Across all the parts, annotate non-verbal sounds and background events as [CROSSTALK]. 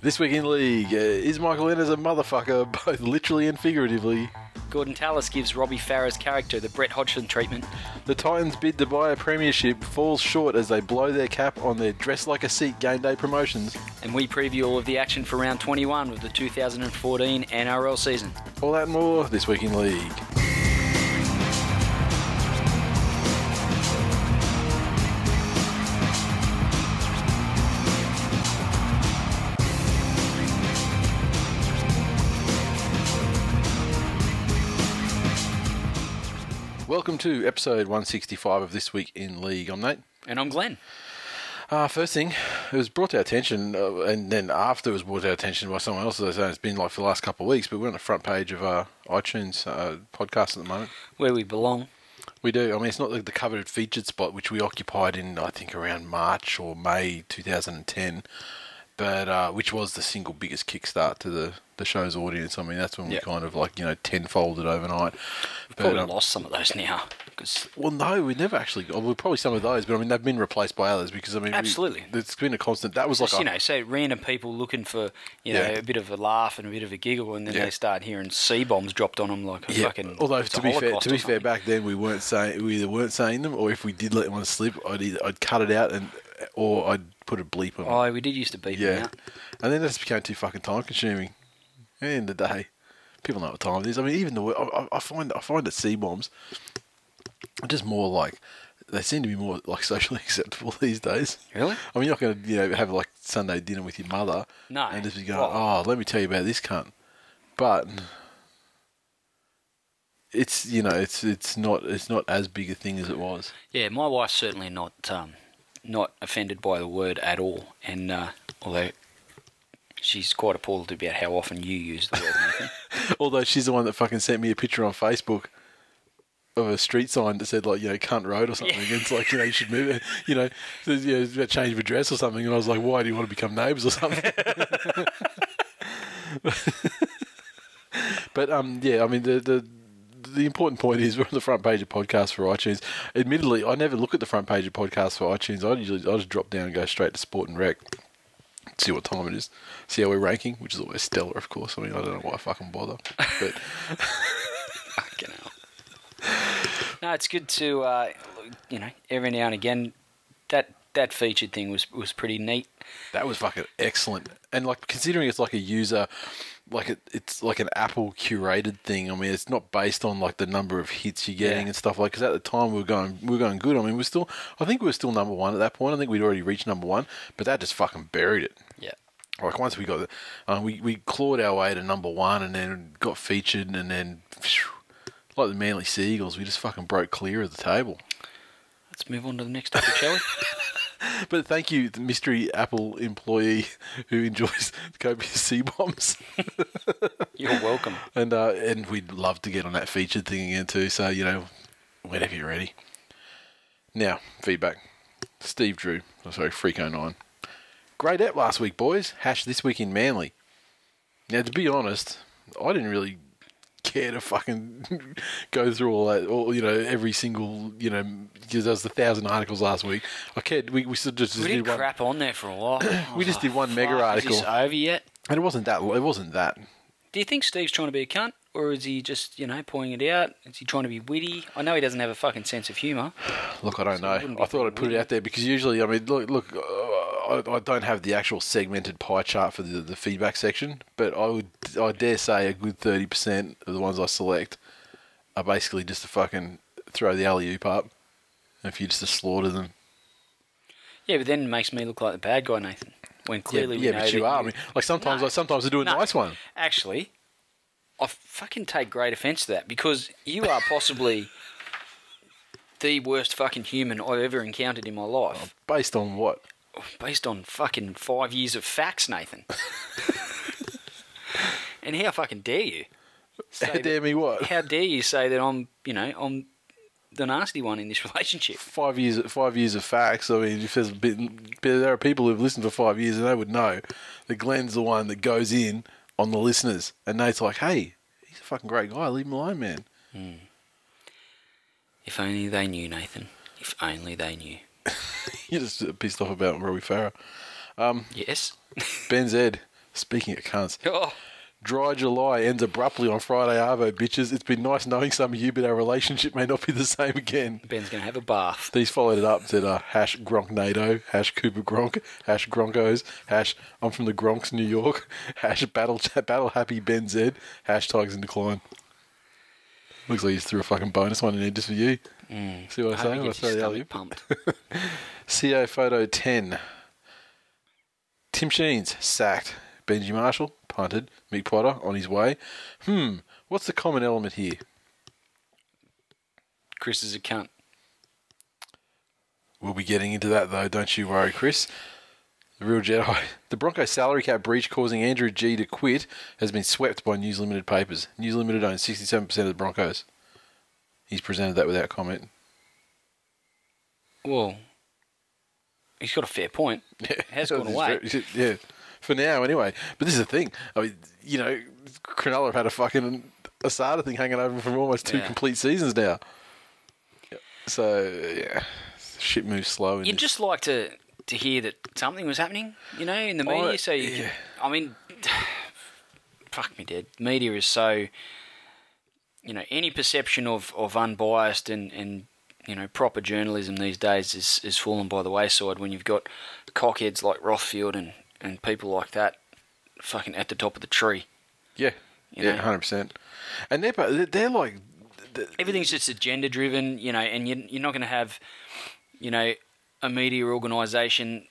This week in league, uh, is Michael Ennis a motherfucker, [LAUGHS] both literally and figuratively? Gorden Tallis gives Robbie Farah's character the Brett Hodgson treatment. The Titans' bid to buy a premiership falls short as they blow their cap on their dress like a seat game day promotions. And we preview all of the action for round 21 of the 2014 NRL season. All that and more this week in league. Welcome to episode 165 of This Week in League. I'm Nate. And I'm Glenn. Uh, first thing, it was brought to our attention, uh, and then after it was brought to our attention by someone else, as I say, it's been like for the last couple of weeks, but we're on the front page of our iTunes uh, podcast at the moment. Where we belong. We do. I mean, it's not like the coveted featured spot, which we occupied in, I think, around March or May 2010, but uh, which was the single biggest kickstart to the, the show's audience. I mean, that's when we Yeah. kind of like, you know, tenfolded overnight. But, Probably um, lost some of those now. Because well, no, we never actually. Well, probably some of those, but I mean, they've been replaced by others because I mean, we- Absolutely. it's been a constant. That was like, you a- know, so random people looking for you know Yeah. a bit of a laugh and a bit of a giggle, and then Yeah. they start hearing C bombs dropped on them like a fucking. Although to be fair, to be fair, back then we weren't saying we either weren't saying them, or if we did let one slip, I'd either, I'd cut it out and or I'd put a bleep on. it. Oh, we did used to them Yeah, out. and then that just became too fucking time consuming. At the end of the day, people know what time it is. I mean, even the I, I- find I find that C bombs are just more like they seem to be more like socially [LAUGHS] acceptable these days. Really? I mean, you're not going to you know have like Sunday dinner with your mother, No. and just be going, oh, let me tell you about this cunt. But it's you know it's it's not it's not as big a thing as it was. Yeah, my wife's certainly not um, not offended by the word at all, and uh, although she's quite appalled about how often you use the word. [LAUGHS] Although she's the one that fucking sent me a picture on Facebook of a street sign that said like you know cunt road or something. And it's like you know you should move it. You know, there's, you know, change of address or something. And I was like, why do you want to become neighbours or something? [LAUGHS] [LAUGHS] but um, yeah, I mean the the. The important point is we're on the front page of podcasts for iTunes. Admittedly, I never look at the front page of podcasts for iTunes. I usually I just drop down and go straight to Sport and Rec, see what time it is, see how we're ranking, which is always stellar, of course. I mean, I don't know why I fucking bother, but [LAUGHS] Fucking hell. No, it's good to uh, you know every now and again that that featured thing was was pretty neat. That was fucking excellent. And like considering it's like a user, like it, it's like an Apple curated thing. I mean, it's not based on like the number of hits you're getting Yeah. and stuff like. Because at the time we were going, we were going good. I mean, we're still. I think we were still number one at that point. I think we'd already reached number one, but that just fucking buried it. Yeah. Like once we got, the, uh, we we clawed our way to number one, and then got featured, and then phew, like the Manly Seagulls, we just fucking broke clear of the table. Let's move on to the next topic, shall we? [LAUGHS] [LAUGHS] But thank you, the mystery Apple employee who enjoys copious C bombs. [LAUGHS] You're welcome. And uh, and we'd love to get on that featured thing again too. So you know, whenever you're ready. Now feedback. Steve Drew, oh, sorry, Freako Nine. Great app last week, boys. Hash this week in Manly. Now to be honest, I didn't really care to fucking go through all that, all you know, every single you know, because there was a thousand articles last week. I cared. We we still just, We just did did one, crap on there for a while. [COUGHS] We just did one Fuck, mega Is article. this over yet? and it wasn't that. It wasn't that. Do you think Steve's trying to be a cunt, or is he just you know pointing it out? Is he trying to be witty? I know he doesn't have a fucking sense of humour. Look, I don't So know. I thought I'd put it out there because usually, I mean, look, look, uh, I, I don't have the actual segmented pie chart for the, the feedback section, but I would, I dare say, a good thirty percent of the ones I select are basically just to fucking throw the alley oop up, and for you just to slaughter them. Yeah, but then it makes me look like the bad guy, Nathan. When clearly yeah, yeah but you are. I mean, like sometimes, No. like sometimes I do a No. nice one. Actually, I fucking take great offence to that because you are possibly [LAUGHS] the worst fucking human I've ever encountered in my life, oh, Based on what? based on fucking five years of facts, Nathan. [LAUGHS] and how fucking dare you? that- Dare me what? How dare you say that I'm, you know, I'm the nasty one in this [LAUGHS] relationship? Five years, five years of facts. I mean, if there's a bit, there are people who've listened for five years and they would know that Glenn's the one that goes in on the listeners, and Nate's like, "Hey, he's a fucking great guy. Leave him alone, man." Hmm. If only they knew, Nathan. If only they knew. [LAUGHS] You're just pissed off about Robbie Farah. Um, yes. [LAUGHS] Ben Zed, Speaking of cunts, Oh, dry July ends abruptly on Friday Arvo, bitches. It's been nice knowing some of you, but our relationship may not be the same again. Ben's going to have a bath. These followed it up said uh, hash Gronknado, hash Cooper Gronk, hash Gronkos, hash I'm from the Gronks, New York, [LAUGHS] hash Battle Battle Happy Ben Z, hash Tigers in decline. Looks like he's threw a fucking bonus one in there just for you. See what I I'm saying? I his the alley-oop? pumped. [LAUGHS] CO photo 10. Tim Sheens sacked. Benji Marshall punted. Mick Potter on his way. Hmm, what's the common element here? Chris is a cunt. We'll be getting into that though, don't you worry, Chris. The real Jedi. [LAUGHS] The Broncos salary cap breach causing Andrew G to quit has been swept by News Limited papers. News Limited owns 67% of the Broncos. He's presented that without comment. Well, he's got a fair point. It [LAUGHS] has gone away. very- yeah, for now anyway. But this is the thing. I mean, you know, Cronulla have had a fucking Asada thing hanging over for almost two Yeah. complete seasons now. So yeah, shit moves slow. in You'd this- just like to to hear that something was happening, you know, in the I- media. Oh, so you yeah. can, I mean, [SIGHS] fuck me dead. Media is so, you know, any perception of, of unbiased and, and you know proper journalism these days is is fallen by the wayside when you've got cockheads like Rothfield and and people like that, fucking at the top of the tree. yeah, you yeah, hundred percent. And they're they're- they're like everything's just agenda driven, you know, and you're, you're not going to have, you know, a media organisation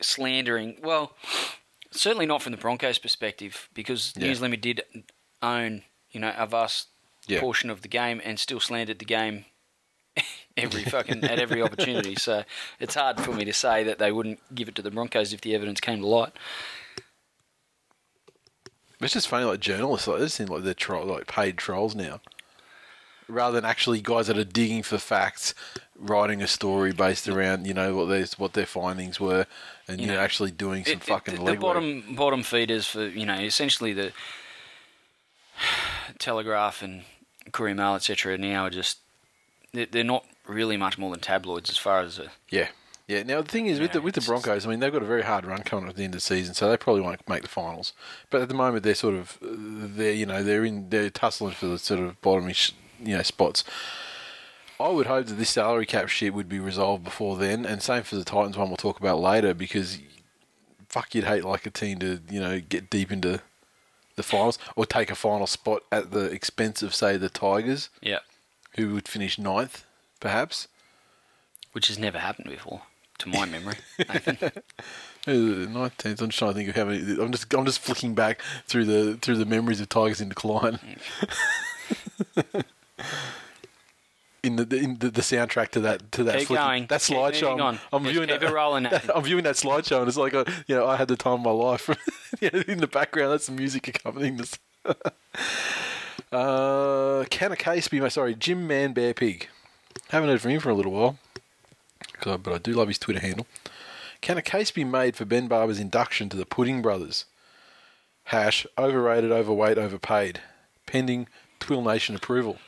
slandering. Well, certainly not from the Broncos' perspective, because Yeah. News Limited did own, you know, a vast Yeah. portion of the game and still slandered the game every fucking at every [LAUGHS] opportunity. So it's hard for me to say that they wouldn't give it to the Broncos if the evidence came to light. It's just funny, like journalists, like this seem like they're tro- like paid trolls now, rather than actually guys that are digging for facts, writing a story based around you know what their what their findings were, and you, know, know, actually doing some It- it- fucking the, the bottom bottom feeders for you know essentially the [SIGHS] Telegraph and Courier Mail etc. Now are just they're not really much more than tabloids as far as a, Yeah, yeah. Now the thing is with the with the Broncos, I mean they've got a very hard run coming at the end of the season, so they probably won't make the finals. But at the moment, they're sort of they're you know they're in they're tussling for the sort of bottomish you know spots. I would hope that this salary cap shit would be resolved before then, and same for the Titans one we'll talk about later because fuck you'd hate like a team to you know get deep into the finals or take a final spot at the expense of say the Tigers yeah, who would finish ninth perhaps. which has never happened before to my [LAUGHS] memory. Uh, tenth. [LAUGHS] I'm just trying to think of how many. I'm just, I'm just flicking back through the through the memories of Tigers in decline. [LAUGHS] in the in the, the soundtrack to that to that Keep flicking- going. that Keep slideshow. I'm, on. I'm Just viewing keep that. rolling, Nathan. I'm viewing that slideshow, and it's like, a, you know, I had the time of my life. You know, in the background, that's the music accompanying this. uh, can a case be? My sorry, Jim Man Bear Pig. Haven't heard from him for a little while, But I do love his Twitter handle. Can a case be made for Ben Barba's induction to the Pudding Brothers? Hash overrated, overweight, overpaid. Pending Twill Nation approval.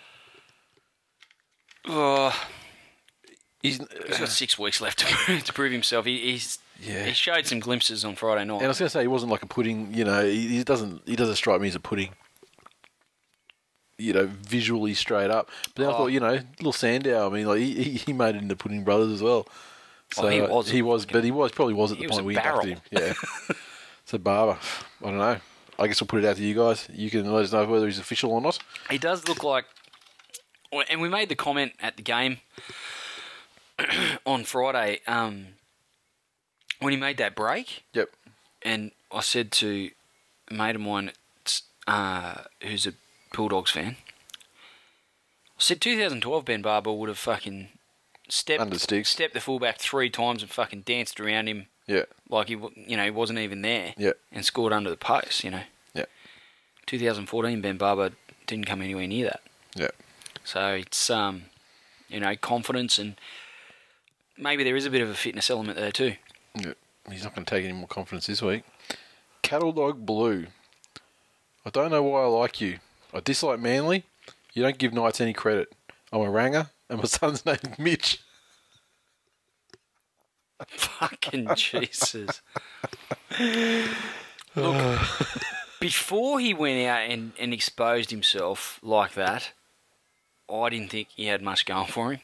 oh, He's, he's got uh, six weeks left to, [LAUGHS] to prove himself. He, he's Yeah. he showed some glimpses on Friday night. and I was going to say he wasn't like a pudding. You know, he, he doesn't he doesn't strike me as a pudding. You know, visually straight up. But then I Oh. thought, you know, little Sandow. I mean, like he, he, made it into Pudding Brothers as well. So Oh, he was. he was, but he was probably was at the point we inducted him. Yeah. [LAUGHS] so Barba, I don't know. I guess we'll put it out to you guys. You can let us know whether he's official or not. He does look like, and we made the comment at the game [CLEARS THROAT] on Friday um, when he made that break, Yep. and I said to a mate of mine uh, who's a Bulldogs fan, I said 2012 Ben Barba would have fucking stepped Under sticks. stepped the fullback three times and fucking danced around him Yeah. like he you know he wasn't even there Yeah. and scored under the post. You know, Yeah. 2014 Ben Barba didn't come anywhere near that. Yeah. So it's um, you know, confidence and maybe there is a bit of a fitness element there too. Yeah. He's not going to take any more confidence this week. Cattle Dog Blue. I don't know why I like you. I dislike Manly. You don't give Knights any credit. I'm a ranger, and my [LAUGHS] son's named Mitch. Fucking [LAUGHS] Jesus. Look, [SIGHS] before he went out and, and exposed himself like that, I didn't think he had much going for him.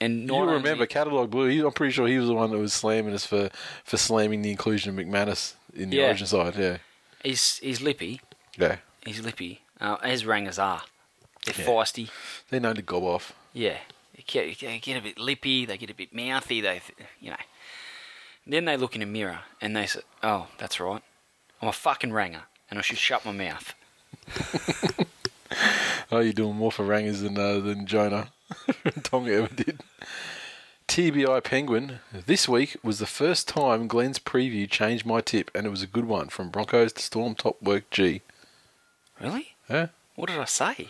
And You remember Cattle Dog Blue? He, I'm pretty sure he was the one that was slamming us for, for slamming the inclusion of McManus in the Yeah. Origin side. Yeah, he's he's lippy. yeah. He's lippy. Uh, as rangers are, they're Yeah. feisty. They're known to gob off. Yeah, they get, they get a bit lippy. They get a bit mouthy. They, you know. Then they look in a mirror and they say, "Oh, that's right. I'm a fucking ranger, and I should shut my mouth." [LAUGHS] Oh, you're doing more for Rangers than uh, than Jonah [LAUGHS] Tonga ever did. TBI Penguin. This week was the first time Glenn's preview changed my tip, and it was a good one from Broncos to Storm Top Work G. Really? Yeah. What did I say?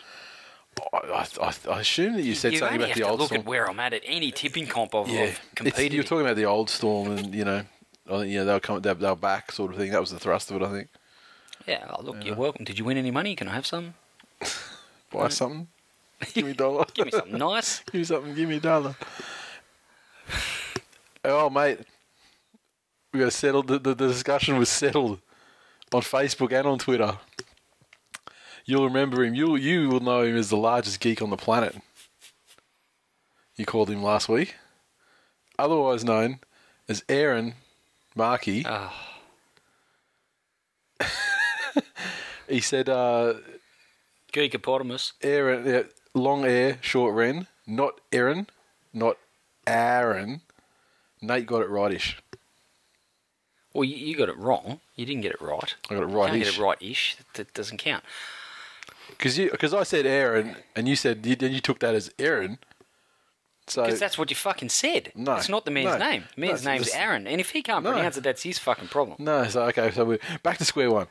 I, I, I, I assume that you said you something about the old look Storm. at where I'm at at any tipping comp I've, yeah, I've competed. you're talking about the old Storm, and you know, I think yeah, they'll come, they, they were back, sort of thing. That was the thrust of it, I think. Yeah, oh, look, you're welcome. Did you win any money? Can I have some? [LAUGHS] Buy something, [LAUGHS] give me a dollar. Give me something nice. [LAUGHS] Give me something, give me a dollar. oh, mate. We got settled. The, the, the discussion was settled on Facebook and on Twitter. You'll remember him. You'll, you will know him as the largest geek on the planet. You called him last week. Otherwise known as Aaron Markey. Oh, [LAUGHS] He said, uh, Geekopotamus. Aaron, yeah, long air, short ren. Not Aaron, not Aaron. Nate got it rightish. Well, you, you got it wrong. You didn't get it right. I got it Can't rightish. get it right-ish. That, that doesn't count. Because you, because I said Aaron, and you said you, then you took that as Aaron. So Because that's what you fucking said. No, It's not the man's no, name. The man's no, name's Aaron. And if he can't No. pronounce it, that's his fucking problem. no, so okay, so we're back to square one.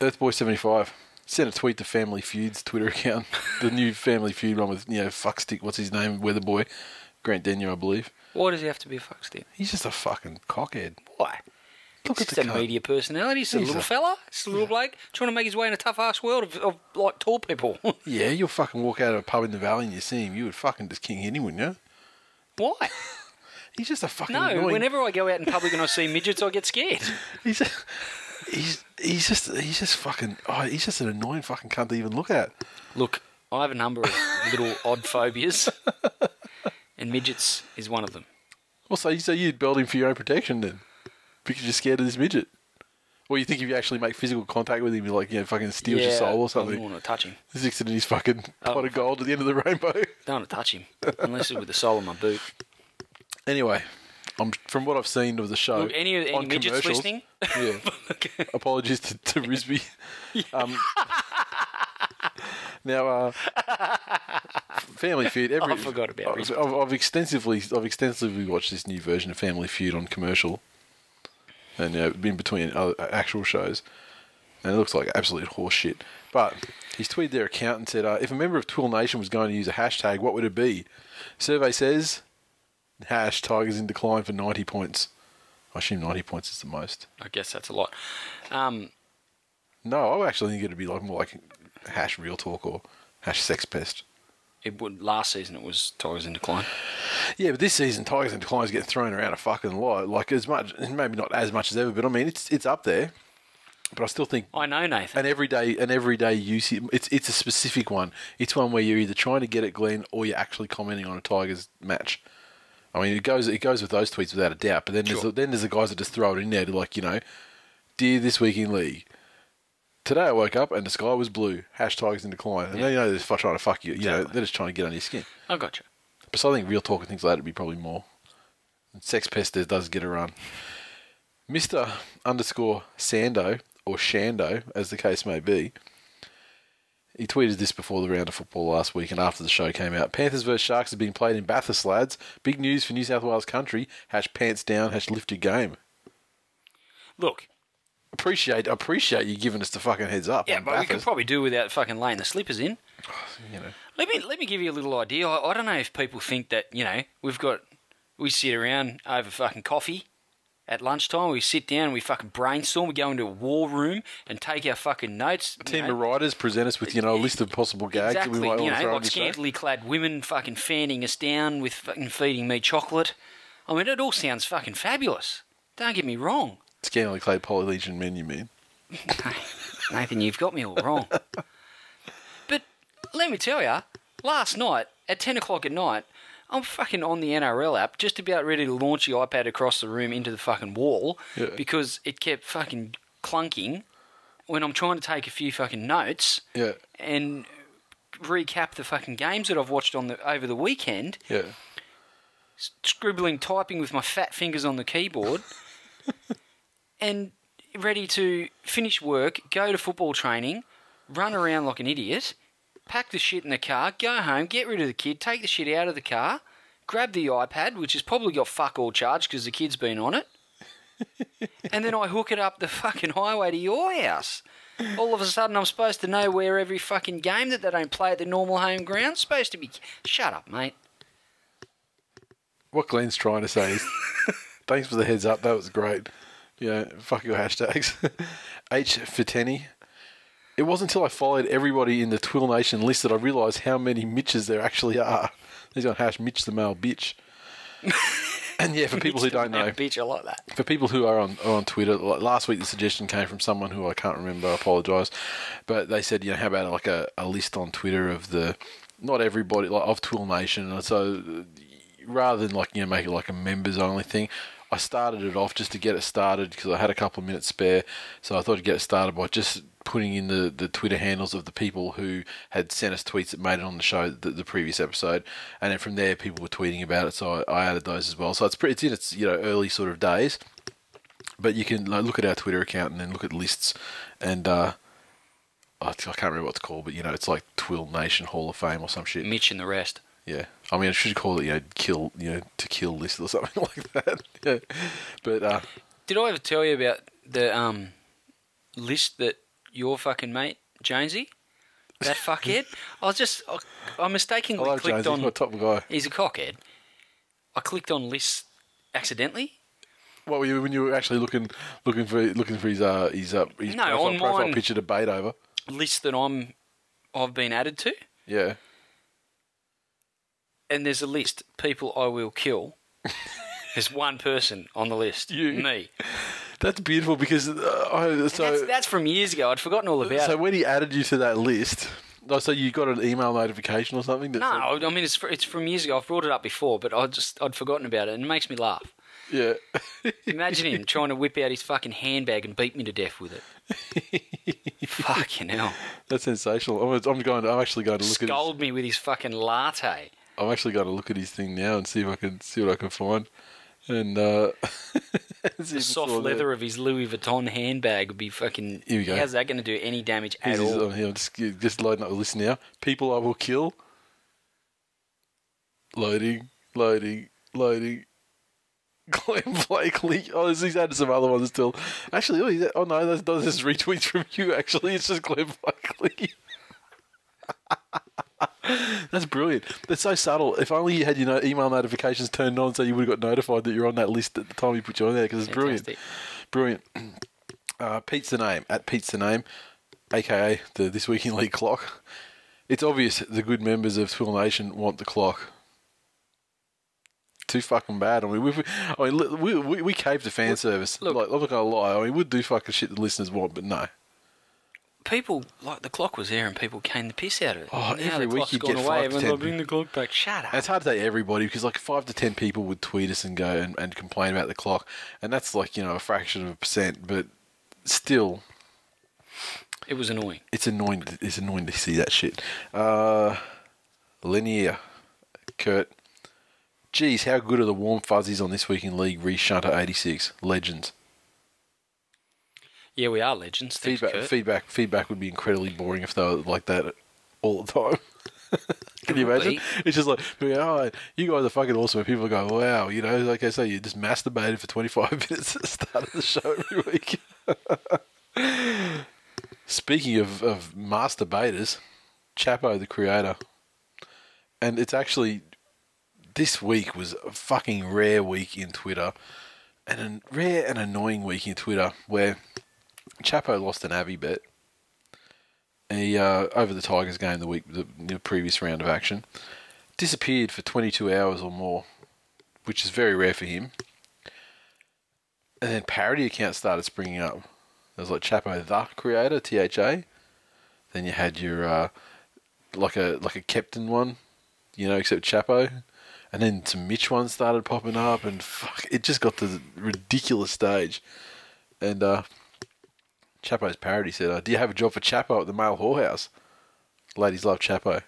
Earthboy seventy five sent a tweet to Family Feud's Twitter account, [LAUGHS] the new Family Feud one with you know fuckstick. What's his name? Weatherboy, Grant Denyer, I believe. Why does he have to be a fuckstick? He's just a fucking cockhead. Why? Look at the a media personality. He's a He's little a- fella. He's a little bloke trying to make his way in a tough ass world of, of like tall people. [LAUGHS] Yeah, you'll fucking walk out of a pub in the valley and you see him, you would fucking just king hit him, wouldn't you? Why? He's just a fucking No, annoying. whenever I go out in public and I see midgets, I get scared. [LAUGHS] He's, a, he's he's just he's just fucking oh, he's just an annoying fucking cunt to even look at. Look, I have a number of little [LAUGHS] odd phobias, and midgets is one of them. Also, you say you'd build him for your own protection then, because you're scared of this midget. Or you think if you actually make physical contact with him, you like you know fucking steals your soul or I don't something. want to touch him. Sticks it in his fucking Oh, pot of gold at the end of the rainbow. [LAUGHS] Don't want to touch him unless it's with the sole of my boot. Anyway, I'm from what I've seen of the show. Look, any any on midgets commercials- listening? Yeah. [LAUGHS] Apologies to, to Risby. [LAUGHS] Um, now, uh, Family Feud. Every, I forgot about I've, I've, I've extensively, I've extensively watched this new version of Family Feud on commercial, and you know, in between other actual shows, and it looks like absolute horse shit. But he's tweeted their account and said, uh, if a member of Twill Nation was going to use a hashtag, what would it be? Survey says, hash Tigers in decline for 90 points. I assume 90 points is the most. I guess that's a lot. Um, No, I actually think it'd be like more like hash real talk or hash sex pest. It would last season. It was Tigers in decline. Yeah, but this season Tigers in decline is getting thrown around a fucking lot. Like as much, maybe not as much as ever, but I mean it's it's up there. But I still think I know Nathan. an everyday an everyday use. It's it's a specific one. It's one where you're either trying to get at Glenn or you're actually commenting on a Tigers match. I mean, it goes it goes with those tweets without a doubt. But then there's the, then there's the guys that just throw it in there to like you know, dear this week in league. Today I woke up and the sky was blue. Hash Tigers in decline, and then you know they're just trying to fuck you. You know Exactly. they're just trying to get on your skin. I got you. But so I think real talk and things like that would be probably more. And Sex Pest there does get a run. Mr. underscore Sando, or Shando, as the case may be, he tweeted this before the round of football last week and after the show came out. Panthers vs Sharks is being played in Bathurst, lads. Big news for New South Wales country. Hash pants down, hash lift your game. Look, Appreciate appreciate you giving us the fucking heads up. yeah, but we could probably do without fucking laying the slippers in. [SIGHS] you know. Let me let me give you a little idea. I, I don't know if people think that you know we've got we sit around over fucking coffee at lunchtime. We sit down, we fucking brainstorm. We go into a war room and take our fucking notes. you Team know. of writers present us with, you know, a list of possible gags Exactly, that we might you want to know, like scantily clad women fucking fanning us down with fucking feeding me chocolate. I mean, it all sounds fucking fabulous. Don't get me wrong. Scantily clad Polylegion men, you mean? [LAUGHS] Nathan, you've got me all wrong. But let me tell you, last night at 10 o'clock at night, I'm fucking on the NRL app just about ready to launch the iPad across the room into the fucking wall Yeah. because it kept fucking clunking when I'm trying to take a few fucking notes Yeah. and recap the fucking games that I've watched on the over the weekend, Yeah. scribbling, typing with my fat fingers on the keyboard, [LAUGHS] and ready to finish work, go to football training, run around like an idiot, pack the shit in the car, go home, get rid of the kid, take the shit out of the car, grab the iPad, which has probably got fuck all charged because the kid's been on it, [LAUGHS] and then I hook it up the fucking highway to your house. All of a sudden, I'm supposed to know where every fucking game that they don't play at the normal home ground's supposed to be. Shut up, mate. What Glenn's trying to say is, [LAUGHS] thanks for the heads up. That was great. Yeah, fuck your hashtags. [LAUGHS] H for Tenny. It wasn't until I followed everybody in the Twill Nation list that I realised how many Mitches there actually are. He's on hash Mitch the male bitch. [LAUGHS] and yeah, for people who don't know, bitch, I like that. for people who are on are on Twitter, like last week the suggestion came from someone who I can't remember. I apologise, but they said, you know, how about like a, a list on Twitter of the not everybody like of Twill Nation, and so rather than like you know make it like a members only thing. I started it off just to get it started because I had a couple of minutes spare, so I thought I'd get it started by just putting in the, the Twitter handles of the people who had sent us tweets that made it on the show the, the previous episode, and then from there people were tweeting about it, so I, I added those as well. So it's pretty, it's in its you know early sort of days, but you can like, look at our Twitter account and then look at lists, and uh, I, I can't remember what it's called, but you know it's like Twill Nation Hall of Fame or some shit. Mitch and the rest. Yeah, I mean I should call it you know kill you know to kill list or something [LAUGHS] like that. yeah, but uh, Did I ever tell you about the um list that your fucking mate Jonesy, that [LAUGHS] fuckhead? I was just I, I mistakenly I clicked on. my top guy. He's a cockhead. I clicked on lists accidentally. What were you when you were actually looking looking for looking for his uh his uh his No, profile, on profile mine- picture to bait over? List that I'm I've been added to, Yeah. And there's a list people I will kill. [LAUGHS] There's one person on the list. You. Me. That's beautiful because uh, I, so That's, that's from years ago. I'd forgotten all about it. so it. when he added you to that list, oh, so you got an email notification or something? No, I mean it's it's from years ago. I've brought it up before, but I just I'd forgotten about it, and it makes me laugh. yeah. [LAUGHS] Imagine him trying to whip out his fucking handbag and beat me to death with it. [LAUGHS] fucking hell! That's sensational. I'm, I'm going. To, I'm actually going to look at. Scold me with his fucking latte. I'm actually going to look at his thing now and see if I can see what I can find. And uh, [LAUGHS] The soft leather of his Louis Vuitton handbag would be fucking. Here we go. How's that going to do any damage at Here's all? here. I'm just, just loading up the list now. People I will kill. Loading, loading, loading. [LAUGHS] Glenn Blakely. Oh, he's added some other ones still. Actually, oh, he's, oh no, that's, that's just retweets from you. Actually, it's just Glenn Blakely. [LAUGHS] that's brilliant. That's so subtle. If only you had your email notifications turned on, so you would have got notified that you're on that list at the time you put you on there. Because it's brilliant. Fantastic. Brilliant. [CLEARS THROAT] Uh, Pete's the name at Pete's the name, aka the This Week in League clock. It's obvious the good members of Twill Nation want the clock. Too fucking bad. I mean, we, I mean, we we, we cave to fan service. look- like, I'm not gonna lie. I mean, we'd do fucking shit the listeners want, but no. People like the clock was there, and people came the piss out of it. Oh, now every the week you'd get away. five to Everyone's 10 like, bring the clock back. Shut up. It's hard to say everybody because like five to ten people would tweet us and go and, and complain about the clock, and that's like you know a fraction of a percent, but still, It was annoying. it's annoying. It's annoying to see that shit. Uh, Linear, Kurt. Geez, how good are the warm fuzzies on this week in league? Re Shunter eighty six legends. Yeah, we are legends. Thanks, feedback, Kurt. feedback, feedback would be incredibly boring if they were like that all the time. [LAUGHS] Can you imagine? It's just like, oh, you guys are fucking awesome. And people go, wow, you know, like I say, you just masturbated for 25 [LAUGHS] minutes at the start of the show every week. [LAUGHS] Speaking of, of masturbators, Chapo, the creator, and it's actually, this week was a fucking rare week in Twitter, and a rare and annoying week in Twitter where Chapo lost an Avi bet. He uh, over the Tigers game the week the, the previous round of action disappeared for 22 hours or more, which is very rare for him. And then parody accounts started springing up. There was like Chapo the Creator, T H A. Then you had your uh, like a like a captain one, you know, except Chapo. And then some Mitch ones started popping up, and fuck, it just got to the ridiculous stage. And uh, Chapo's parody said, uh, "Do you have a job for Chapo at the male whorehouse?" Ladies love Chapo.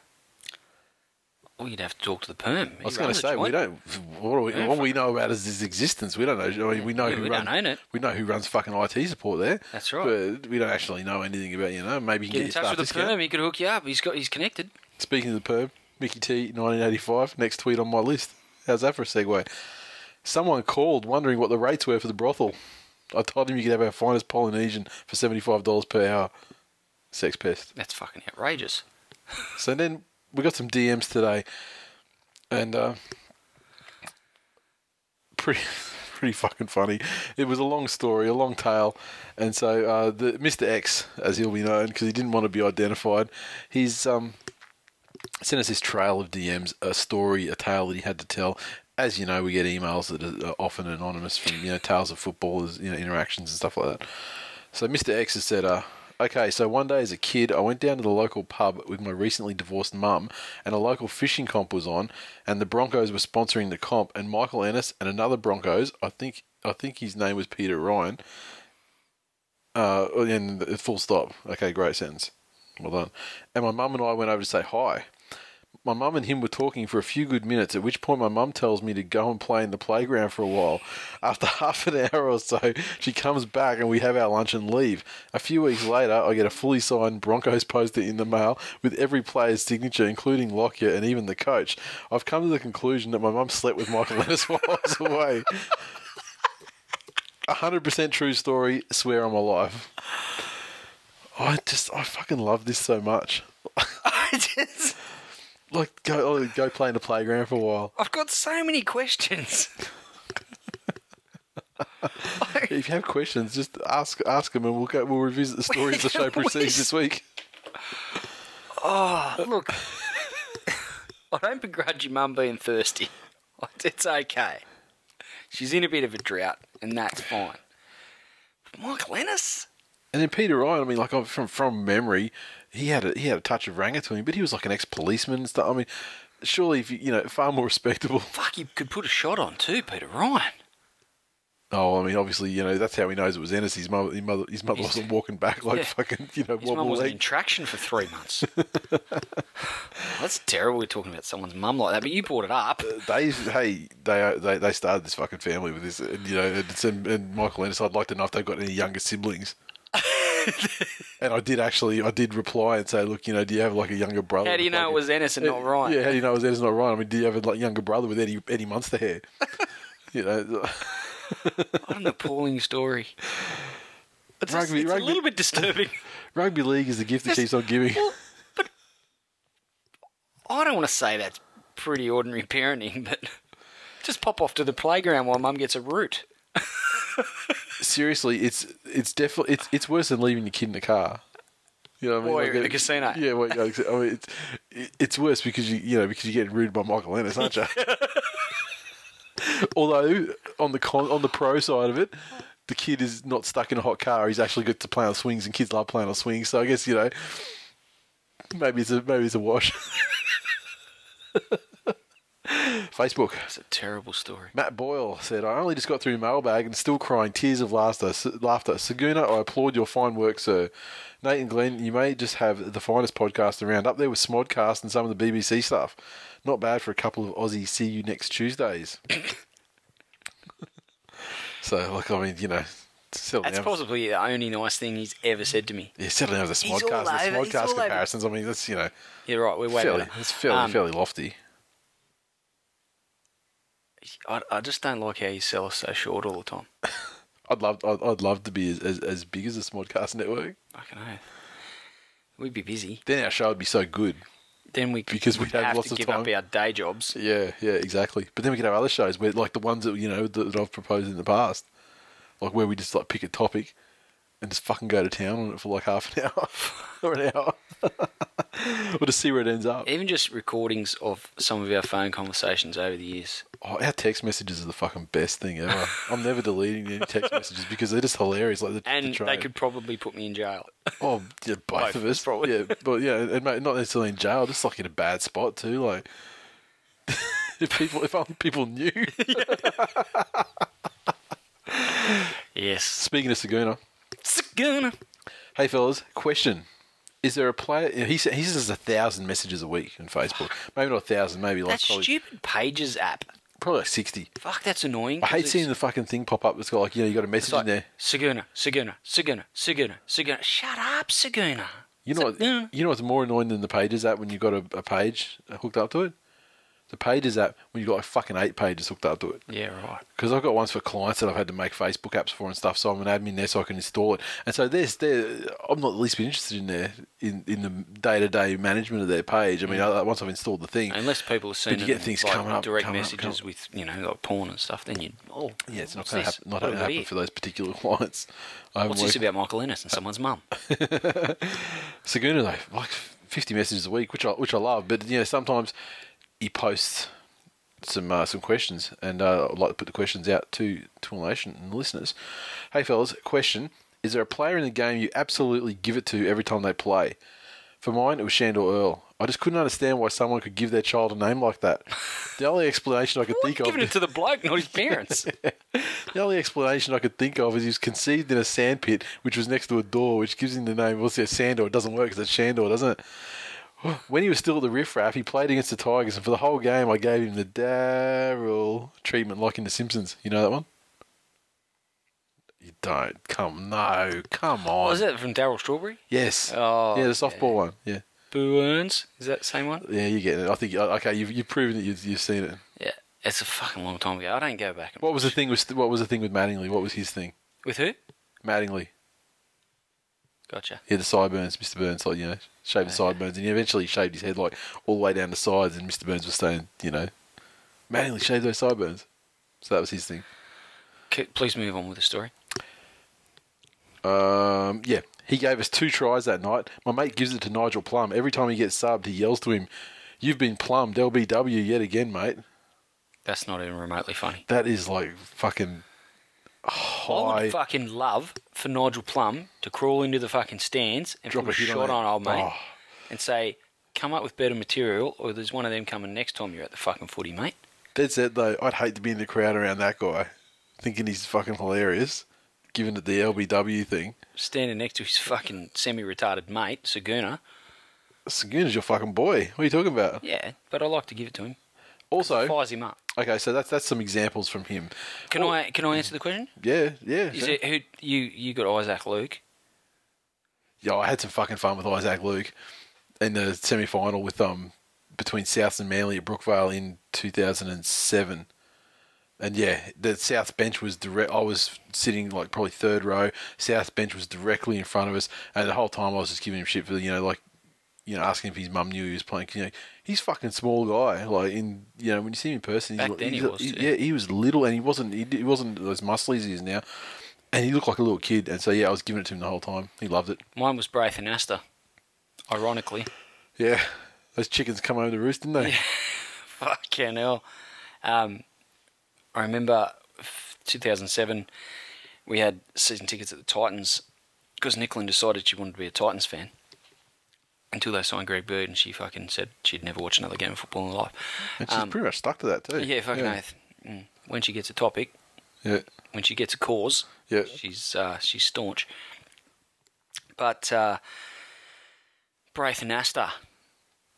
Well, you'd have to talk to the perm. I was going to say we don't. What, we, all we know about is his existence. We don't know. I mean, we know Yeah, who we run, don't own it. We know who runs fucking IT support there. That's right. But we don't actually know anything about you know. Maybe you Get can in get, your touch with the discount. perm. He could hook you up. He's got. He's connected. Speaking of the perm, Mickey T, 1985. Next tweet on my list. How's that for a segue? Someone called wondering what the rates were for the brothel. I told him you could have our finest Polynesian for seventy-five dollars per hour. Sex pest. That's fucking outrageous. [LAUGHS] So then we got some DMs today, and uh, pretty [LAUGHS] pretty fucking funny. It was a long story, a long tale, and so uh, the Mr. X, as he'll be known, because he didn't want to be identified, he's um, sent us this trail of DMs, a story, a tale that he had to tell. As you know, we get emails that are often anonymous from you know tales of footballers, you know interactions and stuff like that. So Mr. X has said, uh, okay, so one day as a kid, I went down to the local pub with my recently divorced mum, and a local fishing comp was on, and the Broncos were sponsoring the comp, and Michael Ennis and another Broncos, I think, I think his name was Peter Ryan. Uh, and full stop. Okay, great sentence. Well done. And my mum and I went over to say hi. My mum and him were talking for a few good minutes, at which point my mum tells me to go and play in the playground for a while. After [LAUGHS] half an hour or so, she comes back and we have our lunch and leave. A few weeks later, I get a fully signed Broncos poster in the mail with every player's signature, including Lockyer and even the coach. I've come to the conclusion that my mum slept with Michael Ennis [LAUGHS] while I was away. 100% true story, swear on my life. I just, I fucking love this so much. [LAUGHS] I just. Like, go oh, go play in the playground for a while. I've got so many questions. If you have questions, just ask ask them, and we'll go. We'll revisit the story as the [LAUGHS] show proceeds this week. Oh, look. [LAUGHS] I don't begrudge your mum being thirsty. [LAUGHS] It's okay. She's in a bit of a drought, and that's fine. But Michael Ennis? And then Peter Ryan, I mean, like I'm from from memory, he had a he had a touch of ranger to him, but he was like an ex policeman and stuff. I mean, surely if you you know far more respectable. [LAUGHS] Fuck, you could put a shot on too, Peter Ryan. Oh, I mean, obviously, you know that's how he knows it was Ennis. His mother, his mother, his mother His- wasn't [LAUGHS] walking back like Yeah. fucking, you know, His mum was in traction for three months. [LAUGHS] that's terrible. We're talking about someone's mum like that, but you brought it up. Uh, they, hey, they, uh, they, they started this fucking family with this, and, you know, and, and Michael Ennis. I'd like to know if they've got any younger siblings. [LAUGHS] and I did actually, I did reply and say, look, you know, do you have like a younger brother? How do you know it was Ennis and not Ryan? Yeah, how do you know it was Ennis not Ryan? I mean, do you have a like, younger brother with Eddie Eddie Munster hair? [LAUGHS] you know, [LAUGHS] What an appalling story. It's, Rugby- it's rugby- a little bit disturbing. rugby league is the gift that keeps on giving. Well, but I don't want to say that's pretty ordinary parenting, but just pop off to the playground while mum gets a root. Seriously, it's it's definitely it's it's worse than leaving your kid in the car. You know what I mean? Or Like, a casino. Yeah, well, I mean, it's it- it's worse because you you know because you're getting rude by Michael Ennis, aren't you? [LAUGHS] Although on the con, on the pro side of it, the kid is not stuck in a hot car. He's actually got to play on swings, and kids love playing on swings. So I guess you know maybe it's a maybe it's a wash. [LAUGHS] Facebook. It's a terrible story. Matt Boyle said, I only just got through mailbag and still crying tears of laughter. Laughter. Saguna, I applaud your fine work, sir. Nate and Glenn, you may just have the finest podcast around, up there with Smodcast and some of the BBC stuff. Not bad for a couple of Aussie see you next Tuesdays. [COUGHS] so, like, I mean, you know, settle That's down. possibly the only nice thing he's ever said to me. yeah, settle down with the Smodcast. The Smodcast all over- comparisons, I mean, that's, you know, You're right, we're way fairly, better. it's fairly, Um, fairly lofty. I, I just don't like how you sell us so short all the time. [LAUGHS] I'd love, I'd, I'd love to be as, as, as big as the Smodcast network. Fucking hell. We'd be busy. Then our show would be so good. Then we Because we'd have have lots to of give time. up our day jobs. Yeah, yeah, exactly. But then we could have other shows where, like the ones that you know that, that I've proposed in the past, like where we just like pick a topic and just fucking go to town on it for like half an [LAUGHS] hour or an hour, [LAUGHS] or to see where it ends up. Even just recordings of some of our phone conversations over the years. Oh, our text messages are the fucking best thing ever. [LAUGHS] I'm never deleting any text messages because they're just hilarious. Like the, the And they could probably put me in jail. Oh, yeah, both, Both of us, probably. Yeah, but yeah, and mate, not necessarily in jail, just like in a bad spot too. Like if people, if only people knew. Yes. Speaking of Saguna, Saguna. hey fellas, question: Is there a player? He says he says a thousand messages a week on Facebook. [SIGHS] Maybe not a thousand. Maybe like That probably, stupid Pages app. probably like sixty. Fuck, that's annoying. I 'cause hate it's- seeing the fucking thing pop up. It's got like you know you got a message in there. Saguna, Saguna, Saguna, Saguna, Saguna. Shut up, Saguna. You know what? Saguna. You know what's more annoying than the Pages app when you got a, a page hooked up to it. The Pages app when you've got like fucking eight pages hooked up to it. Yeah, right. because I've got ones for clients that I've had to make Facebook apps for and stuff. So I'm an admin there, so I can install it. And so there's there. I'm not the least bit interested in there in in the day to day management of their page. I mean, mm. I, once I've installed the thing, Unless people are seeing you get things like, coming up- direct coming up, messages coming with you know like porn and stuff, then you oh yeah, it's not going to happen. Not going to happen for those particular [LAUGHS] clients. What's this about Michael Ennis and someone's mum? [LAUGHS] Saguna though, like 50 messages a week, which I which I love. But you know, sometimes he posts some uh, some questions, and uh, I'd like to put the questions out to to all nation and the listeners. Hey fellas, question: Is there a player in the game you absolutely give it to every time they play? For mine, it was Shandor Earl. I just couldn't understand why someone could give their child a name like that. The only explanation I could [LAUGHS] think of Giving it to the bloke, not his parents. [LAUGHS] the only explanation I could think of is he was conceived in a sandpit, which was next to a door, which gives him the name. Well, see, Sandor. It doesn't work because it's Shandor, doesn't it? [GASPS] When he was still at the Riff Raff, he played against the Tigers, and for the whole game, I gave him the Darryl treatment, like in The Simpsons. You know that one? You don't. Come, no, come on. Was that from Darryl Strawberry? Yes. Oh, yeah, the softball one. Yeah. Boo Earns. Is that the same one? Yeah, you get it. I think, uh, okay, you've, you've proven that you've, you've seen it. Yeah. It's a fucking long time ago. I don't go back. And What was the thing with, what was the thing with Mattingly? What was his thing? With who? Mattingly. Gotcha. He had the sideburns, Mr. Burns, like, you know, shaved the sideburns, and he eventually shaved his head, like, all the way down the sides, and Mr. Burns was saying, you know, Mattingly shaved those sideburns. So that was his thing. C- please move on with the story. Um, yeah, he gave us two tries that night. My mate gives it to Nigel Plum. Every time he gets subbed, he yells to him, You've been plumbed, LBW yet again, mate. That's not even remotely funny. That is like fucking I would fucking love for Nigel Plum to crawl into the fucking stands and Drop a a shot on on, old mate Oh. and say, "Come up with better material, or there's one of them coming next time you're at the fucking footy, mate." That's it, though, I'd hate to be in the crowd around that guy, thinking he's fucking hilarious, given it the LBW thing. Standing next to his fucking semi-retarded mate, Saguna. Saguna's your fucking boy. What are you talking about? Yeah, but I like to give it to him. Also, Fires him up. Okay, so that's that's some examples from him. Can Oh, I can I answer the question? Yeah, yeah. Is it who you you got Isaac Luke? Yeah, I had some fucking fun with Isaac Luke in the semi final with um between South and Manly at Brookvale in two thousand and seven. And yeah, the South bench was direct. I was sitting like probably third row. South bench was directly in front of us, and the whole time I was just giving him shit for you know like, you know, asking if his mum knew he was playing. You know, he's fucking small guy. Like in you know when you see him in person, he's, Back then he was, too. yeah, he was little, and he wasn't he, he wasn't as muscly as he is now, and he looked like a little kid. And so yeah, I was giving it to him the whole time. He loved it. Mine was Braith Anasta, Ironically, Yeah, those chickens come home to roost, didn't they? [LAUGHS] fucking hell. Um, I remember 2007. We had season tickets at the Titans because Nicklin decided she wanted to be a Titans fan. Until they signed Greg Bird, and she fucking said she'd never watch another game of football in her life. And she's Um, pretty much stuck to that too. Yeah, fucking yeah. oath. Mm. When she gets a topic, Yeah, when she gets a cause, yeah. she's uh, she's staunch. But uh, Braith Anasta,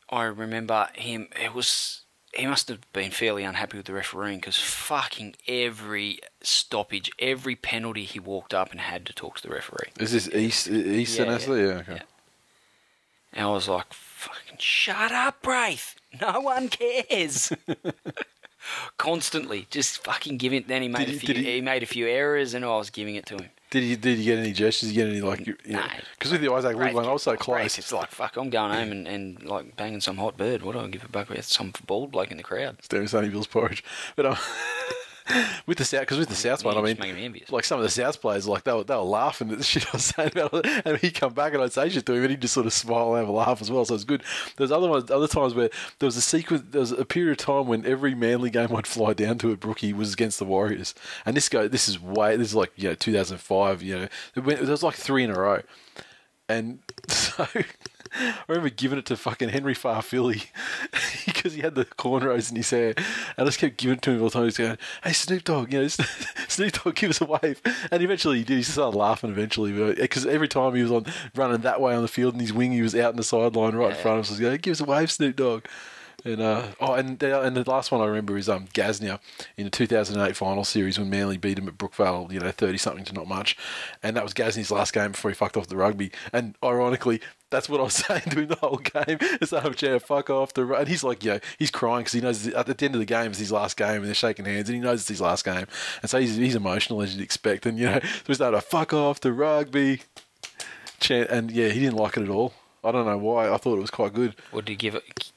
I remember him. It was he must have been fairly unhappy with the refereeing because fucking every stoppage, every penalty, he walked up and had to talk to the referee. Is this East East Yeah, and yeah, Yeah, okay. yeah. And I was like, fucking shut up, Braith. No one cares. [LAUGHS] Constantly, just fucking giving. Then he made Did a he- few. He, he- made a few errors, and I was giving it to him. Did you did you get any gestures? Did you get any like? Because No. with the Isaac Braith one, I was so close. It's like fuck. I'm going home and, and like banging some hot bird. What do I give a buck with? Some bald bloke in the crowd. Staring Sonny Bill's porridge, but um, [LAUGHS] [LAUGHS] with the south because with the south one, I mean, just make envious. like some of the south players, like they were they were laughing at the [LAUGHS] shit I was saying about it, and he'd come back and I'd say shit to him, and he'd just sort of smile and have a laugh as well. So it's good. There's other ones, other times where there was a sequence, there was a period of time when every Manly game I'd fly down to at Brookie was against the Warriors, and this guy, this is way, this is like you know 2005, you know, there was like three in a row, and [LAUGHS] so. [LAUGHS] I remember giving it to fucking Henry Fa'afili [LAUGHS] because he had the cornrows in his hair. I just kept giving it to him all the time. He's going, "Hey Snoop Dogg, you know, [LAUGHS] Snoop Dogg, give us a wave." And eventually he did. He started laughing eventually because every time he was on running that way on the field and his wing, he was out in the sideline right in front of us. He was going, "Give us a wave, Snoop Dogg." And uh, oh, and the, and the last one I remember is um Gasnier in the 2008 final series when Manly beat him at Brookvale, you know, 30 something to not much, and that was Gasnier's last game before he fucked off the rugby. And ironically, that's what I was [LAUGHS] saying to him the whole game. It's like, yeah, fuck off the. ru-" And he's like, you know, he's crying because he knows at the end of the game is his last game, and they're shaking hands, and he knows it's his last game, and so he's, he's emotional as you'd expect, and you know, so he's like, fuck off the rugby, and yeah, he didn't like it at all. I don't know why. I thought it was quite good. Did he give it?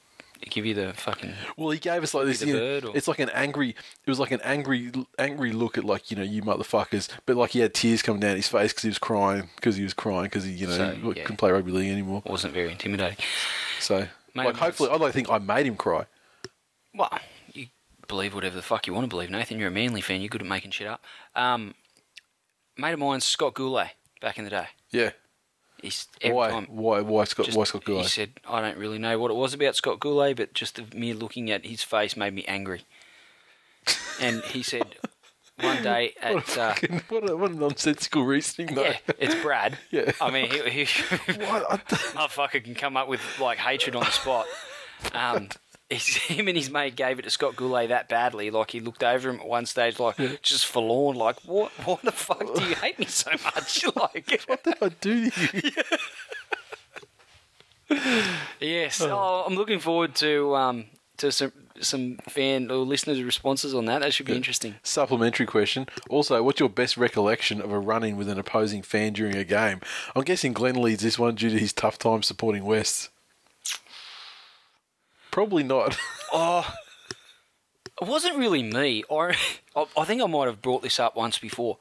Give you the fucking Well, he gave us like this. You know, or- it's like an angry. It was like an angry, angry look at like you know you motherfuckers. But like he had tears coming down his face because he was crying because he was crying because he you know So, yeah. couldn't play rugby league anymore. wasn't very intimidating. So Mate, like hopefully, I'd like to think I made him cry. Well, you believe whatever the fuck you want to believe, Nathan. You're a Manly fan. You're good at making shit up. Um, mate of mine, Scott Goulet, back in the day. Yeah. He's Why? time. Why? Why Scott? just- why Scott Goulet? He said, "I don't really know what it was about Scott Goulet, but just the mere looking at his face made me angry." and he said, one day [LAUGHS] What a, at uh, fucking, what, a, what a nonsensical reasoning, though. yeah, it's Brad. [LAUGHS] Yeah. I mean, he, he What? I, [LAUGHS] motherfucker can come up with like hatred on the spot. Um, he's, [LAUGHS] him and his mate gave it to Scott Goulet that badly. Like he looked over him at one stage, like just forlorn. Like what? What the fuck do you hate me so much? [LAUGHS] Like [LAUGHS] what did I do to you? yes. Oh, I'm looking forward to um to some some fan or listeners' responses on that. That should be interesting. Supplementary question. Also, what's your best recollection of a run-in with an opposing fan during a game? I'm guessing Glenn leads this one due to his tough time supporting West. Probably not. [LAUGHS] Oh, it wasn't really me. I, I think I might have brought this up once before.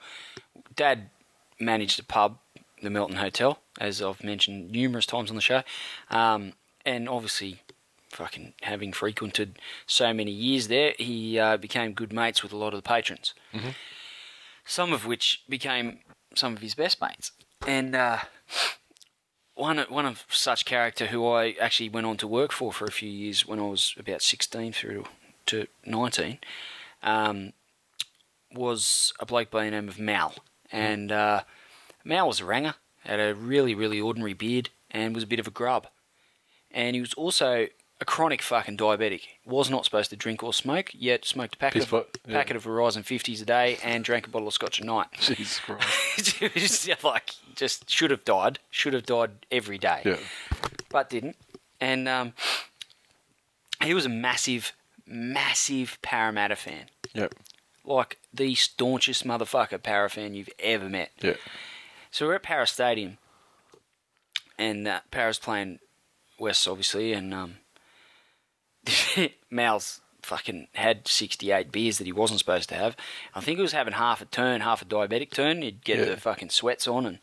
Dad managed a pub, the Melton Hotel, as I've mentioned numerous times on the show, um, and obviously, fucking having frequented so many years there, he uh, became good mates with a lot of the patrons. Some of which became some of his best mates, and. Uh, one one of such character who I actually went on to work for for a few years when I was about sixteen through to nineteen, um, was a bloke by the name of Mal, and uh, Mal was a ranger, had a really really ordinary beard, and was a bit of a grub, and he was also a chronic fucking diabetic. Was not supposed to drink or smoke, yet smoked a packet Piss of, pot, yeah. packet of Horizon fifties a day and drank a bottle of scotch a night. [LAUGHS] Jesus Christ. [LAUGHS] just like just should have died, should have died every day, Yeah. but didn't. And um, he was a massive, massive Parramatta fan, Yeah. like the staunchest motherfucker Parra fan you've ever met. Yeah. So we're at Parra Stadium, and uh, Parra's playing West, obviously, and um, [LAUGHS] Mal's fucking had 68 beers that he wasn't supposed to have. I think he was having half a turn, half a diabetic turn. He'd get Yeah. the fucking sweats on, and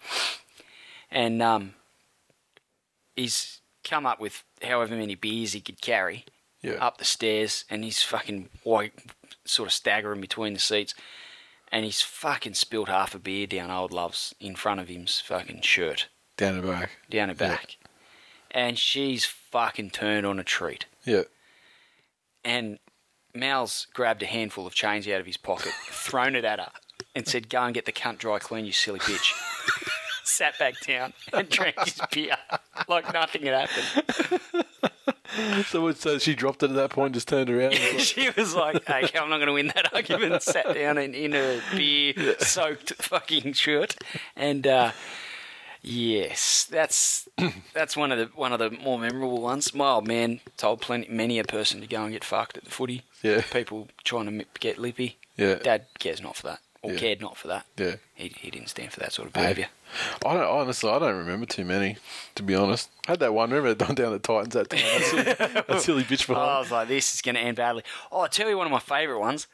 and um, he's come up with however many beers he could carry Yeah. up the stairs, and he's fucking white, sort of staggering between the seats, and he's fucking spilled half a beer down old love's in front of him's fucking shirt Down the back. down her back, and she's fucking turned on a treat. Yeah. And Mal's grabbed a handful of change out of his pocket, [LAUGHS] thrown it at her, and said, "Go and get the cunt dry clean, you silly bitch." [LAUGHS] Sat back down and drank his beer like nothing had happened. [LAUGHS] So, so she dropped it at that point, just turned around. and was she was like, "Okay, I'm not going to win that argument." Sat down in, in a beer-soaked fucking shirt, and uh, yes, that's that's one of the one of the more memorable ones. My old man told plenty many a person to go and get fucked at the footy. Yeah. people trying to get lippy. Yeah. Dad cares not for that, or Yeah. cared not for that. yeah. He he didn't stand for that sort of behaviour. I don't honestly. I don't remember too many, to be honest. I had that one. Remember that [LAUGHS] down the Titans that time? That silly, that [LAUGHS] silly bitch Oh, I was like, this is going to end badly. Oh, I'll tell you one of my favourite ones.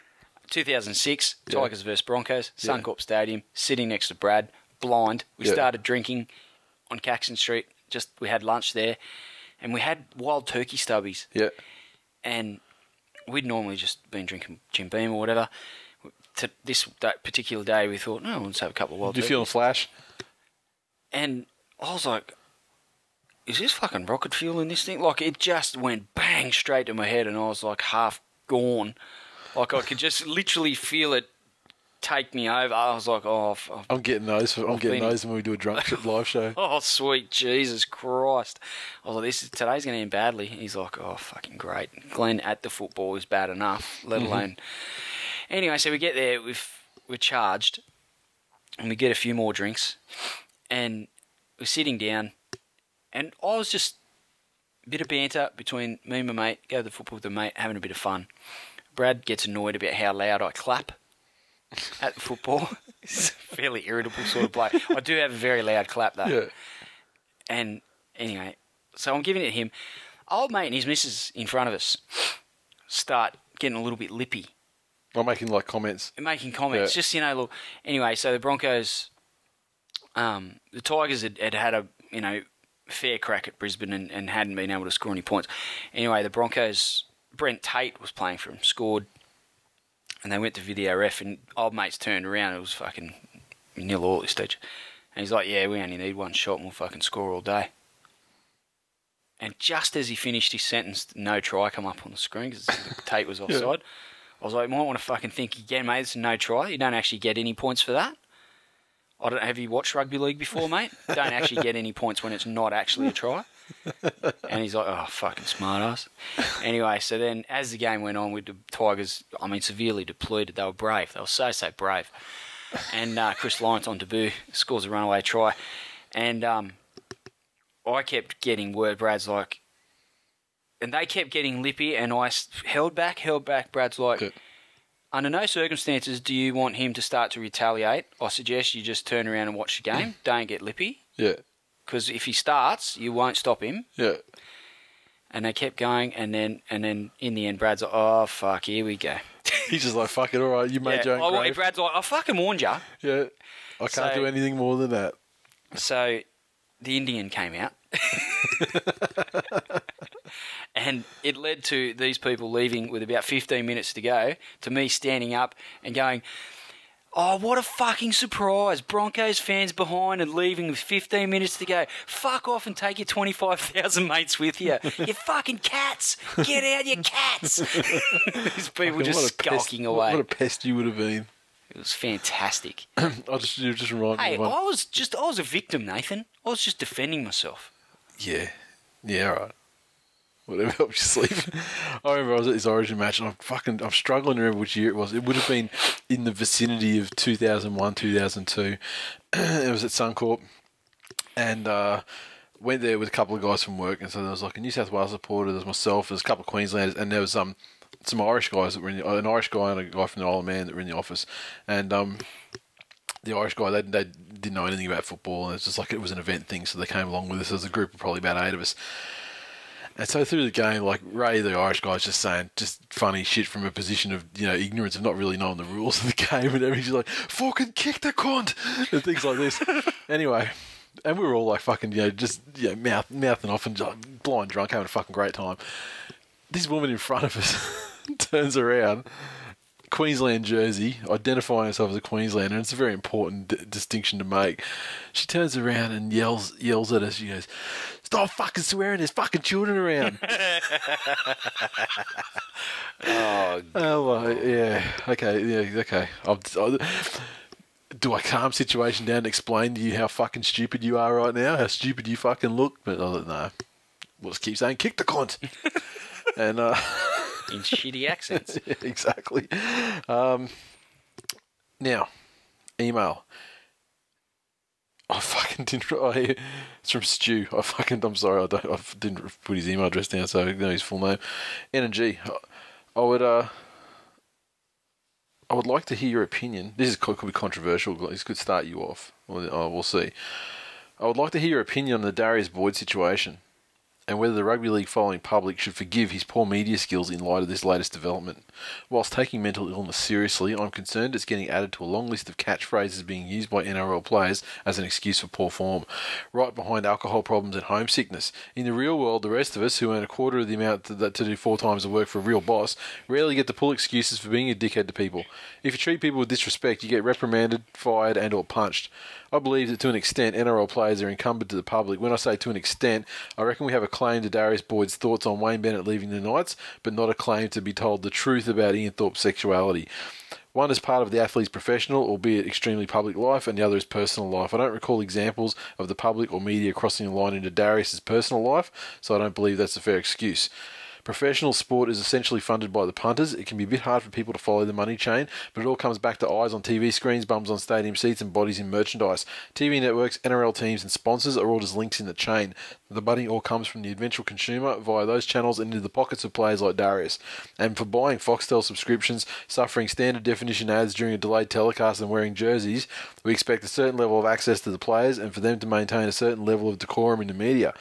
2006, Yeah. Tigers versus Broncos, Yeah. Suncorp Stadium, sitting next to Brad, blind. We Yeah. started drinking on Caxton Street. Just we had lunch there, and we had wild turkey stubbies. Yeah. and we'd normally just been drinking Jim Beam or whatever. To this that particular day, we thought, no, let's have a couple of wild. Do you feel a flash? And I was like, is this fucking rocket fuel in this thing? Like it just went bang straight to my head, and I was like half gone. Like I could just literally feel it take me over. I was like, oh, oh, I'm getting those. For, I'm I've getting been- those when we do a drunk shit live show. [LAUGHS] oh, sweet Jesus Christ! I was like, this is today's going to end badly. He's like, oh, fucking great. Glenn at the football is bad enough, let mm-hmm. alone. Anyway, so we get there, we've we're charged, and we get a few more drinks, and we're sitting down, and I was just a bit of banter between me and my mate. Go to the football with the mate, having a bit of fun. Brad gets annoyed about how loud I clap at football. [LAUGHS] He's a fairly irritable sort of bloke. I do have a very loud clap though. Yeah. And anyway, so I'm giving it to him. Old mate and his missus in front of us start getting a little bit lippy I'm making like comments. and making comments. Yeah. Just, you know, look. Anyway, so the Broncos, um, the Tigers had, had had a, you know, fair crack at Brisbane and, and hadn't been able to score any points. Anyway, the Broncos, Brent Tate was playing for him, scored, and they went to video ref, and old mates turned around. It was fucking nil all at this stage. And he's like, yeah, we only need one shot and we'll fucking score all day. And just as he finished his sentence, no try come up on the screen because Tate [LAUGHS] was offside. I was like, you might want to fucking think again, mate. It's a no try. You don't actually get any points for that. I don't. Have you watched rugby league before, mate? You don't actually get any points when it's not actually a try. And he's like, oh, fucking smart ass. Anyway, so then as the game went on with the Tigers, I mean, severely depleted. They were brave. They were so, so brave. And uh, Chris Lawrence on debut scores a runaway try. And um, I kept getting word, Brad's like, and they kept getting lippy, and I held back, held back. Brad's like, Good. under no circumstances do you want him to start to retaliate. I suggest you just turn around and watch the game. Don't get lippy, Yeah. Because if he starts, you won't stop him. Yeah. And they kept going, and then and then in the end, Brad's like, oh fuck, here we go. [LAUGHS] He's just like, fuck it, all right, you made Yeah. your Oh, own well, grave. Brad's like, I fucking warned you. Yeah. I can't So- do anything more than that. So the Indian came out. [LAUGHS] and it led to these people leaving with about 15 minutes to go, to me standing up and going, Oh, what a fucking surprise. Broncos fans behind and leaving with 15 minutes to go. Fuck off and take your 25,000 [LAUGHS] mates with you. You fucking cats. Get out, you cats. [LAUGHS] These people just a pest- skulking away. What a pest you would have been. It was fantastic. [CLEARS THROAT] I just, you just remind me hey, of. I was just, I was a victim, Nathan. I was just defending myself. Yeah. Yeah, all right. Whatever [LAUGHS] helps you sleep. I remember I was at this Origin match and I'm fucking I'm struggling to remember which year it was. It would have been in the vicinity of 2001, 2002. [CLEARS THROAT] it was at Suncorp and uh, went there with a couple of guys from work and so there was like a New South Wales supporter, there was myself, there was a couple of Queenslanders and there was um some Irish guys that were in the, an Irish guy and a guy from the Isle of Man that were in the office and um the Irish guy, they, they didn't know anything about football, and it's just like it was an event thing, so they came along with us as a group of probably about eight of us. And so through the game, like Ray, the Irish guy's just saying just funny shit from a position of you know ignorance of not really knowing the rules of the game and everything. He's like, "Fucking kick the cunt," and things like this. [LAUGHS] anyway, and we were all like fucking you know just you know, mouth mouthing off and just blind drunk, having a fucking great time. This woman in front of us [LAUGHS] turns around, Queensland jersey, identifying herself as a Queenslander, and it's a very important d- distinction to make. She turns around and yells yells at us. She goes, "Stop fucking swearing! There's fucking children around." [LAUGHS] Oh, oh, well, yeah, okay, yeah, okay. I'll, I'll, do I calm situation down and explain to you how fucking stupid you are right now? How stupid you fucking look? But I was like, no. We'll just keep saying, "Kick the cunt," [LAUGHS] and uh, [LAUGHS] in shitty accents. [LAUGHS] Exactly. Um, now, email. I fucking didn't. I, it's from Stu. I fucking. I'm sorry. I, don't, I didn't put his email address down, so I know his full name. N and G. I would. Uh, I would like to hear your opinion. This is could, be controversial. This could start you off. Well, oh, we'll see. I would like to hear your opinion on the Darius Boyd situation. And whether the rugby league following public should forgive his poor media skills in light of this latest development. Whilst taking mental illness seriously, I'm concerned it's getting added to a long list of catchphrases being used by NRL players as an excuse for poor form, right behind alcohol problems and homesickness. In the real world, the rest of us, who earn a quarter of the amount to, to do four times the work for a real boss, rarely get to pull excuses for being a dickhead to people. If you treat people with disrespect, you get reprimanded, fired, and or punched. I believe that to an extent, NRL players are incumbent to the public. When I say to an extent, I reckon we have a claim to Darius Boyd's thoughts on Wayne Bennett leaving the Knights, but not a claim to be told the truth about Ian Thorpe's sexuality. One is part of the athlete's professional, albeit extremely public life, and the other is personal life. I don't recall examples of the public or media crossing the line into Darius's personal life, so I don't believe that's a fair excuse. Professional sport is essentially funded by the punters. It can be a bit hard for people to follow the money chain, but it all comes back to eyes on TV screens, bums on stadium seats, and bodies in merchandise. TV networks, NRL teams, and sponsors are all just links in the chain. The money all comes from the eventual consumer via those channels and into the pockets of players like Darius. And for buying Foxtel subscriptions, suffering standard definition ads during a delayed telecast, and wearing jerseys, we expect a certain level of access to the players and for them to maintain a certain level of decorum in the media.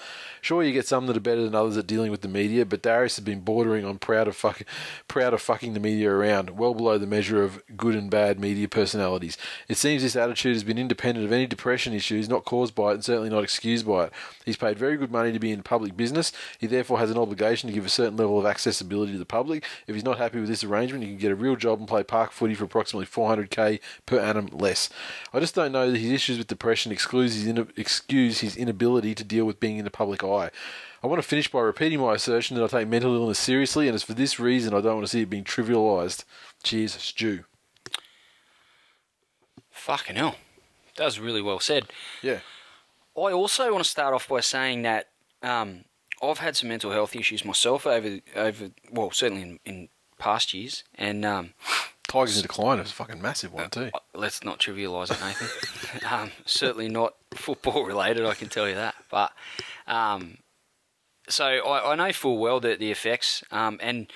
Sure, you get some that are better than others at dealing with the media, but Darius has been bordering on proud of fucking, proud of fucking the media around, well below the measure of good and bad media personalities. It seems this attitude has been independent of any depression issues, not caused by it, and certainly not excused by it. He's paid very good money to be in public business. He therefore has an obligation to give a certain level of accessibility to the public. If he's not happy with this arrangement, he can get a real job and play park footy for approximately 400k per annum less. I just don't know that his issues with depression excuse his, in- excuse his inability to deal with being in the public eye. I want to finish by repeating my assertion that I take mental illness seriously, and it's for this reason I don't want to see it being trivialised. Cheers, Stu. Fucking hell. That was really well said. Yeah. I also want to start off by saying that um, I've had some mental health issues myself over over well certainly in, in past years, and um, Tigers in decline is a fucking massive one too. let's not trivialise it, Nathan. [LAUGHS] um, certainly not football related, I can tell you that. But um, so I, I know full well that the effects, um, and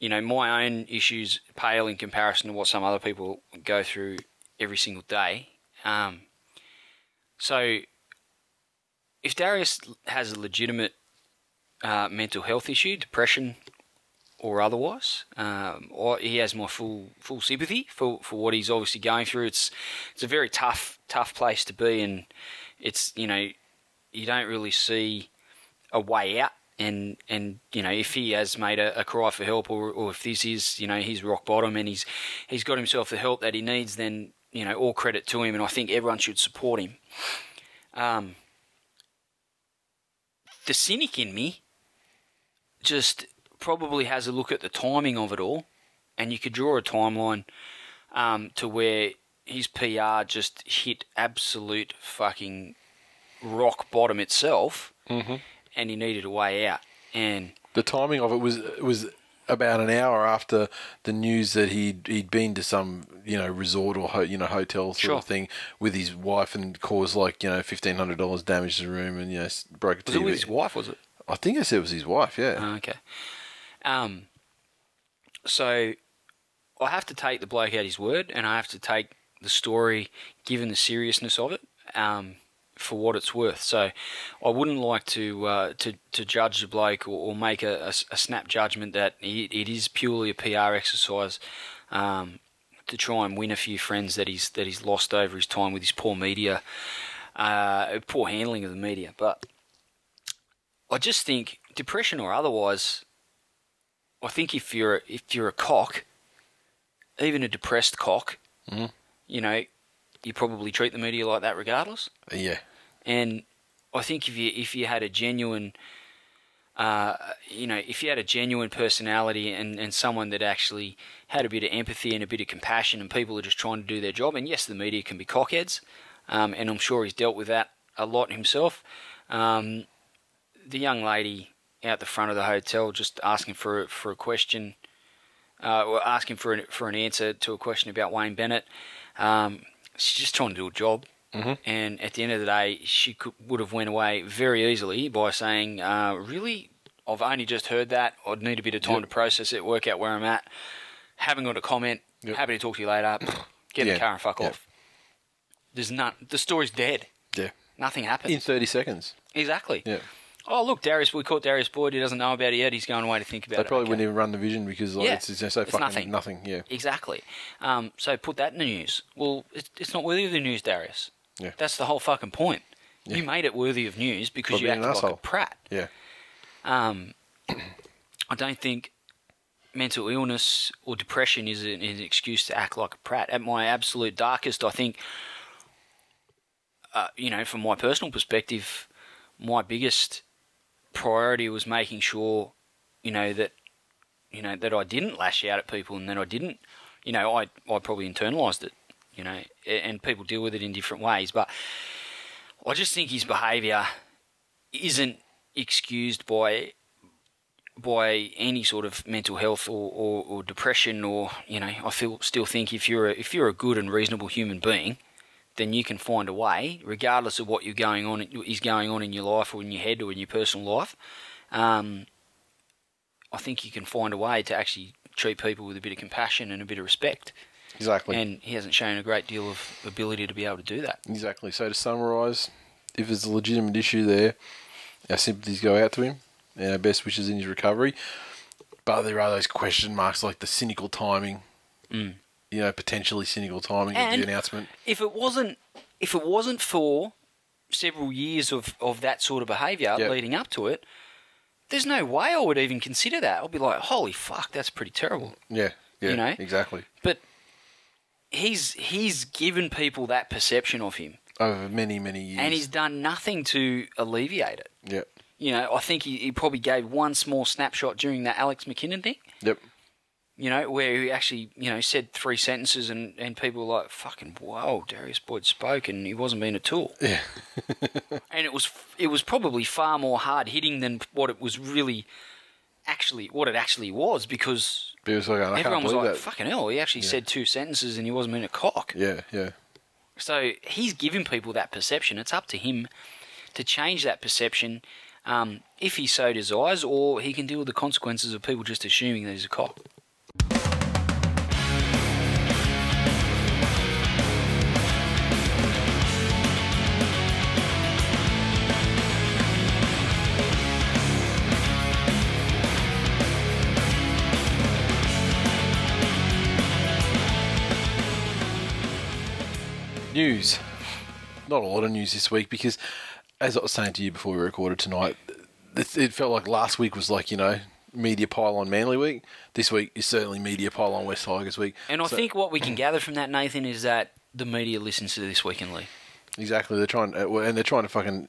you know my own issues pale in comparison to what some other people go through every single day. Um, so if Darius has a legitimate uh, mental health issue, depression or otherwise, um, or he has my full full sympathy for, for what he's obviously going through. It's it's a very tough tough place to be, and it's you know you don't really see a way out. And and you know if he has made a, a cry for help, or, or if this is you know his rock bottom, and he's he's got himself the help that he needs, then you know all credit to him, and I think everyone should support him. Um, the cynic in me just probably has a look at the timing of it all, and you could draw a timeline um, to where his PR just hit absolute fucking rock bottom itself, Mhm. and he needed a way out. And The timing of it was was about an hour after the news that he'd he'd been to some you know resort or ho, you know hotel sort Sure. of thing with his wife and caused like you know fifteen hundred dollars damage to the room and you know broke a was it with his wife? Was it? I think I said it was his wife. Yeah. Oh, okay. Um, so I have to take the bloke at his word, and I have to take the story, given the seriousness of it, um, for what it's worth. So I wouldn't like to uh, to to judge the bloke or, or make a, a, a snap judgment that it, it is purely a PR exercise. Um, to try and win a few friends that he's that he's lost over his time with his poor media, uh, poor handling of the media. But I just think depression or otherwise, I think if you're if you're a cock, even a depressed cock, Mhm. you know, you probably treat the media like that regardless. Yeah. And I think if you if you had a genuine, uh, you know, if you had a genuine personality and, and someone that actually had a bit of empathy and a bit of compassion, and people are just trying to do their job, and yes, the media can be cockheads, um, and I'm sure he's dealt with that a lot himself. Um, the young lady out the front of the hotel just asking for for a question, uh, or asking for an, for an answer to a question about Wayne Bennett. Um, she's just trying to do a job. Mhm. And at the end of the day, she could, would have went away very easily by saying, uh, "Really, I've only just heard that. I'd need a bit of time Yep. to process it, work out where I'm at. Haven't got a comment. Yep. Happy to talk to you later. [SNIFFS] Get in Yeah. the car and fuck off." There's none. The story's dead. Yeah. Nothing happened. In thirty seconds. exactly. Yeah. Oh, look, Darius, we caught Darius Boyd. He doesn't know about it yet. He's going away to think about They it. They probably Okay. wouldn't even run the vision because like, Yeah, it's, it's just so it's fucking nothing. nothing. Yeah, Exactly. Um, so put that in the news. Well, it's, it's not worthy of the news, Darius. Yeah. That's the whole fucking point. Yeah. You made it worthy of news because you acted like a prat. yeah, Um, [CLEARS THROAT] I don't think mental illness or depression is an, is an excuse to act like a prat. At my absolute darkest, I think, uh, you know, from my personal perspective, my biggest priority was making sure, you know, that you know that I didn't lash out at people and that I didn't, you know, I I probably internalized it, you know, and people deal with it in different ways, but I just think his behaviour isn't excused by by any sort of mental health or, or, or depression or you know I feel still think if you're a, if you're a good and reasonable human being then you can find a way regardless of what you're going on is going on in your life or in your head or in your personal life um, I think you can find a way to actually treat people with a bit of compassion and a bit of respect exactly, and he hasn't shown a great deal of ability to be able to do that exactly. So to summarise, if there's a legitimate issue there, our sympathies go out to him, and our best wishes in his recovery. But there are those question marks like the cynical timing, Mm. you know, potentially cynical timing of the announcement. if it wasn't if it wasn't for several years of, of that sort of behaviour Yep. leading up to it, there's no way I would even consider that. I'd be like, holy fuck, that's pretty terrible. Yeah, yeah, You know? exactly. But he's he's given people that perception of him, Over many, many years. and he's done nothing to alleviate it. Yep, You know, I think he, he probably gave one small snapshot during that Alex McKinnon thing. yep. You know, where he actually, you know, said three sentences and, and people were like, fucking, whoa, Darius Boyd spoke and he wasn't being a tool. Yeah. [LAUGHS] and it was it was probably far more hard hitting than what it was really actually what it actually was because It was like, I everyone can't was believe like, that. fucking hell, he actually said two sentences and he wasn't being a cock. Yeah, yeah. So he's given people that perception. It's up to him to change that perception um, if he so desires, or he can deal with the consequences of people just assuming that he's a cock. News. Not a lot of news this week because, as I was saying to you before we recorded tonight, it, felt like last week was like, you know, media pile on Manly week. This week is certainly media pile on West Tigers week. And I So- think what we can gather from that, Nathan, is that the media listens to this week in league. Exactly. They're trying, uh, well, and they're trying to fucking,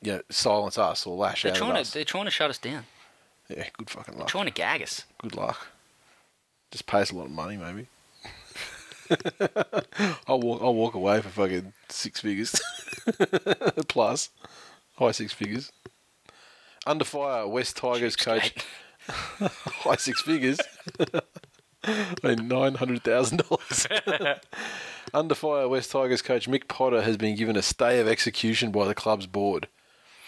you know, silence us or lash They're out trying at to us. they're trying to shut us down. Yeah, good fucking luck. Trying to gag us. Good luck. Just pay us a lot of money, maybe. [LAUGHS] I'll walk. I'll walk away for fucking six figures [LAUGHS] plus, high six figures. Under fire, West Tigers coach, [LAUGHS] high six figures. I mean, nine hundred thousand dollars. Under fire, West Tigers coach Mick Potter has been given a stay of execution by the club's board,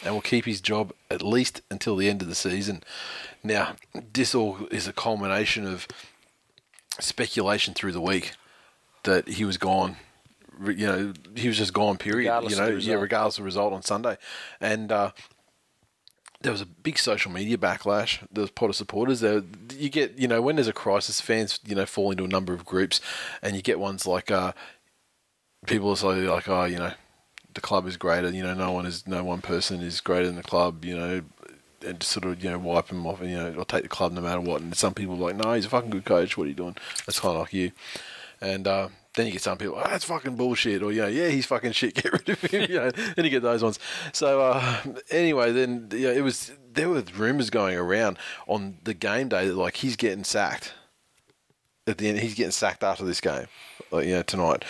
and will keep his job at least until the end of the season. Now, this all is a culmination of speculation through the week that he was gone. You know, he was just gone. Period. Regardless you of know, the yeah, result. regardless of the result on Sunday, and. Uh, there was a big social media backlash. There was Potter supporters. There, you get, you know, when there's a crisis, fans, you know, fall into a number of groups, and you get ones like uh, people are say like, oh, you know, the club is greater. You know, no one is, no one person is greater than the club. You know, and just sort of, you know, wipe him off. And, you know, I'll take the club no matter what. And some people are like, no, he's a fucking good coach. What are you doing? That's kind of like you. And uh, then you get some people, oh, that's fucking bullshit, or you know, yeah, he's fucking shit. [LAUGHS] Get rid of him. You know, then you get those ones. So uh, anyway, then you know, it was there were rumors going around on the game day that like he's getting sacked at the end. He's getting sacked after this game, like you know, tonight.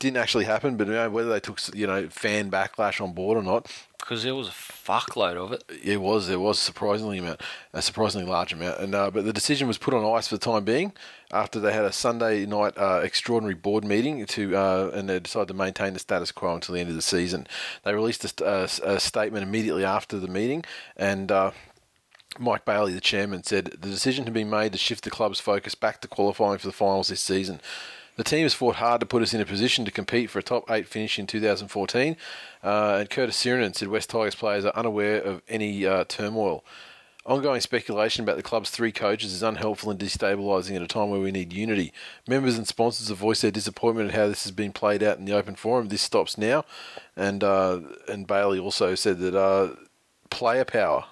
Didn't actually happen, but you know, whether they took you know fan backlash on board or not, Because there was a fuckload of it. it was there was surprisingly amount, a surprisingly large amount, and uh, but the decision was put on ice for the time being after they had a Sunday night uh, extraordinary board meeting to uh, and they decided to maintain the status quo until the end of the season. They released a, a, a statement immediately after the meeting, and. Uh, Mike Bailey, the chairman, said the decision had been made to shift the club's focus back to qualifying for the finals this season. The team has fought hard to put us in a position to compete for a top eight finish in 2014. Uh, and Curtis Sironen said West Tigers players are unaware of any uh, turmoil. Ongoing speculation about the club's three coaches is unhelpful and destabilising at a time where we need unity. Members and sponsors have voiced their disappointment at how this has been played out in the open forum. This stops now, and uh, and Bailey also said that uh, player power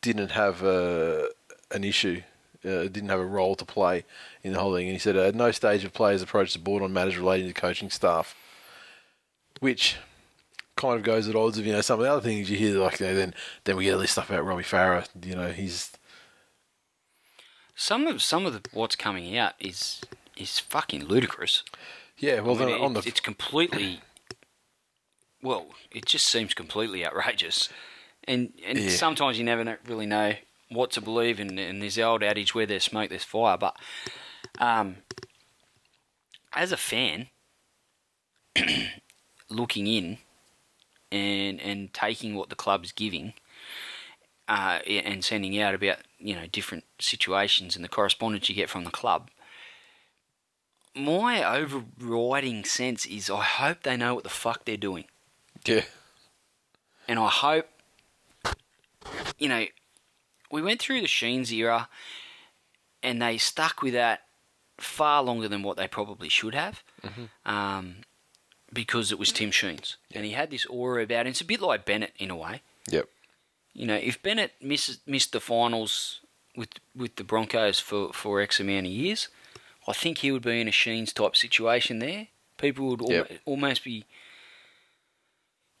didn't have uh, an issue, uh, didn't have a role to play in the whole thing. And he said at no stage have players approached the board on matters relating to coaching staff, which kind of goes at odds of you know some of the other things you hear like you know, then then we get all this stuff about Robbie Farah. You know he's Some of some of the, what's coming out is is fucking ludicrous. yeah. Well, I mean, then on it- the it's completely. Well, it just seems completely outrageous, and and Yeah. sometimes you never really know what to believe. And, and there's the old adage, "Where there's smoke, there's fire." But um, as a fan, [CLEARS THROAT] looking in and and taking what the club's giving, uh, and sending out about you know different situations and the correspondence you get from the club my overriding sense is I hope they know what the fuck they're doing. yeah And I hope, you know, we went through the Sheens era and they stuck with that far longer than what they probably should have um, because it was Tim Sheens. And he had this aura about him. It's a bit like Bennett in a way. yep You know, if Bennett misses, missed the finals with with the Broncos for, for X amount of years, I think he would be in a Sheens type situation there. People would al- Yep. almost be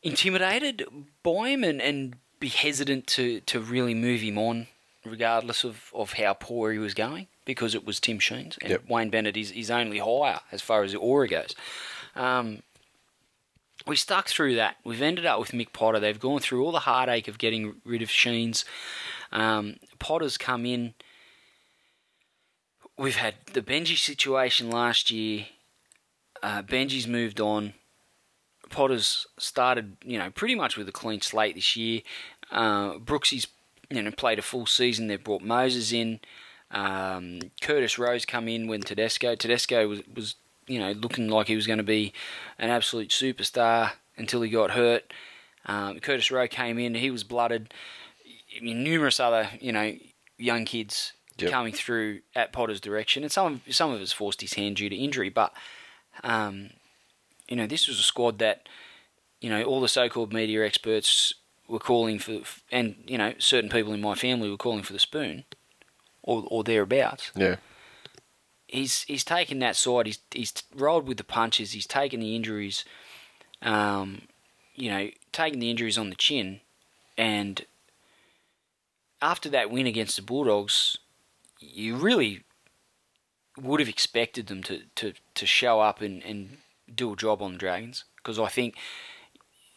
intimidated by him and, and be hesitant to, to really move him on, regardless of, of how poor he was going, because it was Tim Sheens. And Yep. Wayne Bennett is, is only higher as far as the aura goes. Um, we stuck through that. We've ended up with Mick Potter. They've gone through all the heartache of getting rid of Sheens. Um, Potter's come in. We've had the Benji situation last year. Uh, Benji's moved on. Potter's started, you know, pretty much with a clean slate this year. Uh, Brooksy's, you know, played a full season. They've brought Moses in. Um, Curtis Rose come in when Tedesco. Tedesco was, was, you know, looking like he was going to be an absolute superstar until he got hurt. Um, Curtis Rowe came in. He was blooded. I mean, numerous other, you know, young kids Yep. coming through at Potter's direction, and some of, some of us forced his hand due to injury. But um, you know, this was a squad that you know all the so-called media experts were calling for, and you know, certain people in my family were calling for the spoon, or or thereabouts. yeah He's he's taken that side. He's he's rolled with the punches. He's taken the injuries. Um, you know, taking the injuries on the chin, and after that win against the Bulldogs, you really would have expected them to, to, to show up and, and do a job on the Dragons because I think,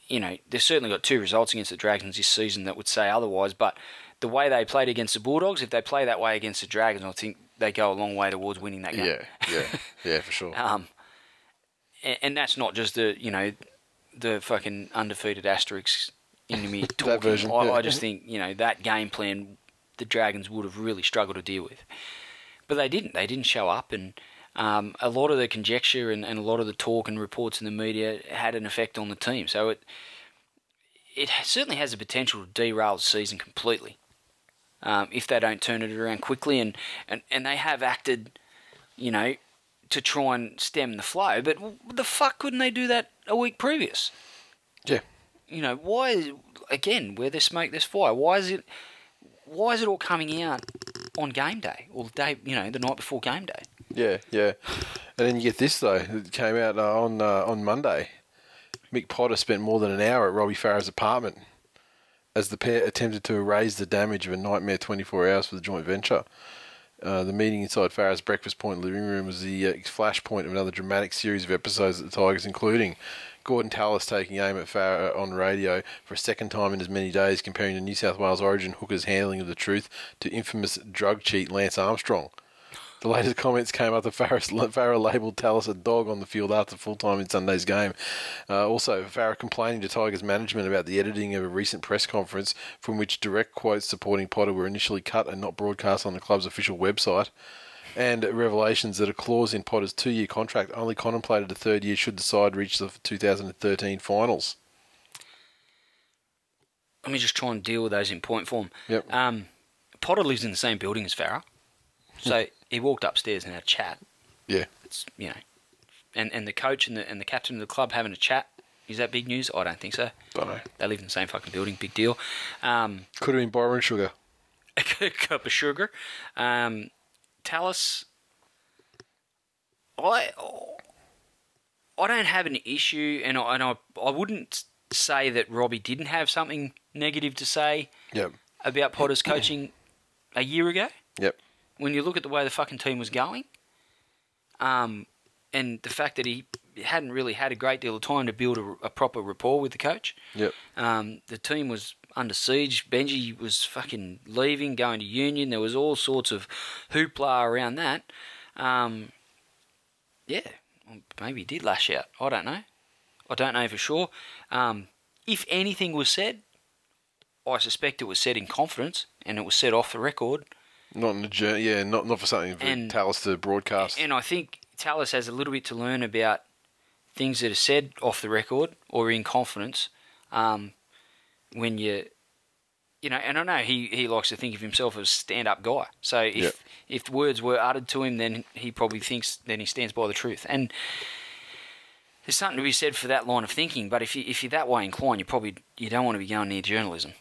you know, they've certainly got two results against the Dragons this season that would say otherwise, but the way they played against the Bulldogs, if they play that way against the Dragons, I think they go a long way towards winning that game. yeah yeah [LAUGHS] yeah for sure Um, and, and that's not just the you know the fucking undefeated asterisk [LAUGHS] enemy talking. version, I, yeah. I just think you know that game plan the Dragons would have really struggled to deal with, but they didn't. They didn't show up, and um, a lot of the conjecture and, and a lot of the talk and reports in the media had an effect on the team. So it it certainly has the potential to derail the season completely. Um, if they don't turn it around quickly, and, and, and they have acted, you know, to try and stem the flow. But the fuck couldn't they do that a week previous? yeah You know, why? Again, where there's smoke, there's fire. Why is it? Why is it all coming out on game day or the day? You know, the night before game day. Yeah, yeah. And then you get this though. It came out uh, on uh, on Monday. Mick Potter spent more than an hour at Robbie Farah's apartment as the pair attempted to erase the damage of a nightmare 24 hours for the joint venture. Uh, the meeting inside Farah's breakfast point living room was the uh, flashpoint of another dramatic series of episodes at the Tigers, including Gorden Tallis taking aim at Farah on radio for a second time in as many days, comparing the New South Wales Origin hooker's handling of the truth to infamous drug cheat Lance Armstrong. The latest comments came after Farah, [LAUGHS] Farah labelled Tallis a dog on the field after full time in Sunday's game. Uh, also, Farah complaining to Tigers management about the editing of a recent press conference from which direct quotes supporting Potter were initially cut and not broadcast on the club's official website. And revelations that a clause in Potter's two-year contract only contemplated a third year should the side reach the 2013 finals. Let me just try and deal with those in point form. Yep. Um, Potter lives in the same building as Farah, so he walked upstairs and had a chat. Yeah. It's you know, and and the coach and the and the captain of the club having a chat. Is that big news? I don't think so. Don't know. They live in the same fucking building. Big deal. Um, Could have been Byron Sugar. [LAUGHS] a cup of sugar. Um, Tallis, I I don't have an issue, and I, and I I wouldn't say that Robbie didn't have something negative to say Yep. about Potter's coaching a year ago. Yep. When you look at the way the fucking team was going, um, and the fact that he hadn't really had a great deal of time to build a, a proper rapport with the coach. Yep. Um, the team was under siege. Benji was fucking leaving, going to Union. There was all sorts of hoopla around that. Um, yeah, maybe he did lash out. I don't know. I don't know for sure. Um, if anything was said, I suspect it was said in confidence and it was said off the record. Not in the journey. Yeah. Not not for something for And- Tallis to broadcast. And I think Tallis has a little bit to learn about things that are said off the record or in confidence. Um, when you, you know, and I know he, he likes to think of himself as a stand up guy. So if Yep. if words were uttered to him, then he probably thinks then he stands by the truth. And there's something to be said for that line of thinking. But if you if you're that way inclined, you probably you don't want to be going near journalism.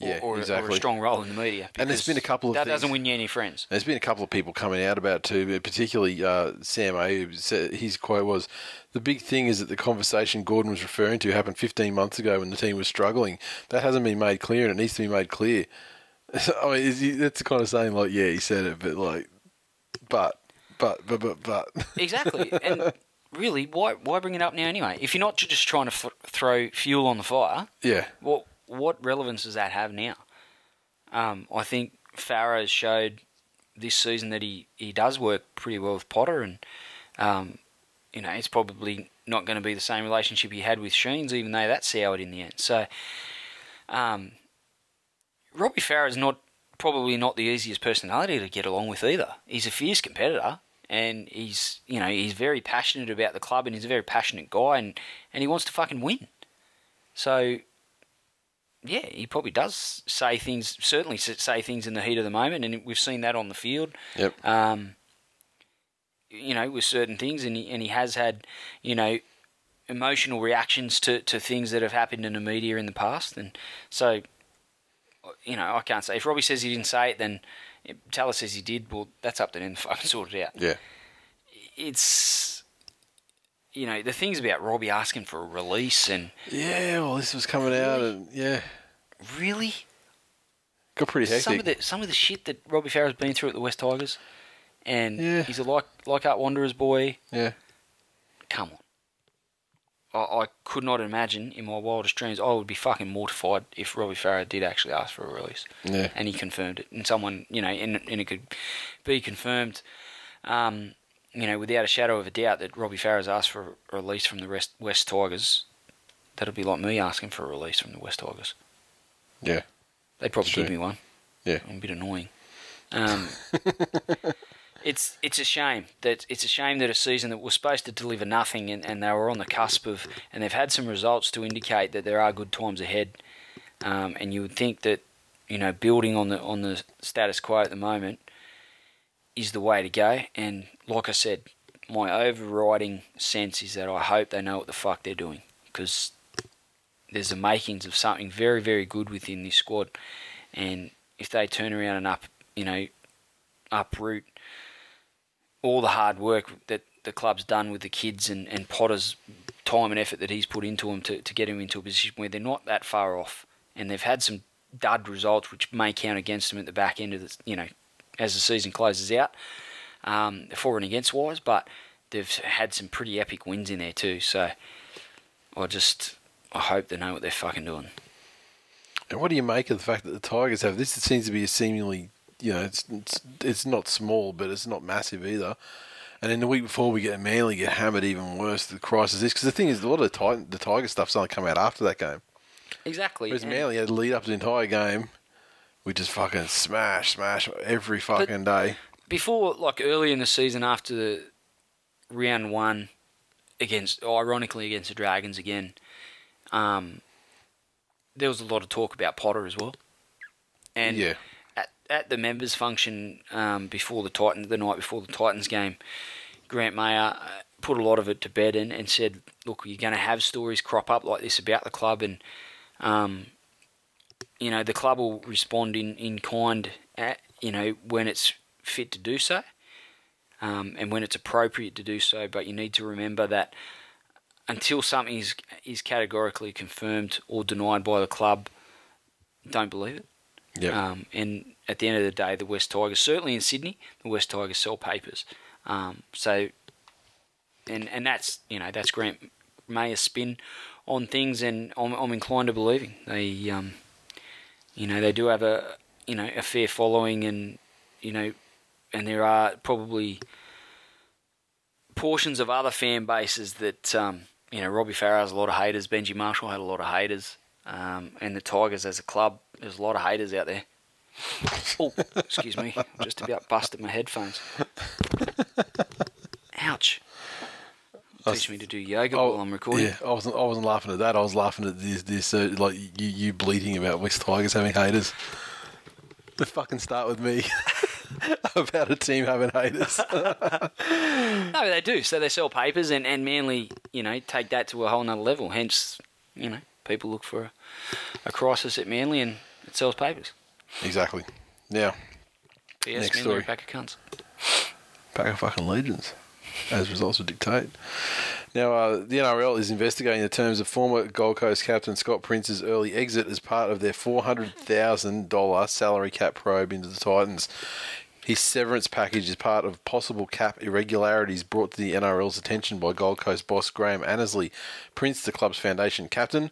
Or, Yeah, or, or exactly. a strong role in the media. And there's been a couple of that things- doesn't win you any friends. There's been a couple of people coming out about it too, but particularly uh, Sam A. said- His quote was, "The big thing is that the conversation Gordon was referring to happened 15 months ago when the team was struggling. That hasn't been made clear, and it needs to be made clear." [LAUGHS] I mean, that's kind of saying like, "Yeah, he said it, but like, but, but, but, but, but." [LAUGHS] Exactly. and really, why why bring it up now anyway? If you're not just trying to f- throw fuel on the fire, yeah, what what relevance does that have now? Um, I think has showed this season that he, he does work pretty well with Potter, and um, you know it's probably not going to be the same relationship he had with Sheens, even though that soured in the end. So, um, Robbie Farah is not probably not the easiest personality to get along with either. He's a fierce competitor, and he's you know he's very passionate about the club, and he's a very passionate guy, and and he wants to fucking win. So yeah, he probably does say things. Certainly, say things in the heat of the moment, and we've seen that on the field. yep, Um, you know, with certain things, and he, and he has had, you know, emotional reactions to, to things that have happened in the media in the past, and so, you know, I can't say if Robbie says he didn't say it, then Taylor says he did. Well, that's up to him to [LAUGHS] fucking sort it out. yeah, It's, you know, the things about Robbie asking for a release and yeah. Well, this was coming out, and yeah, really. got pretty hectic. some of the some of the shit that Robbie Farah's been through at the West Tigers, and Yeah. he's a like Leichhardt Wanderers boy. yeah, Come on, I, I could not imagine in my wildest dreams I would be fucking mortified if Robbie Farah did actually ask for a release, yeah, and he confirmed it, and someone you know, and, and it could be confirmed, um, you know, without a shadow of a doubt that Robbie Farah's asked for a release from the West West Tigers. That'd be like me asking for a release from the West Tigers. yeah, They'd probably give me one. yeah. I'm a bit annoying. Um, [LAUGHS] it's it's a shame that it's a shame that a season that was supposed to deliver nothing and, and they were on the cusp of and they've had some results to indicate that there are good times ahead. Um, and you would think that you know building on the on the status quo at the moment is the way to go. And like I said, my overriding sense is that I hope they know what the fuck they're doing because there's the makings of something very very good within this squad. And if they turn around and up, you know, uproot all the hard work that the club's done with the kids and, and Potter's time and effort that he's put into them to, to get them into a position where they're not that far off. And they've had some dud results which may count against them at the back end of the, you know, as the season closes out, um, for and against wise, but they've had some pretty epic wins in there too. So I just, I hope they know what they're fucking doing. And what do you make of the fact that the Tigers have this? It seems to be a seemingly, you know, it's it's, it's not small, but it's not massive either. And then the week before, we get Manly get hammered even worse. The crisis is because the thing is, a lot of the Titan, the Tiger stuff's only come out after that game. Exactly. Whereas and- Manly had lead up the entire game. We just fucking smash, smash every fucking day. before, like early in the season, after the round one against, ironically against the Dragons again, um, there was a lot of talk about Potter as well. And Yeah. at, at the members function um, before the Titans, the night before the Titans game, Grant Mayer uh, put a lot of it to bed and, and said, "Look, you're going to have stories crop up like this about the club, and um, you know the club will respond in in kind, at, you know when it's fit to do so, um, and when it's appropriate to do so. But you need to remember that." Until something is, is categorically confirmed or denied by the club, don't believe it. Yeah. Um, and at the end of the day, the West Tigers, certainly in Sydney, the West Tigers sell papers. Um, so, and and that's you know that's Grant Mayer's spin on things, and I'm, I'm inclined to believing they, um, you know, they do have a you know a fair following, and you know, and there are probably portions of other fan bases that um, you know Robbie Farah has a lot of haters, Benji Marshall had a lot of haters, um, and the Tigers as a club, there's a lot of haters out there. Oh, excuse me, just about busted my headphones. Ouch. Teach me to do yoga while I'm recording. Yeah, I wasn't. I wasn't laughing at that. I was laughing at this. This uh, like you, you bleating about West Tigers having haters. The fucking start with me [LAUGHS] about a team having haters. [LAUGHS] No, they do. So they sell papers, and, and Manly, you know, take that to a whole nother level. Hence, you know, people look for a, a crisis at Manly, and it sells papers. exactly. Now, P.S. Next Manly story. are a pack of cunts. pack of fucking legends, as results would dictate. Now, uh, the NRL is investigating the terms of former Gold Coast captain Scott Prince's early exit as part of their $400,000 salary cap probe into the Titans. His severance package is part of possible cap irregularities brought to the NRL's attention by Gold Coast boss Graham Annesley. Prince, the club's foundation captain,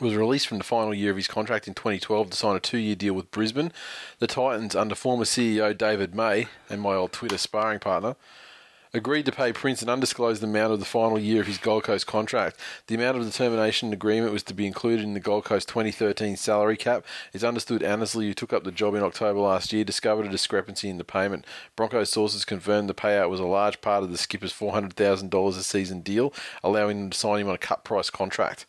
was released from the final year of his contract in 2012 to sign a two-year deal with Brisbane. The Titans, under former CEO David May and my old Twitter sparring partner, agreed to pay Prince an undisclosed amount of the final year of his Gold Coast contract. The amount of the termination agreement was to be included in the Gold Coast 2013 salary cap. It's understood Annesley, who took up the job in October last year, discovered a discrepancy in the payment. Broncos sources confirmed the payout was a large part of the skipper's $400,000 a season deal, allowing them to sign him on a cut price contract.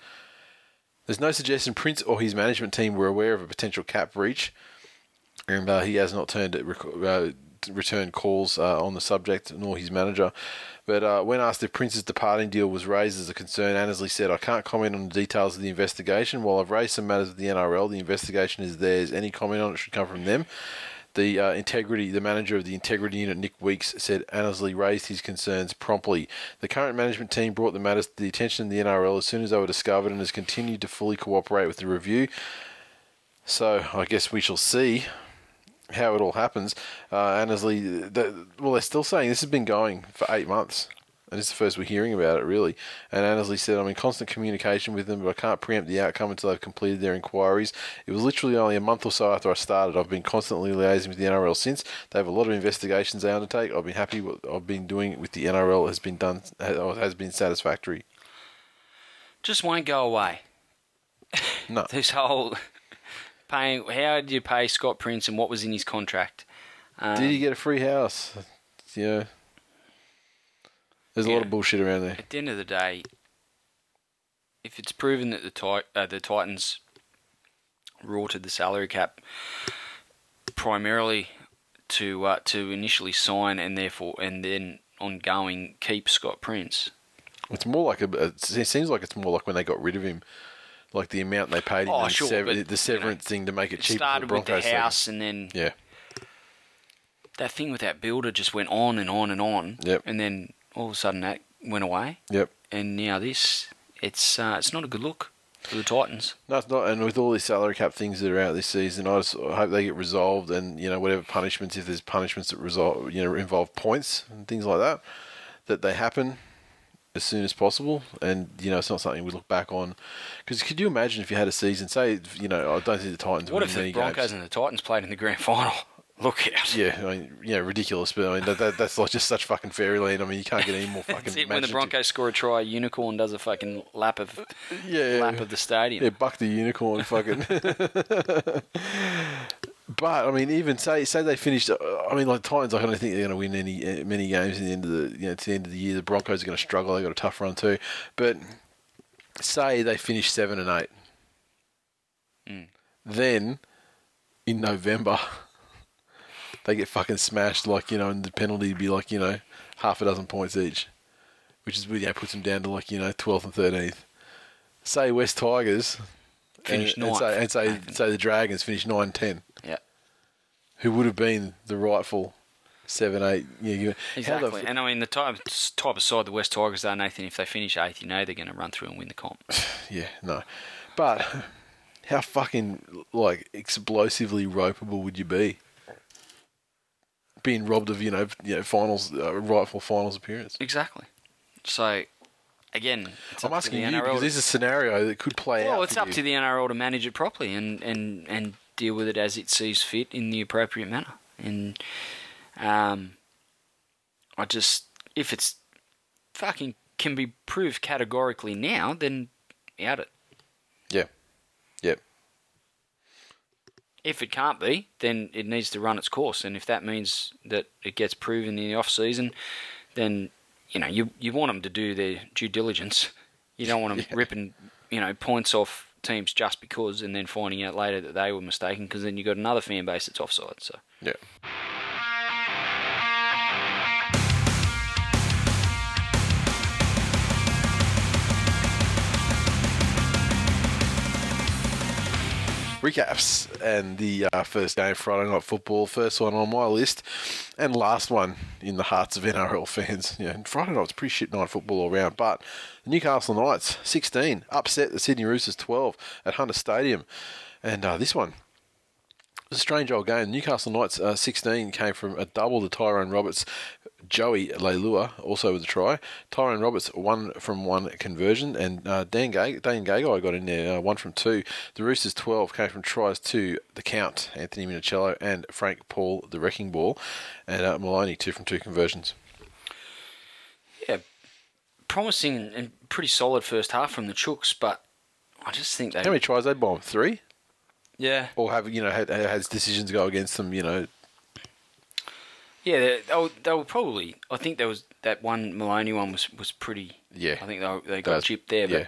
There's no suggestion Prince or his management team were aware of a potential cap breach, and uh, he has not turned rec- uh, returned calls uh, on the subject, nor his manager. But uh, when asked if Prince's departing deal was raised as a concern, Annesley said, "I can't comment on the details of the investigation. While I've raised some matters with the NRL, the investigation is theirs. Any comment on it should come from them." The uh, integrity, the manager of the integrity unit, Nick Weeks, said Annesley raised his concerns promptly. The current management team brought the matters to the attention of the NRL as soon as they were discovered and has continued to fully cooperate with the review. So I guess we shall see how it all happens. Uh, Annesley, the, well, they're still saying this has been going for eight months. And it's the first we're hearing about it, really. And Annesley said, I'm in constant communication with them, but I can't preempt the outcome until they've completed their inquiries. It was literally only a month or so after I started. I've been constantly liaising with the NRL since. They have a lot of investigations they undertake. I've been happy what I've been doing with the NRL has been done, has been satisfactory. Just won't go away. No. [LAUGHS] This whole paying. How did you pay Scott Prince, and what was in his contract? Um, Did he get a free house? Yeah. There's a lot of bullshit around there. At the end of the day, if it's proven that the Tit- uh, the Titans rorted the salary cap primarily to uh, to initially sign and therefore and then ongoing keep Scott Prince. It's more like a. It seems like it's more like when they got rid of him, like the amount they paid him, Oh, sure, sever- but, the severance you know, thing to make it It cheaper started with the house and then Yeah, that thing with that builder just went on and on and on. Yep. And then all of a sudden that went away. yep. And now this, it's uh, it's not a good look for the Titans. No, it's not. And with all these salary cap things that are out this season, I just hope they get resolved. And you know, whatever punishments, if there's punishments that resolve, you know, involve points and things like that, that they happen as soon as possible. And you know, it's not something we look back on. Because could you imagine if you had a season? Say, you know, I don't think the Titans. What win any games what if the Broncos games. and the Titans played in the grand final? [LAUGHS] Look out. Yeah, I mean, you know, ridiculous, but I mean, that, that, that's like just such fucking fairyland. I mean, you can't get any more [LAUGHS] fucking. It, when the Broncos score a try, Unicorn does a fucking lap of [LAUGHS] yeah, lap of the stadium. yeah, buck the unicorn, fucking. But I mean, even say say they finished. uh, I mean, like Titans, I don't think they're going to win any many games in the end of the you know to the end of the year. The Broncos are going to struggle. They got a tough run too. But say they finish seven and eight, Mm. then in November [LAUGHS] they get fucking smashed. Like you know, and the penalty would be like you know half a dozen points each, which is know puts them down to like you know twelfth and thirteenth. Say West Tigers. Finish and, and say, and say, say the Dragons finish 9 10 Yeah. Who would have been the rightful seven, eight. Yeah, you, Exactly. and I mean, the type, type of side the West Tigers are, Nathan, if they finish eighth, you know they're going to run through and win the comp. [SIGHS] yeah, no. But [LAUGHS] how fucking like explosively ropeable would you be? Being robbed of you know you know finals uh, rightful finals appearance. exactly. So, again, it's I'm asking you because is a scenario that could play out. Well, it's up you. to the NRL to manage it properly and, and, and deal with it as it sees fit in the appropriate manner. And um, I just, if it's fucking can be proved categorically now, then out it. Yeah, yep. If it can't be, then it needs to run its course. And if that means that it gets proven in the off season, then you know you you want them to do their due diligence. You don't want them [LAUGHS] Yeah. ripping you know points off teams just because, and then finding out later that they were mistaken. Because then you have got another fan base that's offside. So Yeah. Recaps and the uh, first game Friday night football, first one on my list, and last one in the hearts of NRL fans. Yeah, Friday night's pretty shit night football all round, but the Newcastle Knights sixteen upset the Sydney Roosters twelve at Hunter Stadium, and uh, this one it was a strange old game. Newcastle Knights uh, 16 came from a double to Tyrone Roberts. Joey Leilua also with a try. Tyrone Roberts one from one conversion, and uh, Dan Dane Gagai got in there uh, one from two. The Roosters 12 came from tries to the count, Anthony Minichiello and Frank Paul, the wrecking ball, and uh, Maloney two from two conversions. yeah, promising and pretty solid first half from the Chooks, but I just think they How many tries they bomb? Three, yeah or have you know had, has decisions go against them? You know, Yeah, they, they, were, they were probably. I think there was that one Maloney one was was pretty. Yeah. I think they, they got That's- chipped there, but yeah.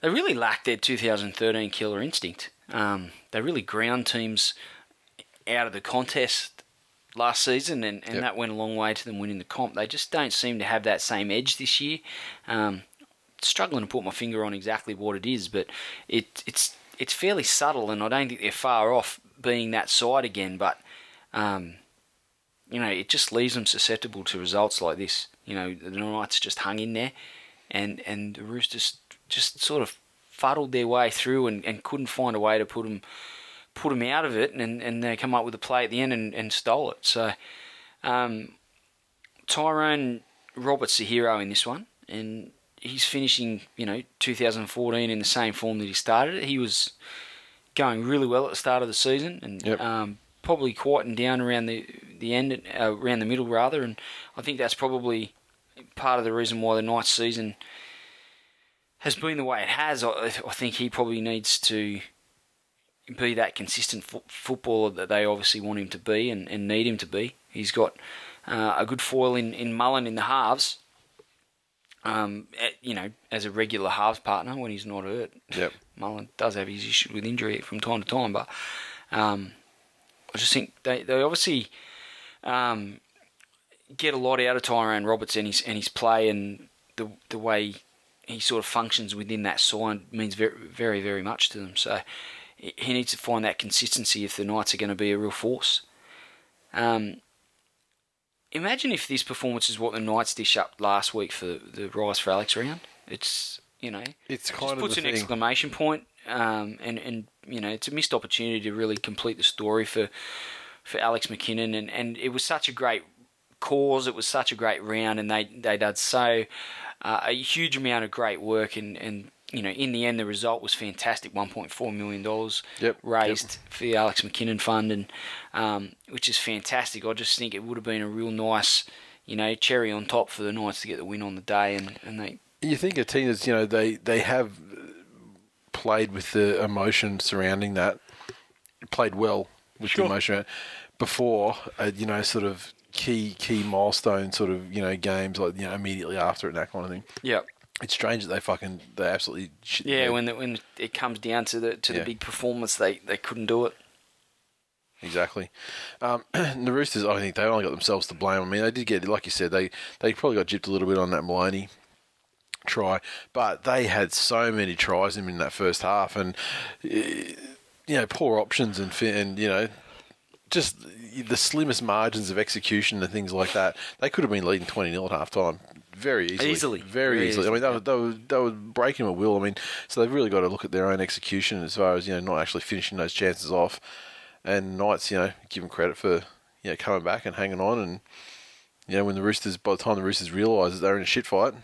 they really lacked their 2013 killer instinct. Um, they really ground teams out of the contest last season, and, and Yep. that went a long way to them winning the comp. They just don't seem to have that same edge this year. Um, struggling to put my finger on exactly what it is, but it, it's it's fairly subtle, and I don't think they're far off being that side again. But um, you know, it just leaves them susceptible to results like this. You know, the Knights just hung in there, and and the Roosters just sort of fuddled their way through and, and couldn't find a way to put them put them out of it, and, and they come up with a play at the end and, and stole it. So, um, Tyrone Roberts the hero in this one, and he's finishing you know 2014 in the same form that he started. He was going really well at the start of the season, and Yep. um, probably quieting down around the the end, uh, around the middle rather. And I think that's probably part of the reason why the Knights season has been the way it has. I, I think he probably needs to be that consistent fo- footballer that they obviously want him to be and, and need him to be. He's got uh, a good foil in, in Mullen in the halves. Um, eh, you know, as a regular halves partner when he's not hurt. Yep. [LAUGHS] Mullen does have his issues with injury from time to time, but um, I just think they, they obviously um, get a lot out of Tyrone Roberts and his and his play and the the way he sort of functions within that side means very very very much to them. So he needs to find that consistency if the Knights are going to be a real force. Um, imagine if this performance is what the Knights dish up last week for the Rise for Alex round. It's you know it's it kind just of puts an thing. exclamation point, um, and and you know it's a missed opportunity to really complete the story for for Alex McKinnon, and, and it was such a great cause. It was such a great round, and they they did so uh, a huge amount of great work, and and you know in the end the result was fantastic. One point four million dollars Yep, raised for the Alex McKinnon Fund, and um, which is fantastic. I just think it would have been a real nice. You know, cherry on top for the Knights to get the win on the day, and, and they You think a team that's you know they they have played with the emotion surrounding that, played well with Sure. the emotion before, uh, you know, sort of key key milestone sort of you know games like you know immediately after it and that kind of thing. Yeah. It's strange that they fucking they absolutely shit Yeah, when the, when it comes down to the to Yeah. the big performance, they, they couldn't do it. Exactly. Um, [CLEARS THROAT] the Roosters, I think they only got themselves to blame. I mean, they did get, like you said, they they probably got gypped a little bit on that Maloney try, but they had so many tries in in that first half, and you know, poor options and and you know, just the slimmest margins of execution and things like that. They could have been leading twenty 0 at half time. Very easily, Easily. very, Very easily. I mean, they were, they were they were breaking a will. I mean, so they've really got to look at their own execution as far as you know, not actually finishing those chances off. And Knights, you know, give them credit for you know coming back and hanging on. And you know, when the Roosters, by the time the Roosters realised that they're in a shit fight,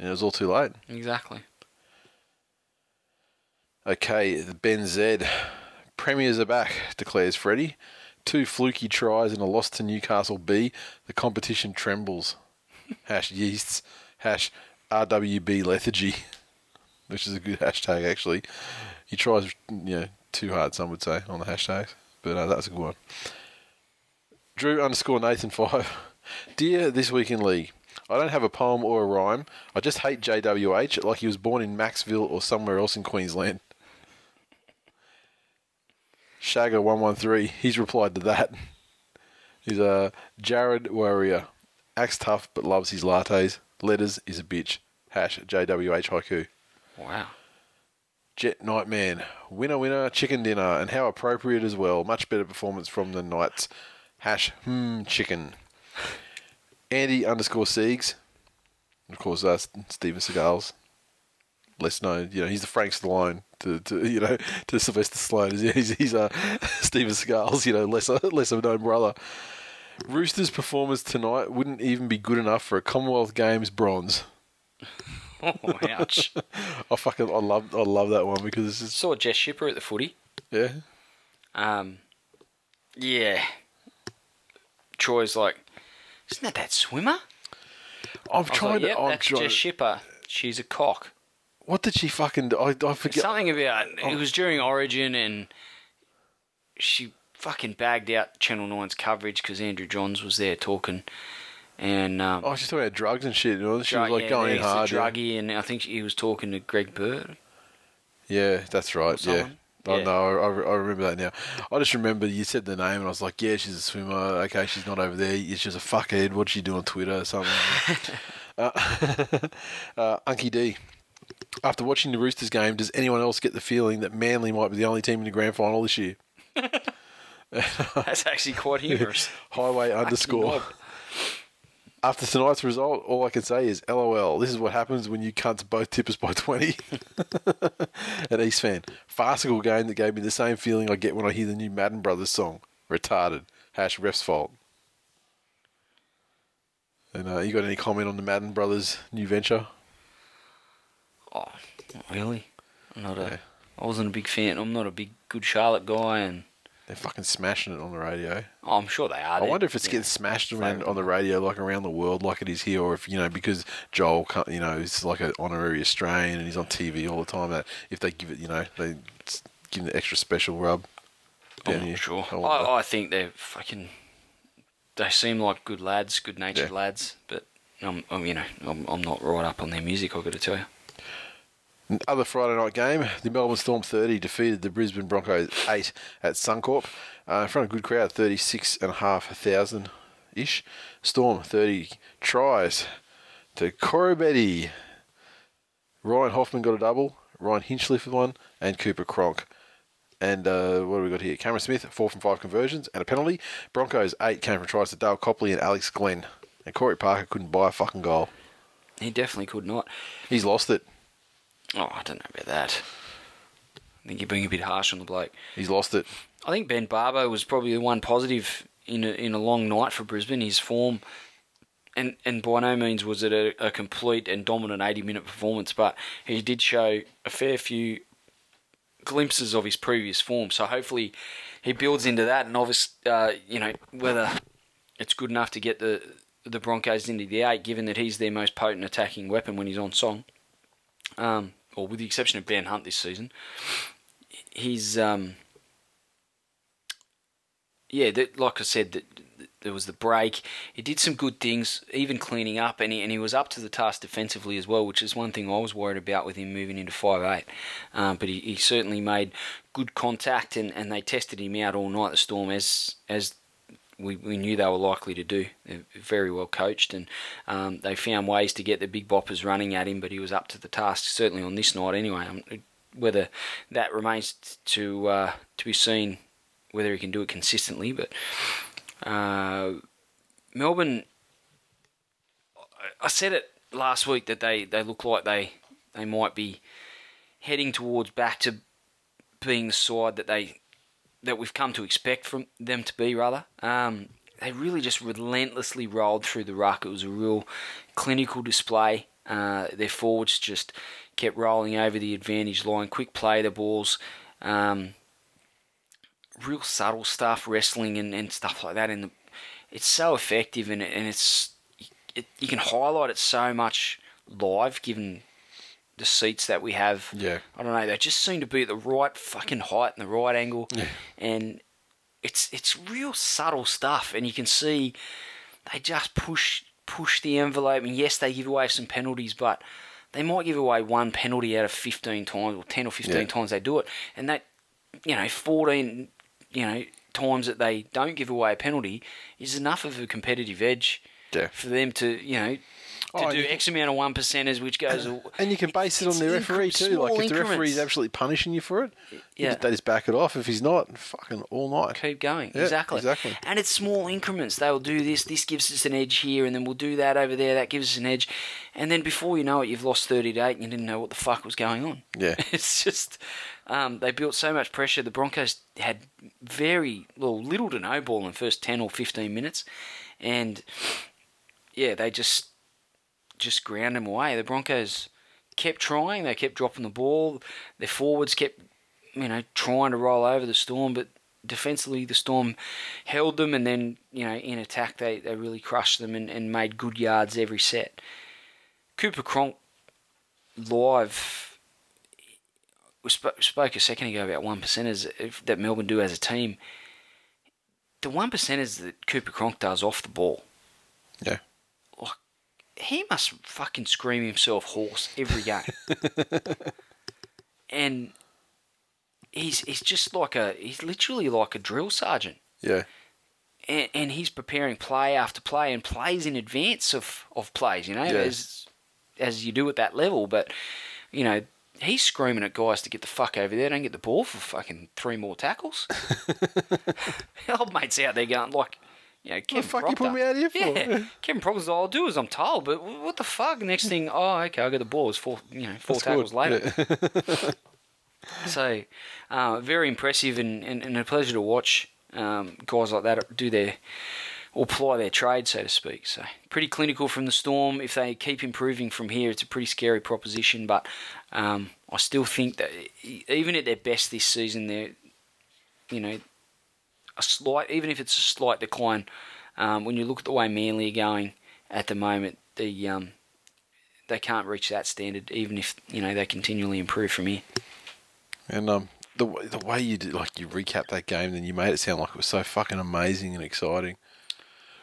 and it was all too late. Exactly. Okay, the Ben Z. Premiers are back, declares Freddie. Two fluky tries and a loss to Newcastle B. The competition trembles. [LAUGHS] Hash yeasts. Hash RWB lethargy. Which is a good hashtag, actually. He tries, you know, too hard, some would say, on the hashtags. But uh, that's a good one. Drew underscore Nathan 5. [LAUGHS] Dear This Week in League, I don't have a poem or a rhyme. I just hate JWH like he was born in Maxville or somewhere else in Queensland. Shagger113, he's replied to that. He's a Jared Warrior. Acts tough but loves his lattes. Letters is a bitch. Hash JWH haiku. Wow. Jet Nightman. Winner, winner, chicken dinner. And how appropriate as well. Much better performance from the Knights. Hash hmm chicken. Andy underscore Siegs. Of course, that's Steven Seagal's. Less known, you know, he's the Frank Stallone to, to you know, to Sylvester Stallone. He's, he's, he's uh, [LAUGHS] Steven Seagal's, you know, lesser, lesser known brother. Roosters' performance tonight wouldn't even be good enough for a Commonwealth Games bronze. Oh, [LAUGHS] ouch. [LAUGHS] I fucking, I love, I love that one because it's just, Saw Jess Schipper at the footy. yeah. Um, yeah. Troy's like, isn't that that swimmer? I'm I was trying like, to. yep, I'm that's trying. Jess Schipper. She's a cock. What did she fucking do? I, I forget. Something about Oh. it was during Origin, and she fucking bagged out Channel 9's coverage because Andrew Johns was there talking, and um, Oh, she's talking about drugs and shit. You know? She was like yeah, going in he's a hard. Yeah. and I think he was talking to Greg Bird. yeah, that's right. Yeah. Someone. I Yeah. know. I, I remember that now. I just remember you said the name, and I was like, "Yeah, she's a swimmer. Okay, she's not over there. She's just a fuckhead. What'd she do on Twitter or something?" [LAUGHS] uh, [LAUGHS] uh, Unky D. After watching the Roosters game, does anyone else get the feeling that Manly might be the only team in the grand final this year? [LAUGHS] That's actually quite humorous. Highway underscore. knob. After tonight's result, all I can say is LOL. This is what happens when you cunts both tip us by [LAUGHS] 20. [LAUGHS] An East fan. Farcical game that gave me the same feeling I get when I hear the new Madden Brothers song. Retarded. Hash ref's fault. And uh, you got any comment on the Madden Brothers new venture? Oh, not really. I'm not a. Yeah. I wasn't a big fan. I'm not a big good Charlotte guy, and They're fucking smashing it on the radio. oh, I'm sure they are. I wonder if it's yeah. getting smashed around on the radio like around the world like it is here, or if you know because Joel, you know, is like an honorary Australian and he's on TV all the time. That if they give it, you know, they give him the extra special rub. I'm not here. sure. I. I, I think they're fucking. They seem like good lads, good natured Yeah. lads, but I'm, I'm, you know, I'm, I'm not right up on their music. I've got to tell you. Other Friday night game, the Melbourne Storm 30 defeated the Brisbane Broncos 8 at Suncorp uh, in front of a good crowd, 36,500 ish. Storm 30 tries to Koroibete. Ryan Hoffman got a double, Ryan Hinchcliffe with one, and Cooper Cronk. And uh, what do we got here? Cameron Smith, four from five conversions and a penalty. Broncos, eight came from tries to Dale Copley and Alex Glenn. And Corey Parker couldn't buy a fucking goal. He definitely could not. He's lost it. Oh, I don't know about that. I think you're being a bit harsh on the bloke. He's lost it. I think Ben Barba was probably the one positive in a, in a long night for Brisbane. His form, and and by no means was it a, a complete and dominant 80 minute performance, but he did show a fair few glimpses of his previous form. So hopefully he builds into that, and obviously, uh, you know, whether it's good enough to get the the Broncos into the eight, given that he's their most potent attacking weapon when he's on song. Um, or with the exception of Ben Hunt this season, he's um, yeah, that, like I said, that there was the break. He did some good things, even cleaning up, and he, and he was up to the task defensively as well, which is one thing I was worried about with him moving into five eight. Um, but he, he certainly made good contact, and, and they tested him out all night. The Storm, as as we, we knew they were likely to do. They're very well coached, and um, they found ways to get the big boppers running at him. But he was up to the task, certainly on this night anyway. Um, whether that remains to uh, to be seen, whether he can do it consistently. But uh, Melbourne, I said it last week that they, they look like they they might be heading towards back to being the side that they that we've come to expect from them to be. Rather, um, they really just relentlessly rolled through the ruck. It was a real clinical display. Uh, their forwards just kept rolling over the advantage line, quick play the balls. Um, real subtle stuff, wrestling and, and stuff like that. And the, it's so effective, and, and it's it, you can highlight it so much live, given the seats that we have. Yeah. I don't know. They just seem to be at the right fucking height and the right angle, Yeah. and it's it's real subtle stuff, and you can see they just push push the envelope. And yes, they give away some penalties, but they might give away one penalty out of 15 times or 10 or 15 Yeah. times they do it. And that, you know, 14, you know, times that they don't give away a penalty is enough of a competitive edge Yeah. for them to, you know, to Oh, do X amount of one percenters, which goes. And you can base it on the referee too. Like if the referee's absolutely punishing you for it, Yeah. they just back it off. If he's not, fucking all night. keep going. Yeah, exactly. exactly. And it's small increments. They will do this. This gives us an edge here, and then we'll do that over there. That gives us an edge, and then before you know it, you've lost thirty to eight, and you didn't know what the fuck was going on. Yeah. [LAUGHS] It's just um, they built so much pressure. The Broncos had very well, little to no ball in the first ten or fifteen minutes, and yeah, they just just ground them away. The Broncos kept trying. They kept dropping the ball. Their forwards kept, you know, trying to roll over the Storm, but defensively the Storm held them, and then you know in attack they, they really crushed them and, and made good yards every set. Cooper Cronk live. We spoke, spoke a second ago about one percenters that Melbourne do as a team. The one percenters that Cooper Cronk does off the ball, Yeah. He must fucking scream himself hoarse every game. [LAUGHS] and he's he's just like a he's literally like a drill sergeant. Yeah. And, and he's preparing play after play and plays in advance of, of plays, you know, Yeah. as as you do at that level. But, you know, he's screaming at guys to get the fuck over there, don't get the ball for fucking three more tackles. [LAUGHS] [LAUGHS] Old mate's out there going like you know, Kevin fuck you put me out of here for? [LAUGHS] Yeah, Kevin Proctor's all I'll do is I'm told, but what the fuck? Next thing, oh, okay, I get the ball. It's four, you know, four That's tackles good. later. [LAUGHS] So, uh, very impressive and, and, and a pleasure to watch um, guys like that do their or ply their trade, so to speak. So, pretty clinical from the Storm. If they keep improving from here, it's a pretty scary proposition. But um, I still think that even at their best this season, they're you know a slight, even if it's a slight decline. Um, when you look at the way Manly are going at the moment, the um, they can't reach that standard, even if you know they continually improve from here. And um, the the way you did, like you recap that game, then you made it sound like it was so fucking amazing and exciting.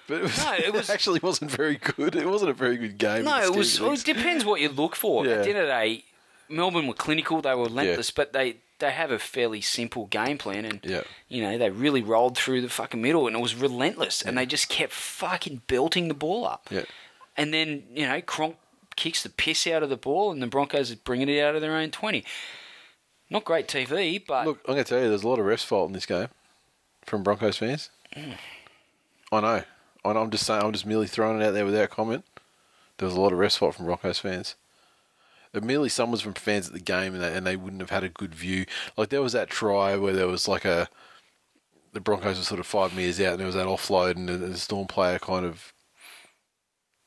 But it, was, No, it [LAUGHS] was- actually wasn't very good. It wasn't a very good game. No, it was. It depends what you look for. Yeah. At the end of the day, Melbourne were clinical. They were relentless, but they they have a fairly simple game plan, and Yeah. you know they really rolled through the fucking middle, and it was relentless, and they just kept fucking belting the ball up. Yeah. And then you know Cronk kicks the piss out of the ball, and the Broncos are bringing it out of their own twenty. Not great TV, but Look, I'm going to tell you, there's a lot of refs' fault in this game from Broncos fans. Mm. I know. I know. I'm just saying. I'm just merely throwing it out there without comment. There was a lot of refs' fault from Broncos fans. Admittedly, some was from fans at the game, and they, and they wouldn't have had a good view. Like there was that try where there was like a the Broncos were sort of five meters out, and there was that offload, and the, the Storm player kind of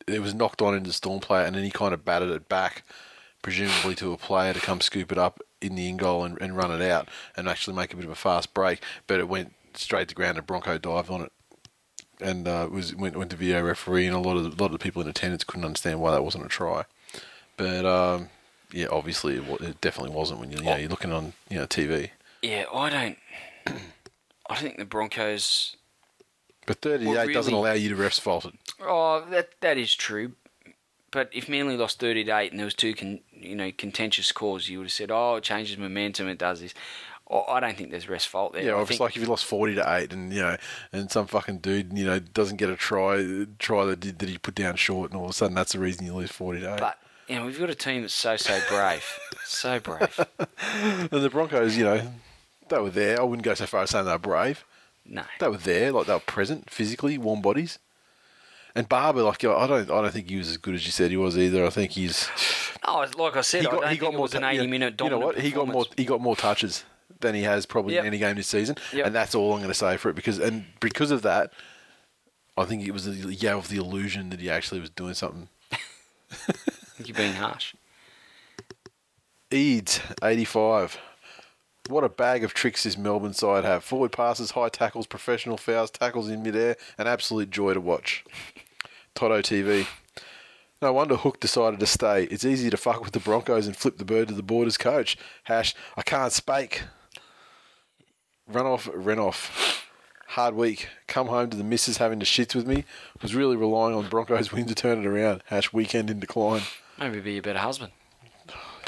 it was knocked on into the Storm player, and then he kind of batted it back, presumably to a player to come scoop it up in the in goal and, and run it out, and actually make a bit of a fast break. But it went straight to ground, and Bronco dived on it, and uh, was went went to video referee, and a lot of the, a lot of the people in attendance couldn't understand why that wasn't a try. But um, yeah, obviously it, wa- it definitely wasn't when you, you know, you're looking on you know TV. Yeah, I don't. I think the Broncos But 38 Well, doesn't allow you to refs fault it. Oh, that that is true. But if Manly lost thirty to eight and there was two, con, you know, contentious calls, you would have said, "Oh, it changes momentum. It does this." Oh, I don't think there's rest fault there. Yeah, I well, it's think- like if you lost 40 to 8 and, you know, and some fucking dude, you know, doesn't get a try, try that, did- that he put down short, and all of a sudden that's the reason you lose 40 to 8. But you know, we've got a team that's so so brave, so brave. [LAUGHS] and the Broncos, you know, they were there. I wouldn't go so far as saying they were brave. No, They were there, like they were present physically, warm bodies. And Barba, like I don't, I don't think he was as good as you said he was either. I think he's no, [SIGHS] oh, like I said, he I got, don't he got more. an ta- you know- eighty-minute You know what? He got more. He got more touches than he has probably Yep. in any game this season, Yep. and that's all I'm going to say for it. Because and because of that, I think it was the, yeah of the illusion that he actually was doing something. [LAUGHS] Think you're being harsh. Eads, 85. What a bag of tricks this Melbourne side have. Forward passes, high tackles, professional fouls, tackles in midair. An absolute joy to watch. Toto TV. No wonder Hook decided to stay. It's easy to fuck with the Broncos and flip the bird to the Borders coach. Hash, I can't spake. Run off, run off. Hard week. Come home to the missus having to shits with me. Was really relying on Broncos [LAUGHS] win to turn it around. Hash weekend in decline. Maybe be a better husband.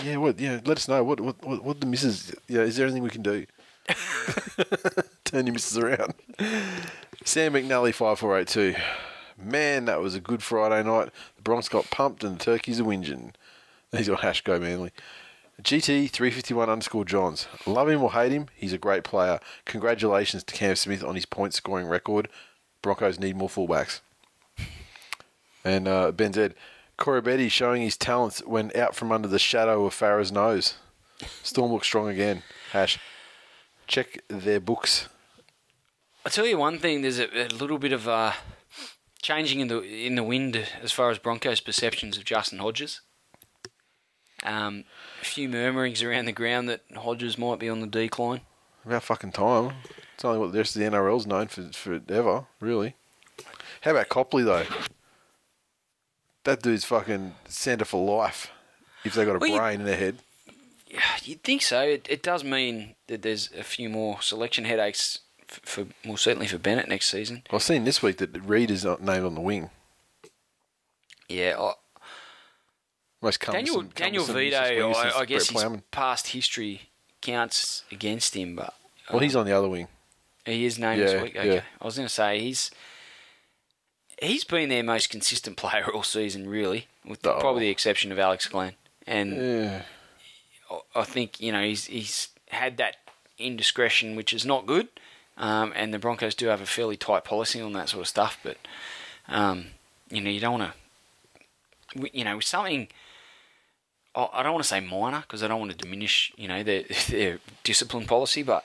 Yeah, what? Yeah, let us know. What? What? What? what the missus? Yeah, is there anything we can do? [LAUGHS] Turn your missus around. Sam McNally five four eight two. Man, that was a good Friday night. The Bronx got pumped and the turkeys are whinging. He's got hash go Manly. GT three fifty one underscore Johns. Love him or hate him, he's a great player. Congratulations to Cam Smith on his point scoring record. Broncos need more fullbacks. And uh, Ben Zed, Koroibete showing his talents when out from under the shadow of Farah's nose. Storm looks strong again. Hash. Check their books. I'll tell you one thing. There's a, a little bit of uh, changing in the in the wind as far as Broncos' perceptions of Justin Hodges. Um, a few murmurings around the ground that Hodges might be on the decline. About fucking time. It's only what the rest of the NRL's known for forever, really. How about Copley though? That dude's fucking centre for life. If they got a Well, brain in their head. Yeah, [SIGHS] You'd think so. It, it does mean that there's a few more selection headaches f- for, well, certainly for Bennett next season. I've seen this week that Reed is not named on the wing. Yeah, I, Most Daniel cumbersome- Daniel Vidot, useless wing is I, I guess his past history counts against him, but Well, he's uh, on the other wing. He is named Yeah, this week. Okay. yeah. I was going to say he's he's been their most consistent player all season, really, with Oh. probably the exception of Alex Glenn. And Yeah. I- think you know he's he's had that indiscretion, which is not good. Um, and the Broncos do have a fairly tight policy on that sort of stuff, but um, you know you don't want to, you know, something. I don't want to say minor because I don't want to diminish, you know, their [LAUGHS] their discipline policy. But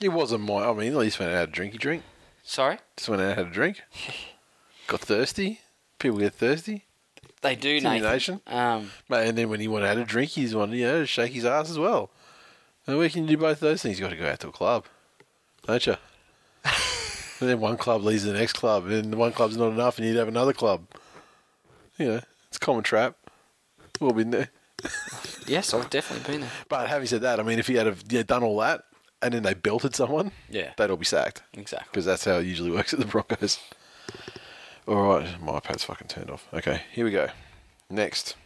it wasn't minor. I mean, at least went out had a drinky drink. sorry, Just went out and had a drink. [LAUGHS] Got thirsty. People get thirsty. they do, It's in your Nathan. nation. Um, Mate, and then when he wanted to a drink, he's wanted you know, to shake his ass as well. And where can you do both those things? you got to go out to a club, don't you? [LAUGHS] and then one club leads to the next club, and the one club's not enough, and you'd have another club. You know, it's a common trap. We've all been there. [LAUGHS] yes, I've definitely been there. But having said that, I mean, if he had have, yeah, done all that, and then they belted someone, Yeah. they'd all be sacked. Exactly. Because that's how it usually works at the Broncos. All right, my iPad's fucking turned off. Okay, here we go. Next.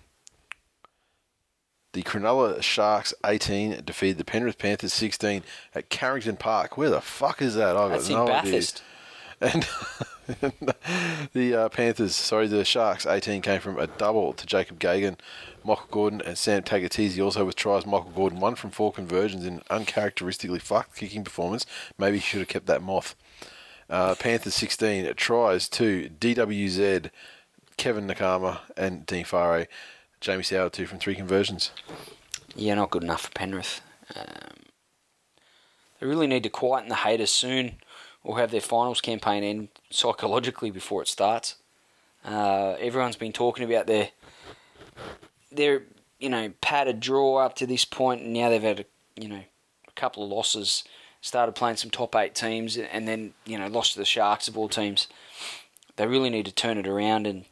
The Cronulla Sharks 18 defeated the Penrith Panthers 16 at Carrington Park. Where the fuck is that? I've That's got no idea. Bathurst. And [LAUGHS] the uh, Panthers, sorry, the Sharks 18 came from a double to Jacob Gagan, Michael Gordon, and Sam Tagataese. Also with tries, Michael Gordon one from four conversions in uncharacteristically fucked kicking performance. Maybe he should have kept that moth. Uh, Panthers 16 tries to DWZ, Kevin Naiqama, and Dean Whare. Jamie Soward two from three conversions. Yeah, not good enough for Penrith. Um, they really need to quieten the haters soon or have their finals campaign end psychologically before it starts. Uh, everyone's been talking about their their you know padded draw up to this point, and now they've had a, you know a couple of losses. Started playing some top eight teams, and then you know lost to the Sharks of all teams. They really need to turn it around and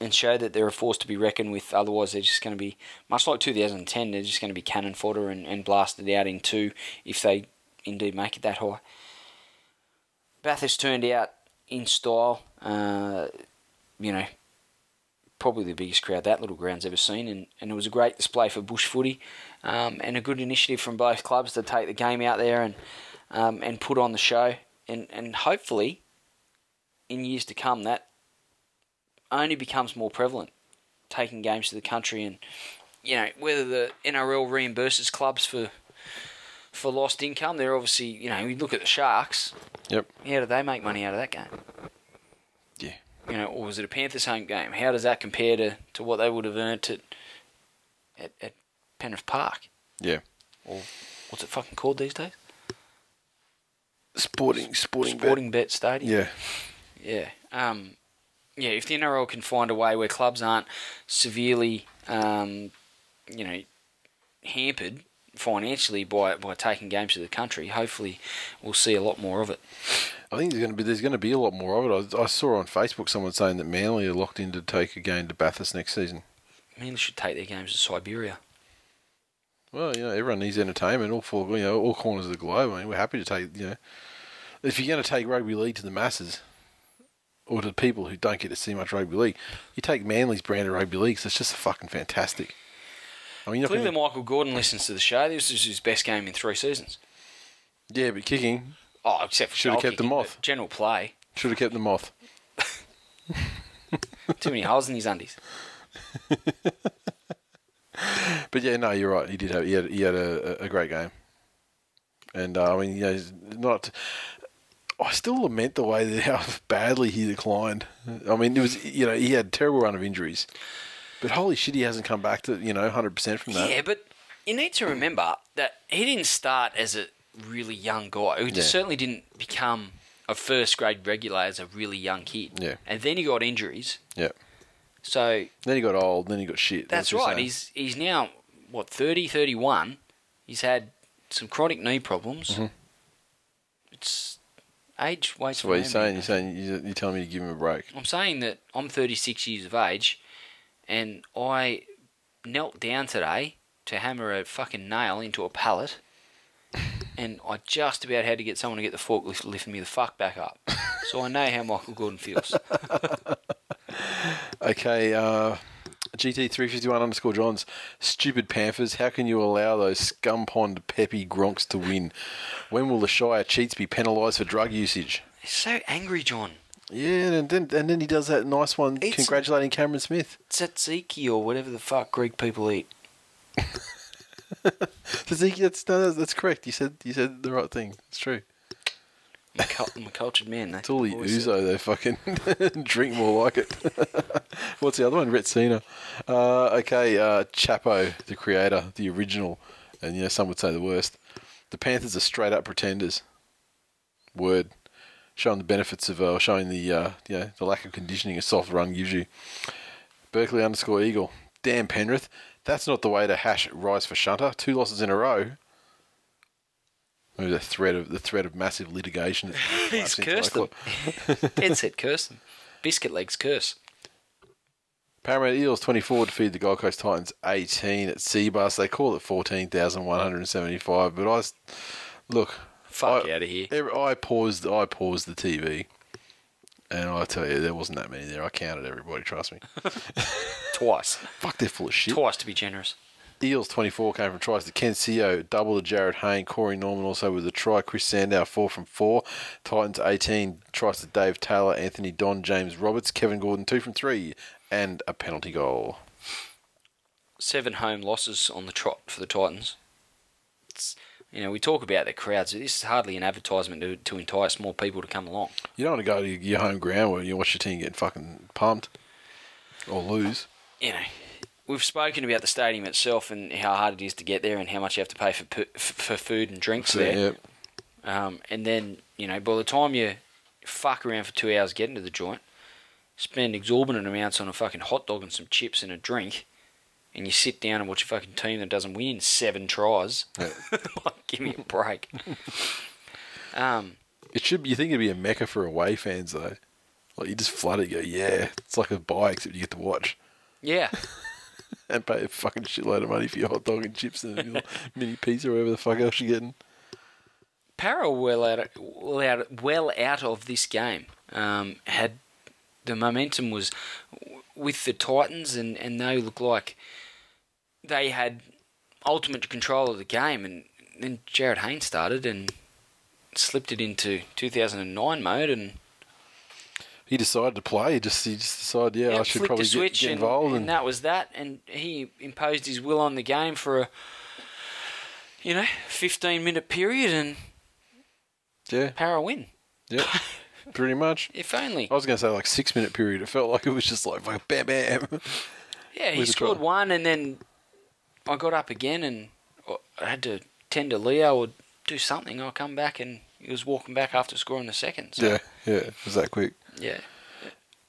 and show that they're a force to be reckoned with. Otherwise, they're just going to be much like 2010. They're just going to be cannon fodder and, and blasted out in two if they indeed make it that high. Bathurst turned out in style. Uh, you know, probably the biggest crowd that little ground's ever seen, and, and it was a great display for bush footy, um, and a good initiative from both clubs to take the game out there and um, and put on the show, and and hopefully, in years to come, that only becomes more prevalent, taking games to the country, and you know whether the NRL reimburses clubs for for lost income, they're obviously you know you look at the Sharks, Yep. how do they make money out of that game? Yeah. You know, or was it a Panthers home game? How does that compare to, to what they would have earned at, at at Penrith Park? Yeah. Or what's it fucking called these days? Sporting, sporting, Sporting Bet Stadium. Yeah. Yeah. Um, yeah, if the NRL can find a way where clubs aren't severely, um, you know, hampered financially by, by taking games to the country, hopefully we'll see a lot more of it. I think there's going to be there's going to be a lot more of it. I, I saw on Facebook someone saying that Manly are locked in to take a game to Bathurst next season. They should take their games to Siberia. Well, you know, everyone needs entertainment. All four, you know, all corners of the globe. I mean, we're happy to take. You know, if you're going to take rugby league to the masses, or to the people who don't get to see much rugby league, you take Manly's brand of rugby league. 'cause it's just fucking fantastic. I mean, Clearly, gonna, Michael Gordon listens to the show. This is his best game in three seasons. yeah, but kicking Oh, except for Should have kept the kicking, moth. General play. should have kept them off. [LAUGHS] Too many holes in his undies. [LAUGHS] [LAUGHS] But yeah, no, you're right. He did have he had he had a, a great game, and uh, I mean, you know, not. I still lament the way that [LAUGHS] how badly he declined. I mean, it was you know he had a terrible run of injuries, but holy shit, he hasn't come back to you know 100 percent from that. Yeah, but you need to remember that he didn't start as a really young guy. He Yeah. certainly didn't become a first grade regular as a really young kid. Yeah. And then he got injuries. Yeah. So Then he got old. Then he got shit. that's you're right. He's he's now what 30, 31. He's had some chronic knee problems. Mm-hmm. It's age waits So what you're saying? You're saying you're, you're telling me to give him a break? I'm saying that I'm 36 years of age, and I knelt down today to hammer a fucking nail into a pallet, [LAUGHS] and I just about had to get someone to get the forklift lifting me the fuck back up. So I know how Michael Gordon feels. [LAUGHS] Okay, uh, GT351 underscore Johns. Stupid Panthers, how can you allow those scum pond peppy gronks to win? When will the Shire cheats be penalised for drug usage? He's so angry, John. Yeah, and then and then he does that nice one It's- congratulating Cameron Smith. Tzatziki or whatever the fuck Greek people eat. [LAUGHS] Tzatziki, that's, no, that's that's correct. You said you said the right thing. It's true. I'm a, I'm a cultured man. They It's all the say. They fucking [LAUGHS] drink more like it. [LAUGHS] What's the other one? Retsina. Uh, okay, uh, Chapo, the creator, the original, and you know some would say the worst. The Panthers are straight up pretenders. Word, showing the benefits of uh, showing the uh, you know, the lack of conditioning a soft run gives you. Berkeley underscore Eagle. Damn Penrith, that's not the way to hash rise for Shunter. Two losses in a row. Maybe the threat of the threat of massive litigation. [LAUGHS] He's cursed them. Oakland. [LAUGHS] Headset curse them. Biscuit legs curse. Parramatta Eels 24 defeated the Gold Coast Titans 18 at Cbus. They call it 14,175, but I look. Fuck I, out of here. every- I paused. I paused the TV, and I tell you, there wasn't that many there. I counted everybody. Trust me. [LAUGHS] Twice. Fuck, they're full of shit. Twice to be generous. Eels 24 came from tries to Ken Sio, double to Jarryd Hayne, Corey Norman also with a try, Chris Sandow 4 from 4, Titans 18 tries to Dave Taylor, Anthony Don, James Roberts, Kevin Gordon 2 from 3, and a penalty goal. seven home losses on the trot for the Titans. It's, you know, we talk about the crowds. This is hardly an advertisement to, to entice more people to come along. You don't want to go to your home ground where you watch your team get fucking pumped or lose. You know, we've spoken about the stadium itself and how hard it is to get there and how much you have to pay for for food and drinks there. yeah. Um, and then, you know, by the time you fuck around for two hours getting to the joint, spend exorbitant amounts on a fucking hot dog and some chips and a drink, and you sit down and watch a fucking team that doesn't win in seven tries. [LAUGHS] like, give me a break. [LAUGHS] um, It should be, you think it'd be a mecca for away fans though. Like you just flood it, you go, yeah. It's like a buy except you get to watch. yeah. [LAUGHS] [LAUGHS] And pay a fucking shitload of money for your hot dog and chips and a little [LAUGHS] mini pizza or whatever the fuck else you're getting. Parra well out, well out, well out of this game. Um, had the momentum was with the Titans, and, and they looked like they had ultimate control of the game. And then Jarryd Hayne's started and slipped it into 2009 mode, and He decided to play. He just he just decided, yeah, yeah, I should probably switch, get, get and, involved. and And, that was that. And he imposed his will on the game for a you know 15 minute period, and yeah, Parra win. yeah, pretty much. [LAUGHS] If only. I was going to say like six minute period. It felt like it was just like fucking bam, bam. [LAUGHS] Yeah, he scored one, and then I got up again, and I had to tend to Leo or do something. I'll come back, and he was walking back after scoring the second. So, yeah, yeah, it was that quick. Yeah.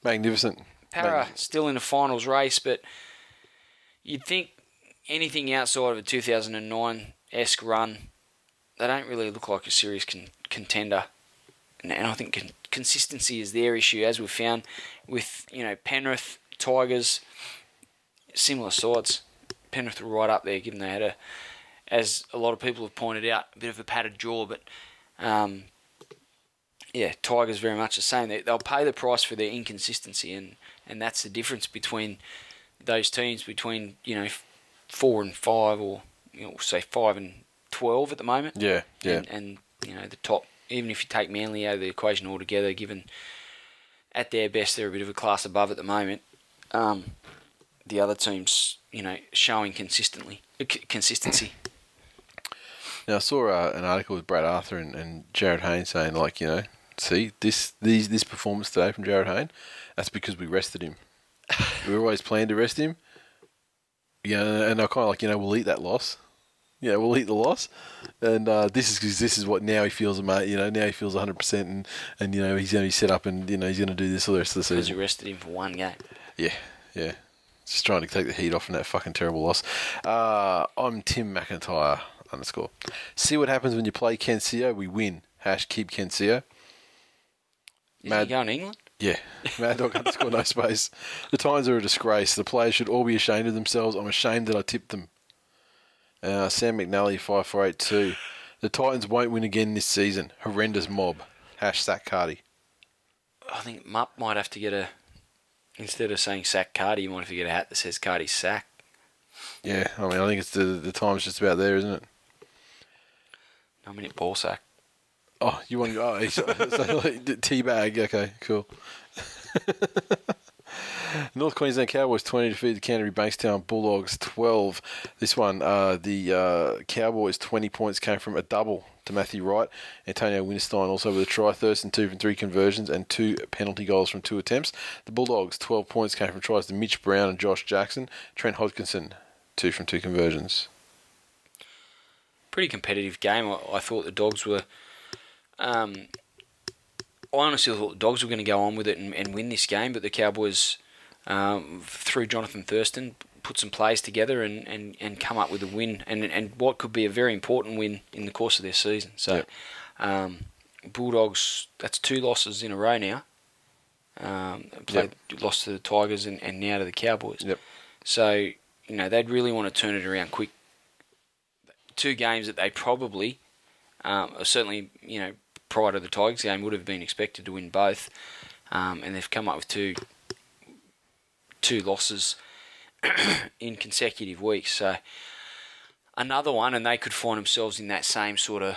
Magnificent. Parra Magnificent. still in the finals race, but you'd think anything outside of a 2009 esque run, they don't really look like a serious con- contender. And, and I think con- consistency is their issue, as we've found with you know Penrith, Tigers, similar sides. Penrith were right up there, given they had a, as a lot of people have pointed out, a bit of a padded jaw, but. Um, yeah, Tigers very much the same. They, they'll pay the price for their inconsistency, and, and that's the difference between those teams between you know four and five, or you know say five and twelve at the moment. Yeah, yeah. And, and you know the top, even if you take Manly out of the equation altogether, given at their best they're a bit of a class above at the moment. Um, the other teams, you know, showing consistently uh, c- consistency. Now I saw uh, an article with Brad Arthur and, and Jarryd Hayne's saying like, you know, see this these this performance today from Jarryd Hayne, that's because we rested him. [LAUGHS] we always planned to rest him. Yeah, and they're kind of like, you know, we'll eat that loss. Yeah, we'll eat the loss, and uh, this is 'cause this is what now he feels, mate. You know, now he feels 100, percent and and you know he's going to be set up, and you know he's going to do this all the rest of the season. Because you rested him for one game. Yeah, yeah. Just trying to take the heat off from that fucking terrible loss. Uh, I'm Tim McIntyre underscore. See what happens when you play Ken Sio. We win. Hash keep Ken Sio. Is Mad- he going England? Yeah. [LAUGHS] Mad dog underscore no space. The Titans are a disgrace. The players should all be ashamed of themselves. I'm ashamed that I tipped them. Uh, Sam McNally five four eight two. The Titans won't win again this season. Horrendous mob. Hash sack Carty. I think Mupp might have to get a. Instead of saying sack Carty, you might have to get a hat that says Carty sack. Yeah, I mean I think it's the the time's just about there, isn't it? No minute ball sack. Oh, you want to go? Oh, [LAUGHS] so, like, [LAUGHS] tea bag. Okay, cool. [LAUGHS] North Queensland Cowboys 20 defeated the Canterbury Bankstown Bulldogs 12. This one, uh, the uh, Cowboys 20 points came from a double to Matthew Wright. Antonio Winterstein also with a try, Thurston two from three conversions and two penalty goals from two attempts. The Bulldogs 12 points came from tries to Mitch Brown and Josh Jackson. Trent Hodgkinson two from two conversions. Pretty competitive game. I, I thought the Dogs were. Um, I honestly thought the Dogs were going to go on with it and, and win this game, but the Cowboys, um, through Jonathan Thurston, put some plays together and, and, and come up with a win, and and what could be a very important win in the course of their season. So, Yep. um, Bulldogs, that's two losses in a row now. Um, played, lost to the Tigers and, and now to the Cowboys. Yep. So, you know, they'd really want to turn it around quick. Two games that they probably, um, certainly, you know, prior to the Tigers game, would have been expected to win both. Um, and they've come up with two two losses [CLEARS THROAT] in consecutive weeks. So, another one, and they could find themselves in that same sort of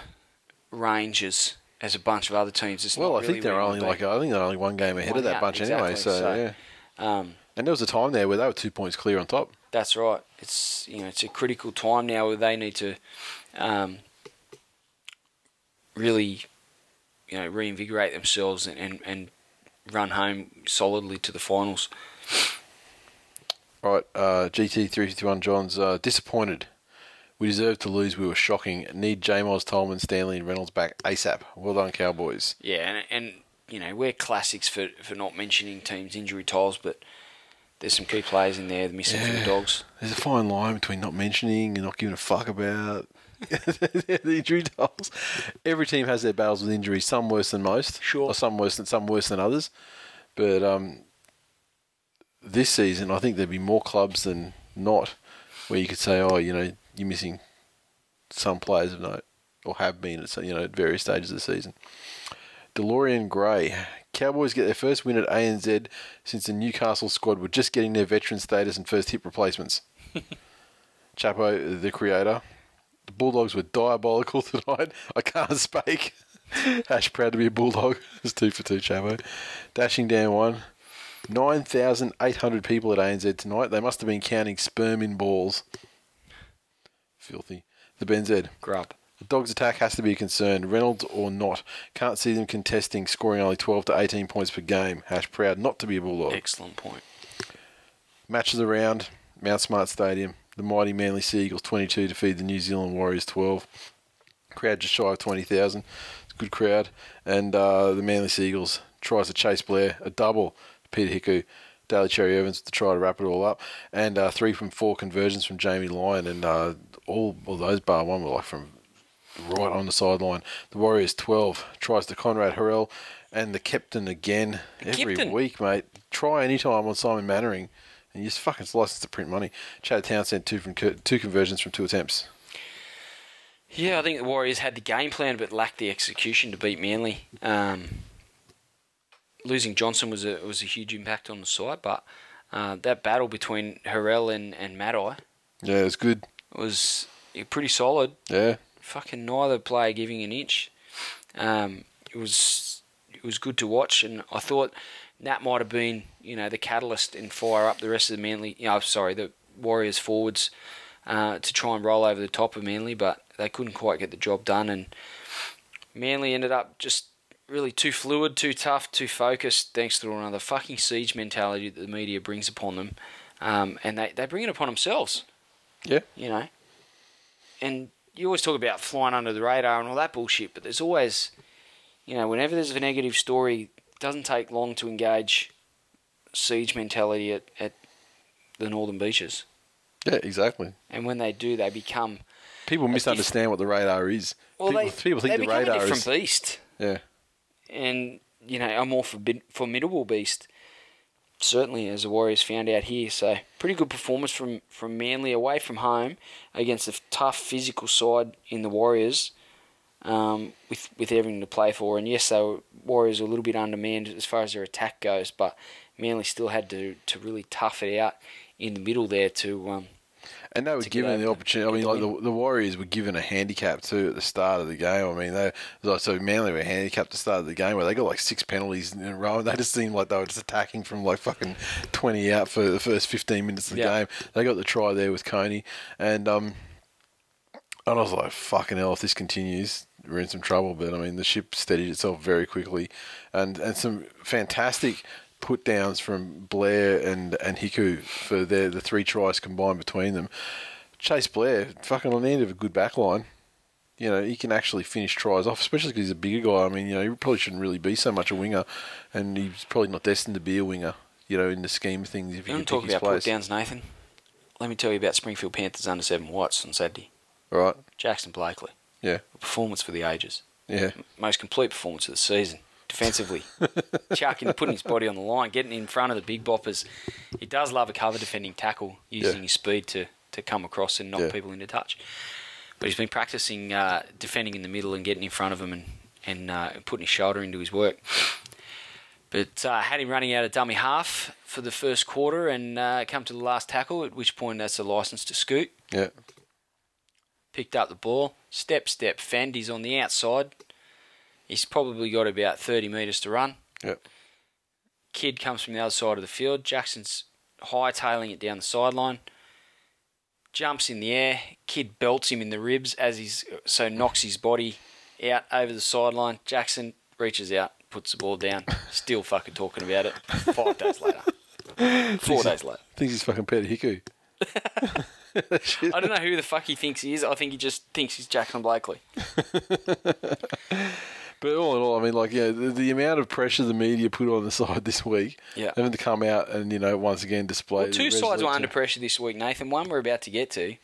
range as, as a bunch of other teams. It's Well, I think they're only like. I think they're only one game ahead One of that out, bunch anyway. So, So- yeah, Um, and there was a time there where they were two points clear on top. That's right. It's you know it's a critical time now where they need to um, really you know reinvigorate themselves and, and, and run home solidly to the finals. All right, uh, GT three fifty one Johns uh, disappointed. We deserved to lose. We were shocking. Need Jamos, Tolman, Stanley, and Reynolds back ASAP. Well done, Cowboys. Yeah, and, and you know we're classics for, for not mentioning teams' injury tiles, but there's some key players in there the missing from the dogs. There's a fine line between not mentioning and not giving a fuck about [LAUGHS] the injury tolls. Every team has their battles with injuries. Some worse than most. Sure. Or some worse than some worse than others. But um, this season, I think there'd be more clubs than not where you could say, oh, you know, you're missing some players of note. or have been at you know at various stages of the season. DeLorean Gray. Cowboys get their first win at ANZ since the Newcastle squad were just getting their veteran status and first hip replacements. [LAUGHS] Chapo, the creator. The Bulldogs were diabolical [LAUGHS] tonight. I can't speak. [LAUGHS] Ash proud to be a Bulldog. [LAUGHS] It's two for two, Chapo. Dashing down one. 9,800 people at ANZ tonight. They must have been counting sperm in balls. Filthy. The Ben Z. Grub. The Dogs' attack has to be a concern, Reynolds or not. Can't see them contesting, scoring only 12 to 18 points per game. Hash proud not to be a Bulldog. Excellent point. Matches around Mount Smart Stadium. The mighty Manly Seagulls 22 defeat the New Zealand Warriors 12. Crowd just shy of 20,000. It's a good crowd. And uh, the Manly Seagulls tries to chase Blair, a double. Peter Hiku, Daly Cherry Evans to try to wrap it all up. And uh, three from four conversions from Jamie Lyon. And uh, all of those bar one were like from right on the sideline. The Warriors 12 tries to Konrad Hurrell and the captain again every week, mate. Try any time on Simon Mannering, and you just fucking license to print money. Chad Townsend two from two conversions from two attempts. Yeah, I think the Warriors had the game plan but lacked the execution to beat Manly. Um, losing Johnson was a was a huge impact on the side, but uh, that battle between Hurrell and and Matai Yeah, it was good. It was pretty solid. Yeah, Fucking neither player giving an inch. Um, it was it was good to watch, and I thought that might have been you know the catalyst and fire up the rest of the Manly. You know, sorry, the Warriors forwards uh, to try and roll over the top of Manly, but they couldn't quite get the job done, and Manly ended up just really too fluid, too tough, too focused, thanks to another fucking siege mentality that the media brings upon them, um, and they they bring it upon themselves yeah, you know. And you always talk about flying under the radar and all that bullshit, but there's always, you know, whenever there's a negative story, doesn't take long to engage siege mentality at, at the northern beaches. yeah, exactly. And when they do, they become People misunderstand what the radar is. well, people, they [LAUGHS] people they think the become a radar different is beast, yeah, and you know, a more forbid- formidable beast. Certainly, as the Warriors found out here, so pretty good performance from from Manly away from home against a tough physical side in the Warriors, um, with with everything to play for. And yes, they were, Warriors were a little bit undermanned as far as their attack goes, but Manly still had to to really tough it out in the middle there to um, And they were given the opportunity. I mean, the like the, the Warriors were given a handicap too at the start of the game. I mean, they like, so Manly were handicapped at the start of the game where they got like six penalties in a row. And they just seemed like they were just attacking from like fucking twenty out for the first fifteen minutes of the Yeah. game. They got the try there with Coney, and um, and I was like, fucking hell, if this continues, we're in some trouble. But I mean, the ship steadied itself very quickly, and and some fantastic put downs from Blair and and Hiku for their the three tries combined between them. Chase Blair, fucking on the end of a good back line. You know, he can actually finish tries off, especially because he's a bigger guy. I mean, you know, he probably shouldn't really be so much a winger, and he's probably not destined to be a winger. You know, in the scheme of things, if You can talk about put downs, Nathan? Let me tell you about Springfield Panthers under seven whites on Saturday. right? Jackson Blakely, Yeah, a performance for the ages, yeah, most complete performance of the season. Defensively, [LAUGHS] chucking, putting his body on the line, getting in front of the big boppers. He does love a cover defending tackle, using Yeah. his speed to, to come across and knock Yeah. people into touch. But he's been practicing uh, defending in the middle and getting in front of them and and uh, putting his shoulder into his work. But uh, had him running out of dummy half for the first quarter and uh, come to the last tackle, at which point that's a license to scoot. yeah. Picked up the ball, step, step, fend. He's on the outside. He's probably got about 30 metres to run. Yeah. Kid comes from the other side of the field. Jackson's high-tailing it down the sideline. Jumps in the air. Kid belts him in the ribs as he's so knocks his body out over the sideline. Jackson reaches out, puts the ball down. Still fucking talking about it. Five days later. [LAUGHS] Four days later. Thinks he's fucking Peter Hiku. [LAUGHS] I don't know who the fuck he thinks he is. I think he just thinks he's Jackson Blakely. [LAUGHS] But all in all, I mean, like, yeah, the, the amount of pressure the media put on the [LAUGHS] side this week, Yeah. having to come out and you know once again display. Well, the two sides were under pressure this week, Nathan. One we're about to get to,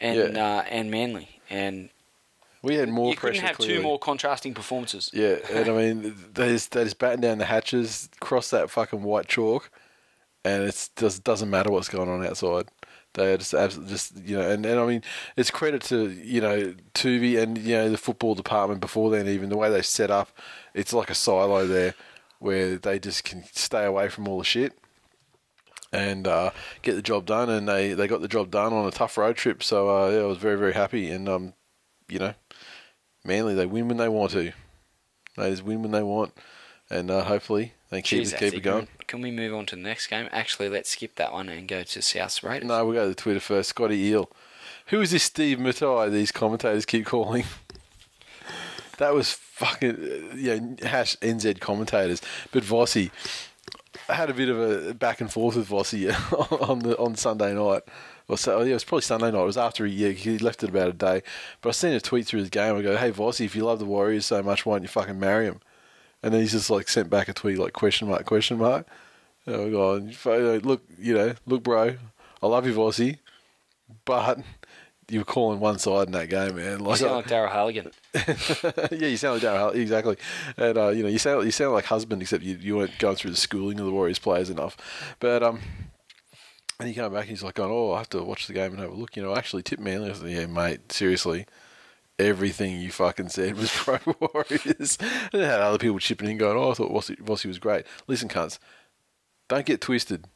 and Yeah. uh, and Manly, and We had more you couldn't have clearly. two more contrasting performances. Yeah, and I mean, [LAUGHS] they just, they just batten down the hatches, cross that fucking white chalk, and it just doesn't matter what's going on outside. They are just absolutely just you know, and, and I mean, it's credit to you know Toovey and you know the football department before then. Even the way they set up, it's like a silo there where they just can stay away from all the shit and uh, get the job done. And they, they got the job done on a tough road trip. So uh, yeah, I was very very happy. And um, you know, Manly they win when they want to. They just win when they want, and uh, hopefully keep keep it going. Can we move on to the next game? Actually, let's skip that one and go to South Raiders. No, we'll go to the Twitter first. Scotty Eel. Who is this Steve Matai these commentators keep calling? [LAUGHS] that was fucking, uh, yeah, hash NZ commentators. But Vossi, I had a bit of a back and forth with Vossi [LAUGHS] on the on Sunday night. Or so, yeah, it was probably Sunday night. It was after he, yeah, he left it about a day. But I seen a tweet through his game. I go, hey, Vossi, if you love the Warriors so much, why don't you fucking marry him? And then he's just like sent back a tweet like question mark, question mark. Oh god! Look, you know, look, bro. I love you, Vossi, but you were calling one side in that game, man. You sound like Daryl Halligan. [LAUGHS] yeah, you sound like Daryl Hall- exactly, and uh, you know, you sound you sound like husband, except you you weren't going through the schooling of the Warriors players enough. But um, and he came back, and he's like, going, "Oh, I have to watch the game and have a look." You know, actually, tip Manly. I said, "Yeah, mate, seriously." Everything you fucking said was [LAUGHS] pro Warriors. and then had other people chipping in going, Oh, I thought Vossi, Vossi was great. Listen, cunts, don't get twisted.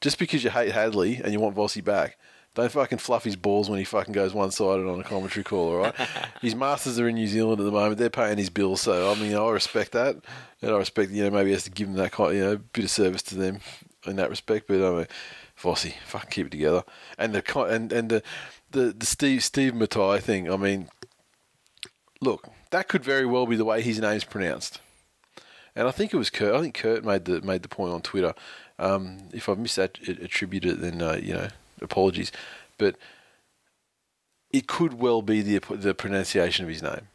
Just because you hate Hadley and you want Vossi back, don't fucking fluff his balls when he fucking goes one sided on a commentary call, all right? [LAUGHS] his masters are in New Zealand at the moment. They're paying his bills, so I mean, I respect that. And I respect, you know, maybe he has to give them that kind you know, bit of service to them in that respect. But I mean, Vossi, fucking keep it together. And the and, and the, the, the Steve Steve Matai thing, I mean, look, that could very well be the way his name's pronounced. And I think it was Kurt. I think Kurt made the made the point on Twitter. Um, if I've misattributed it, then uh, you know, apologies. But it could well be the the pronunciation of his name.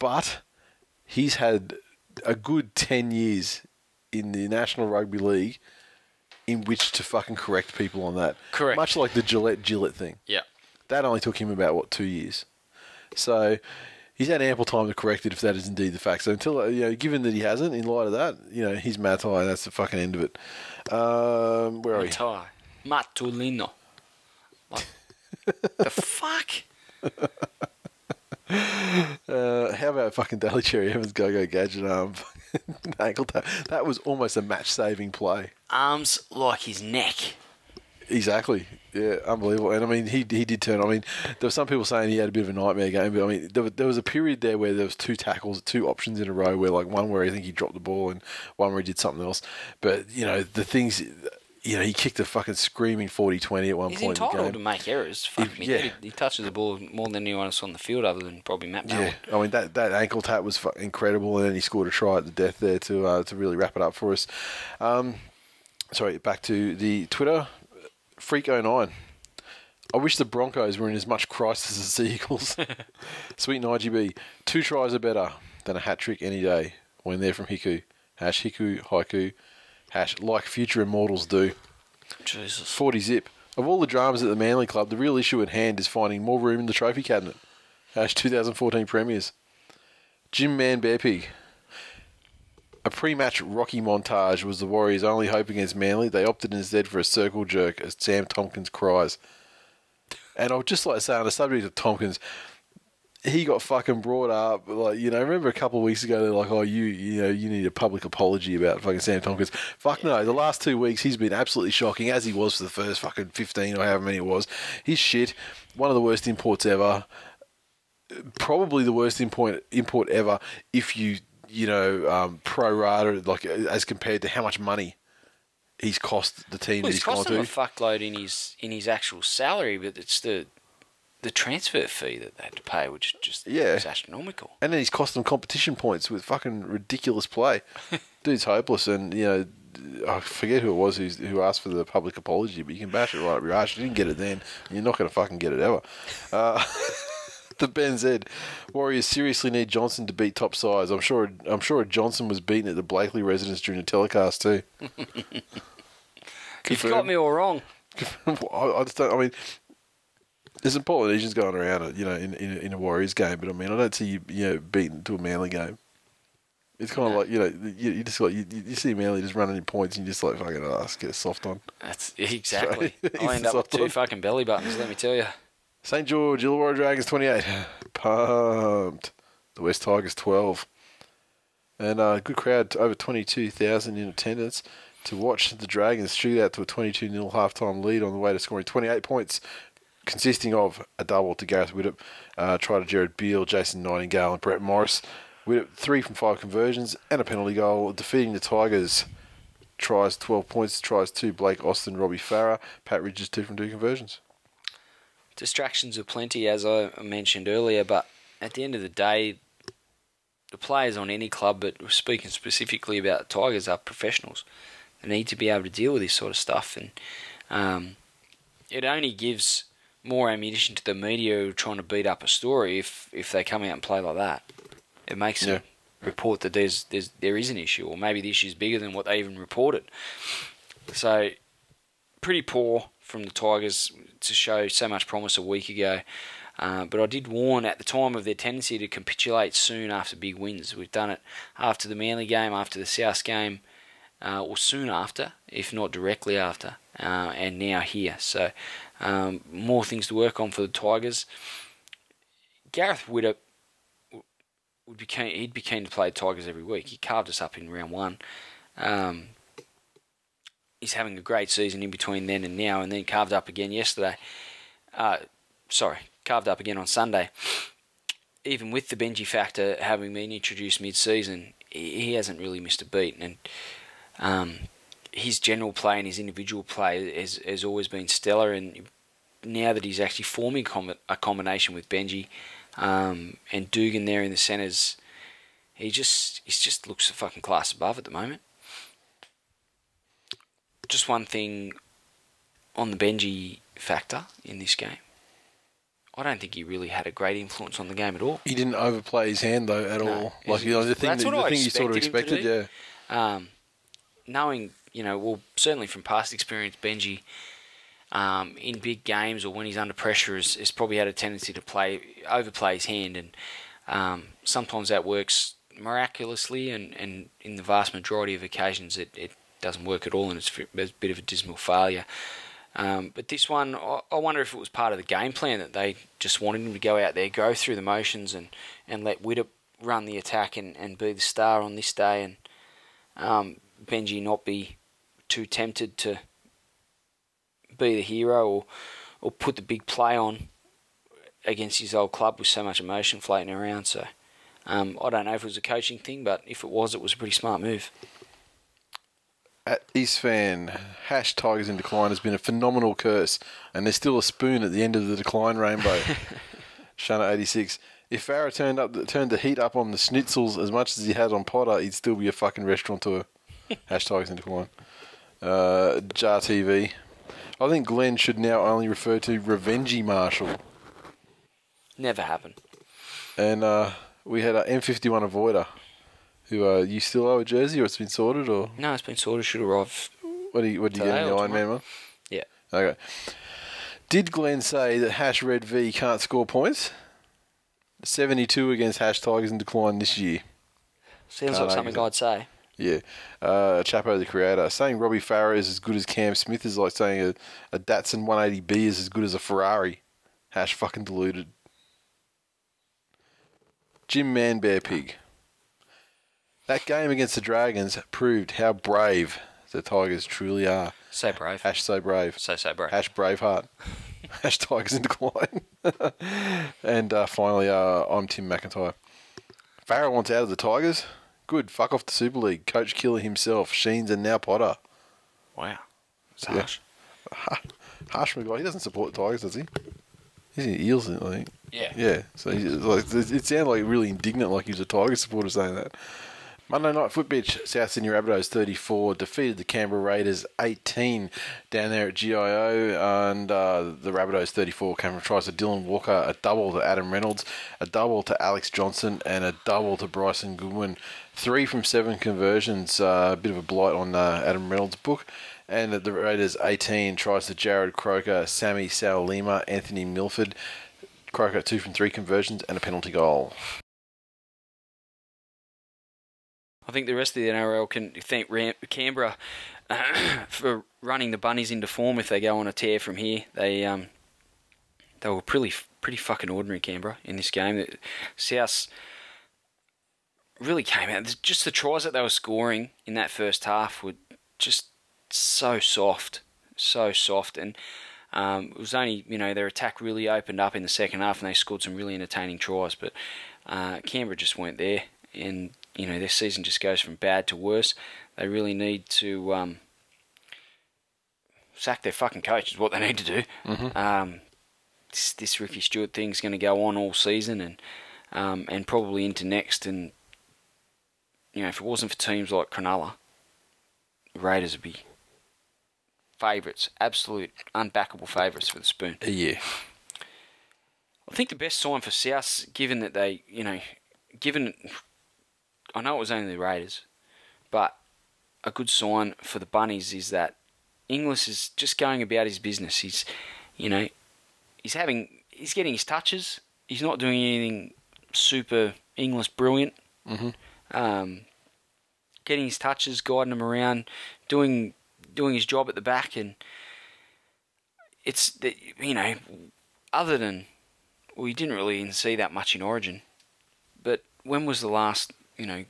But he's had a good ten years in the National Rugby League in which to fucking correct people on that. Correct. Much like the Gillett Gillett thing. Yeah. That only took him about what two years. So he's had ample time to correct it if that is indeed the fact. So until uh, you know, given that he hasn't, in light of that, you know, he's Matai, and that's the fucking end of it. Um, where are we? Matai. Matulino. What the fuck? [LAUGHS] Uh, how about fucking Daly Cherry Evans go go gadget arm [LAUGHS] ankle tap? That was almost a match saving play. Arms like his neck. Exactly. Yeah, unbelievable. And I mean, he he did turn. I mean, there were some people saying he had a bit of a nightmare game, but I mean, there, was- there was a period there where there was two tackles, two options in a row, where like one where I think he dropped the ball and one where he did something else. But you know, the things, you know, he kicked a fucking screaming 40-20 at one He's point in the entitled to make errors. Fuck If- me. yeah. He, he touches the ball more than anyone else on the field, other than probably Matt Ballin. Yeah, I mean that that ankle tap was incredible, and then he scored a try at the death there to uh, to really wrap it up for us. Um, sorry, back to the Twitter. Freak 09. I wish the Broncos were in as much crisis as the Eagles. [LAUGHS] Sweet IGB. Two tries are better than a hat trick any day when they're from Hiku. Hash Hiku, Haiku. Hash like future immortals do. Jesus. 40 zip. Of all the dramas at the Manly Club, the real issue at hand is finding more room in the trophy cabinet. Hash 2014 premiers. Jim Man Bear Pig. A pre-match Rocky montage was the Warriors' only hope against Manly. They opted instead for a circle jerk as Sam Tomkins cries. And I would just like to say on the subject of Tomkins, he got fucking brought up like you know. Remember a couple of weeks ago they're like, oh, you you know you need a public apology about fucking Sam Tomkins. Fuck no. The last two weeks he's been absolutely shocking as he was for the first fucking fifteen or however many it was. He's shit. One of the worst imports ever. Probably the worst import import ever. If you you know um, pro rata like as compared to how much money he's cost the team Well, he's he's cost him to. a fuckload in his in his actual salary, but it's the the transfer fee that they had to pay, which just Yeah. is astronomical. And then he's cost them competition points with fucking ridiculous play. [LAUGHS] Dude's hopeless, and you know, I forget who it was who's, who asked for the public apology, but you can bash it right up your ass. You didn't get it then, and you're not going to fucking get it ever. Uh, [LAUGHS] [LAUGHS] the Ben Z Warriors seriously need Johnson to beat top size. I'm sure. I'm sure Johnson was beaten at the Blakely residence during the telecast too. [LAUGHS] You've got me all wrong. I I just don't. I mean, there's some Polynesians going around, it, you know, in in, in a Warriors game, but I mean, I don't see you, you know, beaten to a Manly game. It's kind of No. like you know you, you just like you, you see Manly just running in points and you just like fucking ah, oh, let's get a soft on. That's [LAUGHS] exactly. I'll end up with two on. fucking belly buttons. Let me tell you. St George Illawarra Dragons twenty eight, [SIGHS] pumped. The West Tigers twelve, and uh, good crowd over twenty two thousand in attendance to watch the Dragons shoot out to a twenty two 0 halftime lead on the way to scoring twenty eight points, consisting of a double to Gareth Widdop, uh, try to Jared Beale, Jason Nightingale, and Brett Morris. Widdop three from five conversions and a penalty goal, defeating the Tigers. Tries 12 points, tries two, Blake Austin, Robbie Farah, Pat Richards two from two conversions. Distractions are plenty, as I mentioned earlier, but at the end of the day, the players on any club, but speaking specifically about the Tigers, are professionals. They need to be able to deal with this sort of stuff, and um, it only gives more ammunition to the media who are trying to beat up a story if if they come out and play like that. It makes them report that there's there's there is an issue, or maybe the issue is bigger than what they even reported. So, pretty poor from the Tigers to show so much promise a week ago. Uh, but I did warn at the time of their tendency to capitulate soon after big wins. We've done it after the Manly game, after the South game, uh, or soon after, if not directly after, uh, and now here. So um, more things to work on for the Tigers. Gareth Widdop would be keen, he'd be keen to play Tigers every week. He carved us up in round one. Um, he's having a great season in between then and now, and then carved up again yesterday. Uh, sorry, carved up again on Sunday. Even with the Benji factor having been introduced mid-season, he he hasn't really missed a beat, and um, his general play and his individual play has, has always been stellar. And now that he's actually forming a combination with Benji um, and Dugan there in the centres, he just he just looks a fucking class above at the moment. Just one thing on the Benji factor in this game. I don't think he really had a great influence on the game at all. He didn't overplay his hand though at No. all. Like you know, the thing, That's that, what the I thing you sort of expected expected, yeah. Um, knowing, you know, well, certainly from past experience, Benji um, in big games or when he's under pressure has, has probably had a tendency to play overplay his hand, and um, sometimes that works miraculously, and, and in the vast majority of occasions it, it doesn't work at all, and it's a bit of a dismal failure. Um, but this one, I, wonder if it was part of the game plan that they just wanted him to go out there, go through the motions, and, and let Widdop run the attack and, and be the star on this day, and um, Benji not be too tempted to be the hero or or put the big play on against his old club with so much emotion floating around. So um, I don't know if it was a coaching thing, but if it was, it was a pretty smart move. At East Fan, hash Tigers in decline has been a phenomenal curse, and there's still a spoon at the end of the decline rainbow. [LAUGHS] Shana eighty six. If Farah turned up turned the heat up on the schnitzels as much as he had on Potter, he'd still be a fucking restaurateur. [LAUGHS] hash Tigers in decline. Uh, Jar TV. I think Glenn should now only refer to Revengey Marshall. Never happened. And uh, we had an M51 avoider. Who uh, you still owe a jersey, or it's been sorted, or No, it's been sorted. Should arrive. what do you what do you get in the Iron Man one? Yeah. Okay. Did Glenn say that Hash Red V can't score points? 72 against Hash Tigers in decline this year. Sounds Can't like something I'd say. Yeah. Uh, Chapo, the creator, saying Robbie Farah is as good as Cam Smith is like saying a, a Datsun 180B is as good as a Ferrari. Hash fucking deluded. Jim Man Bear Pig. That game against the Dragons proved how brave the Tigers truly are. So brave. Hash so brave. So so brave. Hash Braveheart. [LAUGHS] Hash Tigers in decline. [LAUGHS] and uh, finally, uh, I'm Tim McIntyre. Farah wants out of the Tigers. Good. Fuck off the Super League. Coach killer himself. Sheens and now Potter. Wow. It's Yeah. harsh. Harsh guy. He doesn't support the Tigers, does he? He's in Eels, I think. Yeah. Yeah. So he's, like, it sounded like really indignant, like he was a Tiger supporter saying that. Monday night footbitch, South Sydney Rabbitohs 34 defeated the Canberra Raiders 18 down there at GIO, and uh, the Rabbitohs 34 came from tries to Dylan Walker, a double to Adam Reynolds, a double to Alex Johnson, and a double to Bryson Goodwin. Three from seven conversions, uh, a bit of a blight on uh, Adam Reynolds' book. And the Raiders 18 tries to Jarrod Croker, Sammy Saulima, Anthony Milford. Croker two from three conversions and a penalty goal. Think the rest of the NRL can thank Ram- Canberra [COUGHS] for running the bunnies into form if they go on a tear from here. They um, they were pretty pretty fucking ordinary Canberra in this game. South really came out. Just the tries that they were scoring in that first half were just so soft, so soft, and um, it was only you know their attack really opened up in the second half, and they scored some really entertaining tries. But uh, Canberra just weren't there, and you know their season just goes from bad to worse. They really need to um, sack their fucking coach. Is what they need to do. Mm-hmm. Um, this, this Ricky Stuart thing's going to go on all season, and um, and probably into next. And you know, if it wasn't for teams like Cronulla, Raiders would be favourites, absolute unbackable favourites for the spoon. Yeah. I think the best sign for South, given that they, you know, given, I know it was only the Raiders, but a good sign for the Bunnies is that Inglis is just going about his business. He's, you know, he's having, he's getting his touches. He's not doing anything super English brilliant. Mm-hmm. Um, getting his touches, guiding them around, doing doing his job at the back, and it's the, you know, other than we didn't really see that much in Origin, but when was the last you know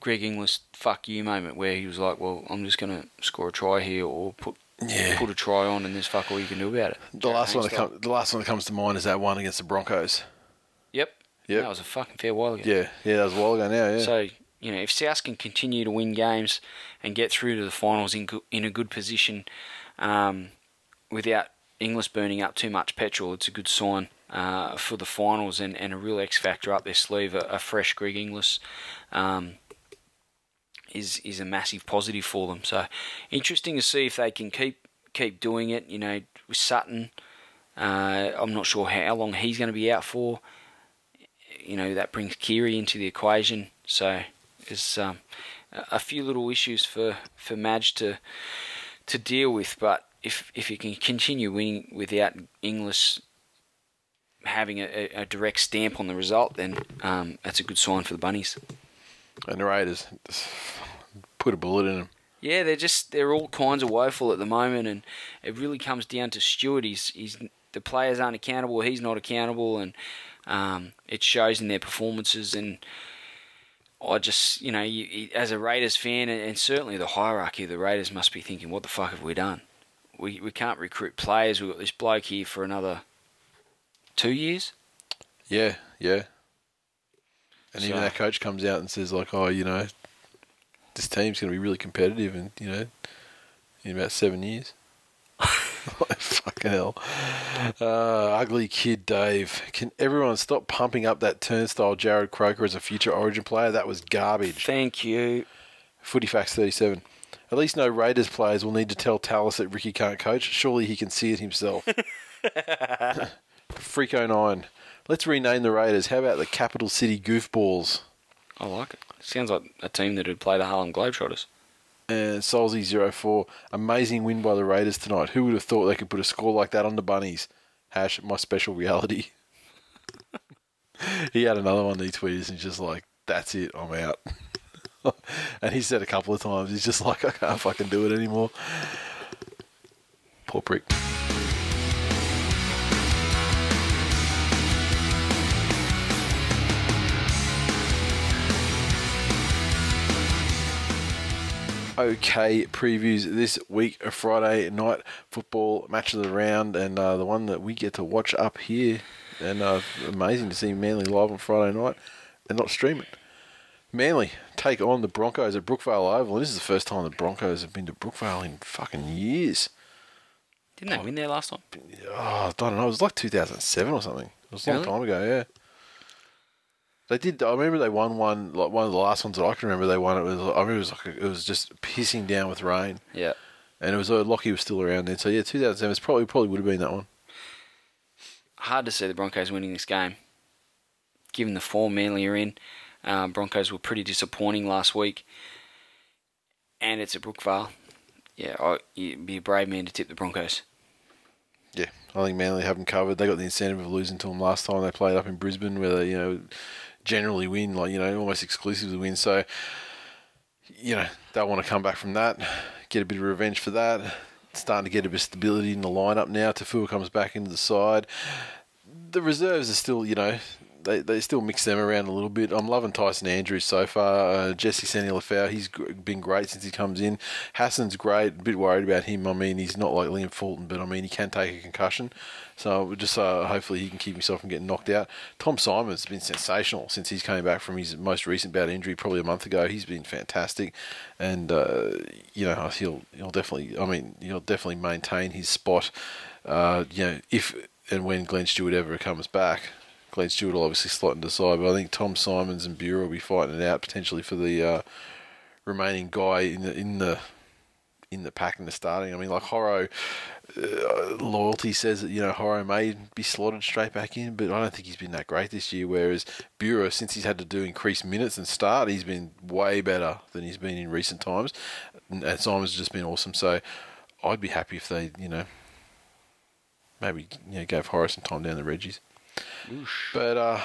Greg Inglis fuck you moment where he was like, well, I'm just gonna score a try here or put Yeah. put a try on, and there's fuck all you can do about it. The last one that comes, the last one that comes to mind is that one against the Broncos. Yep. Yep. That was a fucking fair while ago. Yeah, yeah, that was a while ago now. Yeah. So you know, if South can continue to win games and get through to the finals in go- in a good position, um, without Inglis burning up too much petrol, it's a good sign uh, for the finals and, and a real X factor up their sleeve. A, a fresh Greg Inglis um, is is a massive positive for them. So interesting to see if they can keep keep doing it. You know, with Sutton, uh, I'm not sure how long he's going to be out for. You know, that brings Kiri into the equation. So there's um, a few little issues for, for Madge to to deal with. But if if he can continue winning without Inglis having a, a, direct stamp on the result, then um, that's a good sign for the Bunnies. and the Raiders put a bullet in them. Yeah, they're just they're all kinds of woeful at the moment, and it really comes down to Stuart. He's, he's the players aren't accountable. He's not accountable, and um, it shows in their performances. And I just you know, you- as a Raiders fan, and, and certainly the hierarchy of the Raiders must be thinking, what the fuck have we done? We we can't recruit players. We've got this bloke here for another two years. Yeah, yeah. And even our coach comes out and says like, "Oh, you know, this team's going to be really competitive, and you know, in about seven years." [LAUGHS] Fucking hell. Uh, ugly kid Dave. Can everyone stop pumping up that turnstile Jarrod Croker as a future Origin player? That was garbage. Thank you. Footy Facts 37. At least no Raiders players will need to tell Tallis that Ricky can't coach. Surely he can see it himself. [LAUGHS] [LAUGHS] Freako 9. Let's rename the Raiders. How about the Capital City Goofballs? I like it. Sounds like a team that would play the Harlem Globetrotters. Uh, and Solzy04. Amazing win by the Raiders tonight. Who would have thought they could put a score like that on the Bunnies? Hash, my special reality. [LAUGHS] he had another one that he tweeted and he's just like, that's it, I'm out. [LAUGHS] and he said a couple of times, he's just like, I can't fucking do it anymore. Poor prick. Okay previews this week a Friday night football match of the round and uh, the one that we get to watch up here and uh, amazing to see Manly live on Friday night and not stream it. Manly take on the Broncos at Brookvale Oval and this is the first time the Broncos have been to Brookvale in fucking years. Didn't they win there last time? Oh, I don't know. It was like 2007 or something. It was a long Really? time ago. Yeah. They did. I remember they won one. Like one of the last ones that I can remember. They won. It was. I remember it was like it was just pissing down with rain, Yeah. and it was uh, Lockie was still around then. So yeah, 2007. It's probably probably would have been that one. hard to see the Broncos winning this game, given the form Manly are in. Um, Broncos were pretty disappointing last week, and it's at Brookvale. Yeah, I, you'd be a brave man to tip the Broncos. Yeah, I think Manly have them covered. They got the incentive of losing to them last time they played up in Brisbane, where they you know generally win, like you know almost exclusively win. So you know, they'll want to come back from that, get a bit of revenge for that. It's Starting to get a bit of stability in the lineup now. Taufua comes back into the side. The reserves are still, you know, they, they still mix them around a little bit. I'm loving Tyson Andrews so far. Uh, Jesse Sene-Lefao, he's been great since he comes in. Hassan's great. A bit worried about him. I mean, he's not like Liam Fulton, but I mean, he can take a concussion. So just uh, hopefully he can keep himself from getting knocked out. Tom Symonds been sensational since he's came back from his most recent bout injury, probably a month ago. He's been fantastic, and uh, you know he'll he'll definitely. I mean, he'll definitely maintain his spot. Uh, you know, if and when Glenn Stewart ever comes back. Glenn Stewart will obviously slot into side, but I think Tom Symonds and Buhrer will be fighting it out potentially for the uh, remaining guy in the in the in the pack in the starting. I mean, like Horo, uh, loyalty says that you know Horo may be slotted straight back in, but I don't think he's been that great this year. Whereas Buhrer, since he's had to do increased minutes and start, he's been way better than he's been in recent times, and Symonds just been awesome. So I'd be happy if they, you know, maybe you know gave Horace some time down the Reggies. But uh,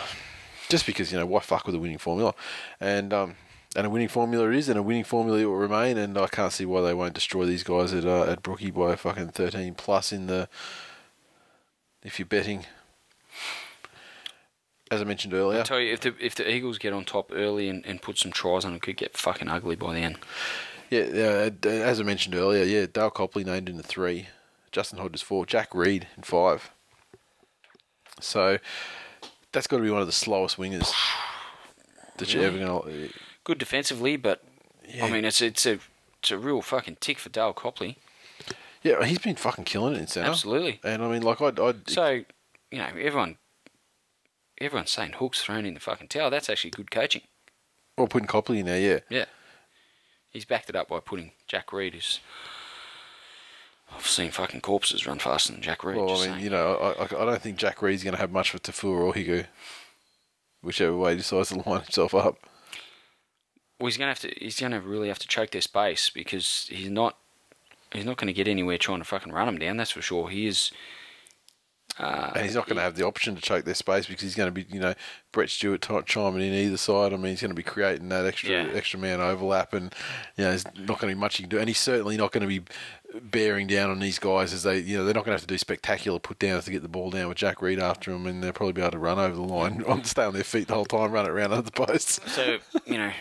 just because you know why fuck with the winning formula, and um, and a winning formula it is, and a winning formula it will remain, and I can't see why they won't destroy these guys at uh, at Brookie by a fucking thirteen plus in the. If you're betting, as I mentioned earlier, I tell you, if the if the Eagles get on top early and, and put some tries on, it could get fucking ugly by the end. yeah, yeah, uh, as I mentioned earlier, yeah, Dale Copley named in the three, Justin Hodges four, Jack Reed in five. So that's got to be one of the slowest wingers that you're ever gonna. Good defensively, but Yeah. I mean, it's it's a it's a real fucking tick for Dale Copley. Yeah, he's been fucking killing it in centre. Absolutely. And I mean, like I'd, I'd So, you know, everyone everyone's saying Hook's thrown in the fucking towel. That's actually good coaching. Or putting Copley in there, yeah. Yeah. He's backed it up by putting Jack Reed, who's. I've seen fucking corpses run faster than Jack Reed. Well, I mean, saying. you know, I, I, don't think Jack Reed's going to have much for Taufua or Hiku, whichever way he decides to [LAUGHS] line himself up. Well, he's gonna have to. He's gonna really have to choke their space because he's not. He's not going to get anywhere trying to fucking run them down. That's for sure. He is. Uh, And he's not going to have the option to choke their space because he's going to be, you know, Brett Stewart chiming in either side. I mean, he's going to be creating that extra Yeah. extra man overlap, and you know, there's not going to be much he can do. And he's certainly not going to be bearing down on these guys as they, you know, they're not going to have to do spectacular put downs to get the ball down with Jack Reed after him, and they'll probably be able to run over the line, [LAUGHS] on stay on their feet the whole time, run it around under the posts. So you know,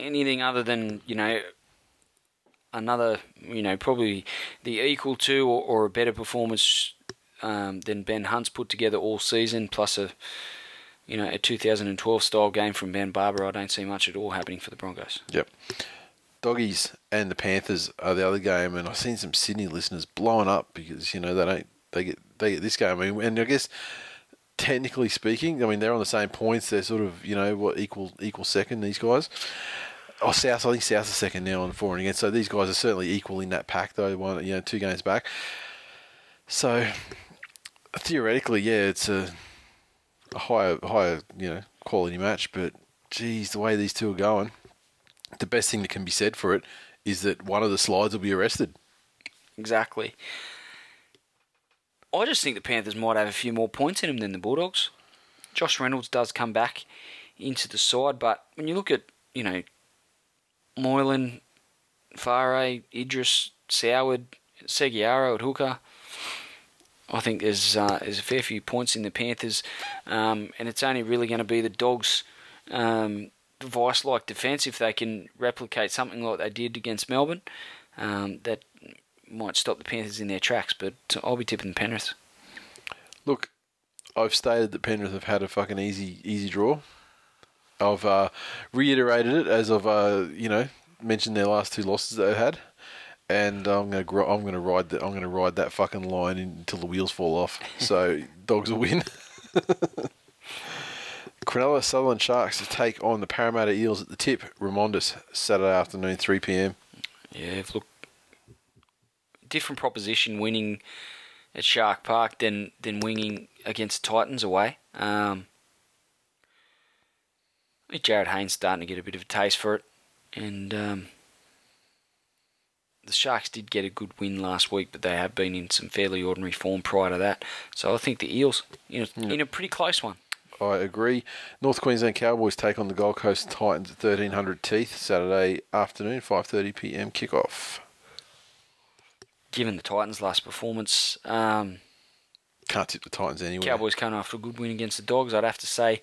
anything other than you know another, you know, probably the equal to or, or a better performance um, than Ben Hunt's put together all season, plus a you know a 2012 style game from Ben Barba. I don't see much at all happening for the Broncos. Yep. Doggies and the Panthers are the other game, and I've seen some Sydney listeners blowing up because you know they don't they get they get this game, I mean, and I guess technically speaking, I mean they're on the same points. They're sort of you know what equal equal second these guys. Oh, South. I think South's are second now on four and against. So these guys are certainly equal in that pack, though. One, you know, two games back. So theoretically, yeah, it's a, a higher, higher, you know, quality match. But geez, the way these two are going, the best thing that can be said for it is that one of the slides will be arrested. Exactly. I just think the Panthers might have a few more points in them than the Bulldogs. Josh Reynolds does come back into the side, but when you look at, you know, Moylan, Farah, Idris, Soward, Segeyaro at hooker, I think there's uh, there's a fair few points in the Panthers, um, and it's only really going to be the Dogs' um, vice-like defence if they can replicate something like they did against Melbourne. Um, that might stop the Panthers in their tracks, but I'll be tipping Penrith. Look, I've stated that Penrith have had a fucking easy, easy draw. I've uh, reiterated it as I've, uh, you know, mentioned their last two losses that they've had, and I'm gonna, gr- I'm gonna ride that, I'm gonna ride that fucking line until the wheels fall off. [LAUGHS] So dogs will win. [LAUGHS] Cronulla Sutherland Sharks to take on the Parramatta Eels at the tip, Remondis, Saturday afternoon, 3 p.m. Yeah, look, different proposition winning at Shark Park than than winning against Titans away. Um, I think Jarryd Hayne's starting to get a bit of a taste for it, and um, the Sharks did get a good win last week, but they have been in some fairly ordinary form prior to that. So I think the Eels, you know, in a pretty close one. I agree. North Queensland Cowboys take on the Gold Coast Titans at 1300 Teeth Saturday afternoon, 5:30 p.m. kickoff. Given the Titans' last performance, um, Can't tip the Titans anyway. Cowboys coming after a good win against the Dogs, I'd have to say.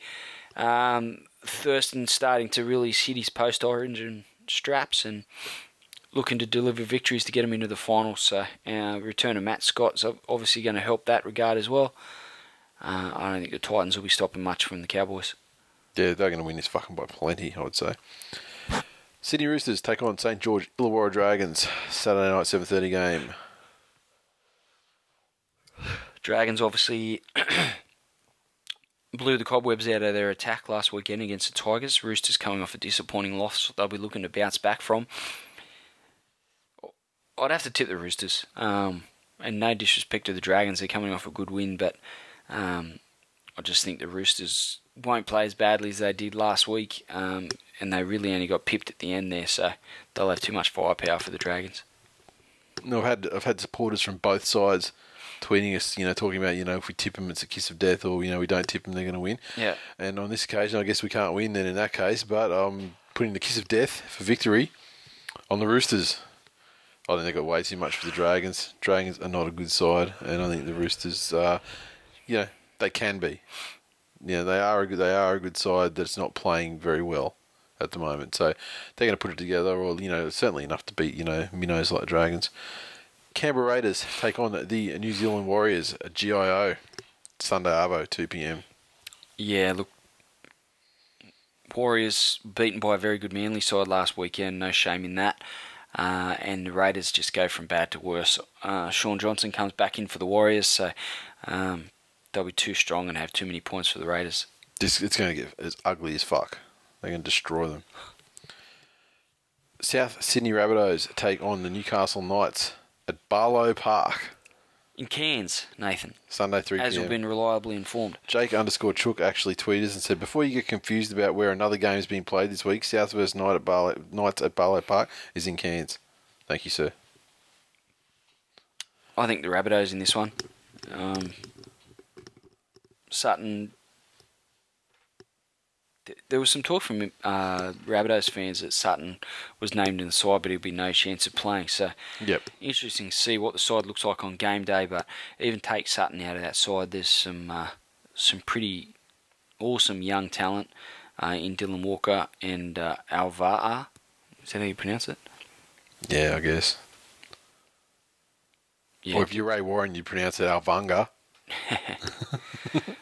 Um, Thurston starting to really hit his post origin straps and looking to deliver victories to get him into the finals. So, uh, return of Matt Scott's obviously going to help that regard as well. Uh, I don't think the Titans will be stopping much from the Cowboys. Yeah, they're going to win this fucking by plenty, I would say. Sydney Roosters take on St George Illawarra Dragons Saturday night 7:30 game. Dragons obviously [CLEARS THROAT] blew the cobwebs out of their attack last weekend against the Tigers. Roosters coming off a disappointing loss they'll be looking to bounce back from. I'd have to tip the Roosters. Um, and no disrespect to the Dragons, they're coming off a good win, but um, I just think the Roosters won't play as badly as they did last week, um, and they really only got pipped at the end there, so they'll have too much firepower for the Dragons. No, I've had I've had supporters from both sides tweeting us, you know, talking about, you know, if we tip them, it's a kiss of death, or you know, we don't tip them, they're going to win. Yeah. And on this occasion, I guess we can't win. Then in that case, but I'm putting the kiss of death for victory on the Roosters. I think they've got way too much for the Dragons. Dragons are not a good side, and I think the Roosters, uh, you know, they can be. Yeah, they are a good, they are a good side that's not playing very well at the moment. So they're going to put it together, or you know, certainly enough to beat you know minnows like Dragons. Canberra Raiders take on the New Zealand Warriors at GIO Sunday Arvo two p.m. Yeah, look, Warriors beaten by a very good Manly side last weekend. No shame in that. Uh, and the Raiders just go from bad to worse. Uh, Shaun Johnson comes back in for the Warriors, so um, they'll be too strong and have too many points for the Raiders. This it's going to get as ugly as fuck. They're going to destroy them. South Sydney Rabbitohs take on the Newcastle Knights at Barlow Park In Cairns, Nathan, Sunday three as p.m. we've been reliably informed. Jake underscore Chook actually tweeted us and said, before you get confused about where another game is being played this week, South vs Knight at Barlow, Knights at Barlow Park is in Cairns. Thank you, sir. I think the Rabbitohs in this one. Um, Sutton. Th- There was some talk from uh, Rabbitohs fans that Sutton was named in the side, but he'll be no chance of playing. So Yep. interesting to see what the side looks like on game day. But even take Sutton out of that side, there's some uh, some pretty awesome young talent uh, in Dylan Walker and uh, Auva'a. Is that how you pronounce it? Yeah, I guess. Yeah. Or if you're Ray Warren, you pronounce it Alvanga. [LAUGHS]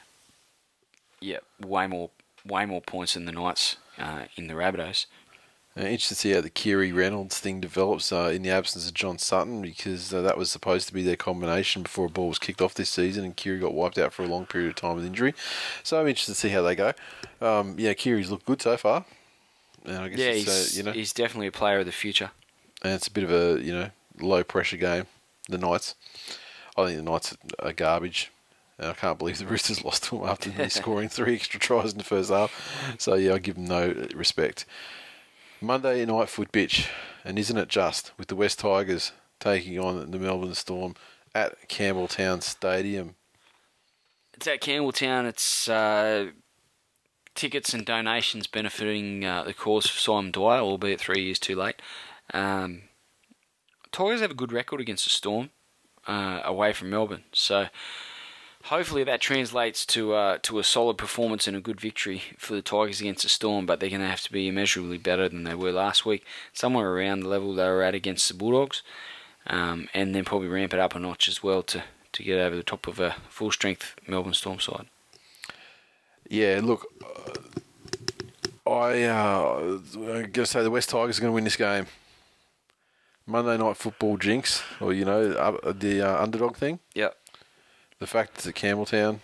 yeah, way more way more points than the Knights uh, in the Rabbitohs. Uh, interested to see how the Keary Reynolds thing develops uh, in the absence of John Sutton because uh, that was supposed to be their combination before a ball was kicked off this season and Keary got wiped out for a long period of time with injury. So I'm interested to see how they go. Um, yeah, Keary's looked good so far. And I guess Yeah, he's, uh, you know, he's definitely a player of the future. and it's a bit of a you know low pressure game. The Knights, I think the Knights are garbage, and I can't believe the [LAUGHS] Roosters lost to them after me [LAUGHS] scoring three extra tries in the first half. So yeah, I give them no respect. Monday night foot bitch, and isn't it just with the West Tigers taking on the Melbourne Storm at Campbelltown Stadium? It's at Campbelltown. It's uh, tickets and donations benefiting uh, the cause for Simon Dwyer, albeit three years too late. Um, Tigers have a good record against the Storm uh, away from Melbourne, so hopefully that translates to uh, to a solid performance and a good victory for the Tigers against the Storm. But they're going to have to be immeasurably better than they were last week, somewhere around the level they were at against the Bulldogs, um, and then probably ramp it up a notch as well to to get over the top of a full strength Melbourne Storm side. Yeah, look, uh, I uh, I'm gonna say the West Tigers are going to win this game. Monday night football jinx, or you know, uh, the uh, underdog thing. Yep. The fact it's at Campbelltown,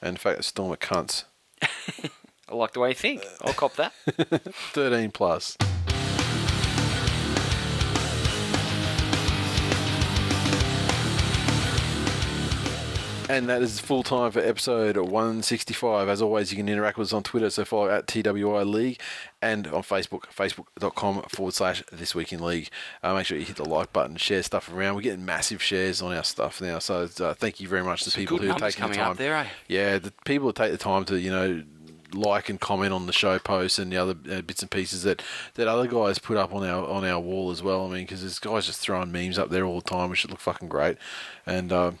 and the fact that Storm are cunts. [LAUGHS] I like the way you think. I'll cop that. [LAUGHS] Thirteen plus. And that is full time for episode 165. As always, you can interact with us on Twitter, so follow at TWI League and on Facebook, facebook.com forward slash This Week in League. Uh, make sure you hit the like button, share stuff around. We're getting massive shares on our stuff now, so uh, thank you very much to Some people who are taking the time. there, eh? Yeah, the people who take the time to, you know, like and comment on the show posts and the other uh, bits and pieces that, that other guys put up on our on our wall as well. I mean, because there's guys just throwing memes up there all the time, which look fucking great, and. Uh,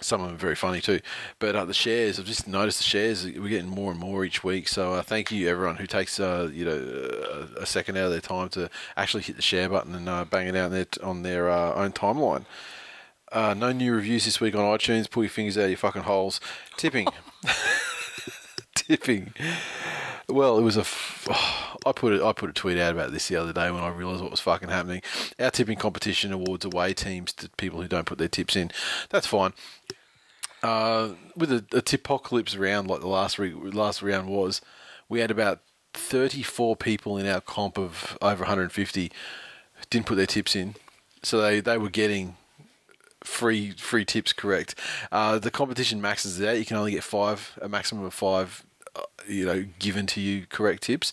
some of them are very funny too. But uh, the shares, I've just noticed the shares we're getting more and more each week. So uh, thank you everyone who takes uh, you know a, second out of their time to actually hit the share button and uh, bang it out on their, on their uh, own timeline. Uh, no new reviews this week on iTunes. Pull your fingers out of your fucking holes. Tipping, [LAUGHS] tipping. Well, it was a. F- I put put a tweet out about this the other day when I realised what was fucking happening. Our tipping competition awards away teams to people who don't put their tips in. That's fine. Uh, with a, a tipocalypse round like the last re- last round was, we had about thirty four people in our comp of over 150 didn't put their tips in, so they they were getting free free tips correct. Uh, the competition maxes it out. You can only get five, a maximum of five, uh, you know, given to you correct tips.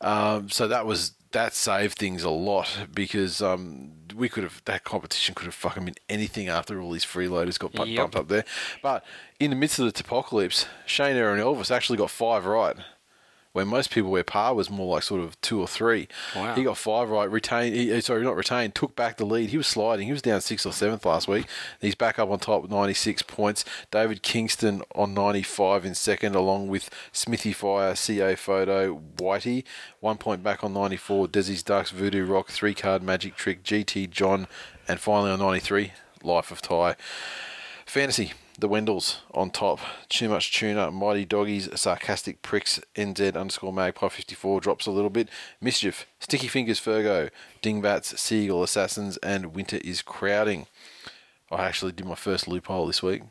Um, so that was that saved things a lot because um, we could have that competition could have fucking been anything after all these freeloaders got bu- Yep. bumped up there. But in the midst of the apocalypse, Shane Aaron Elvis actually got five right. Where most people where par was more like sort of two or three. Wow. He got five right, retained. He, sorry, not retained. Took back the lead. He was sliding. He was down sixth or seventh last week. He's back up on top with ninety six points. David Kingston on ninety five in second, along with Smithy Fire, CA Photo, Whitey, one point back on ninety four. Desi's Ducks, Voodoo Rock, three card Magic Trick, GT John, and finally on ninety three, Life of Ty. Fantasy, the Wendells on top. Too much tuna. Mighty Doggies, Sarcastic Pricks, NZ underscore Magpie 54 drops a little bit. Mischief, Sticky Fingers Fergo, Dingbats, Seagull Assassins, and Winter is Crowding. I actually did my first loophole this week.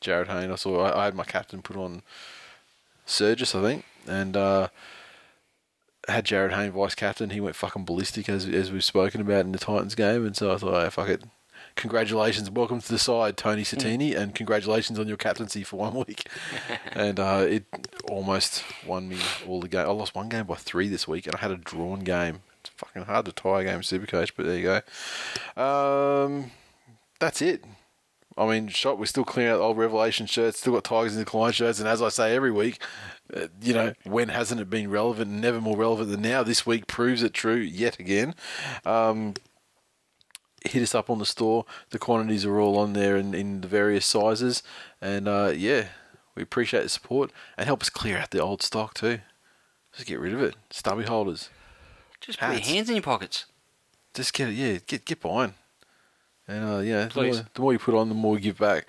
Jarryd Hayne, I saw, I, I had my captain put on Surgis, I think, and uh, had Jarryd Hayne vice captain. He went fucking ballistic as as we've spoken about in the Titans game, and so I thought, oh, fuck it. Congratulations, welcome to the side, Tony Satini, and congratulations on your captaincy for one week. [LAUGHS] and uh, it almost won me all the game. I lost one game by three this week, and I had a drawn game. It's fucking hard to tie a game, Supercoach, but there you go. Um, that's it. I mean, shot. We're still clearing out the old Revelation shirts. Still got Tigers and Decline shirts. And as I say every week, uh, you know, when hasn't it been relevant? Never more relevant than now. This week proves it true yet again. Um, hit us up on the store. The quantities are all on there in, in the various sizes. And uh, yeah, we appreciate the support and help us clear out the old stock too. Just get rid of it. Stubby holders. Just put your hands in your pockets. Just get it. Yeah, get get buying. And uh, yeah, the more, the more you put on, the more we give back.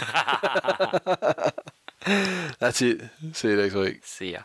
[LAUGHS] [LAUGHS] That's it. See you next week. See ya.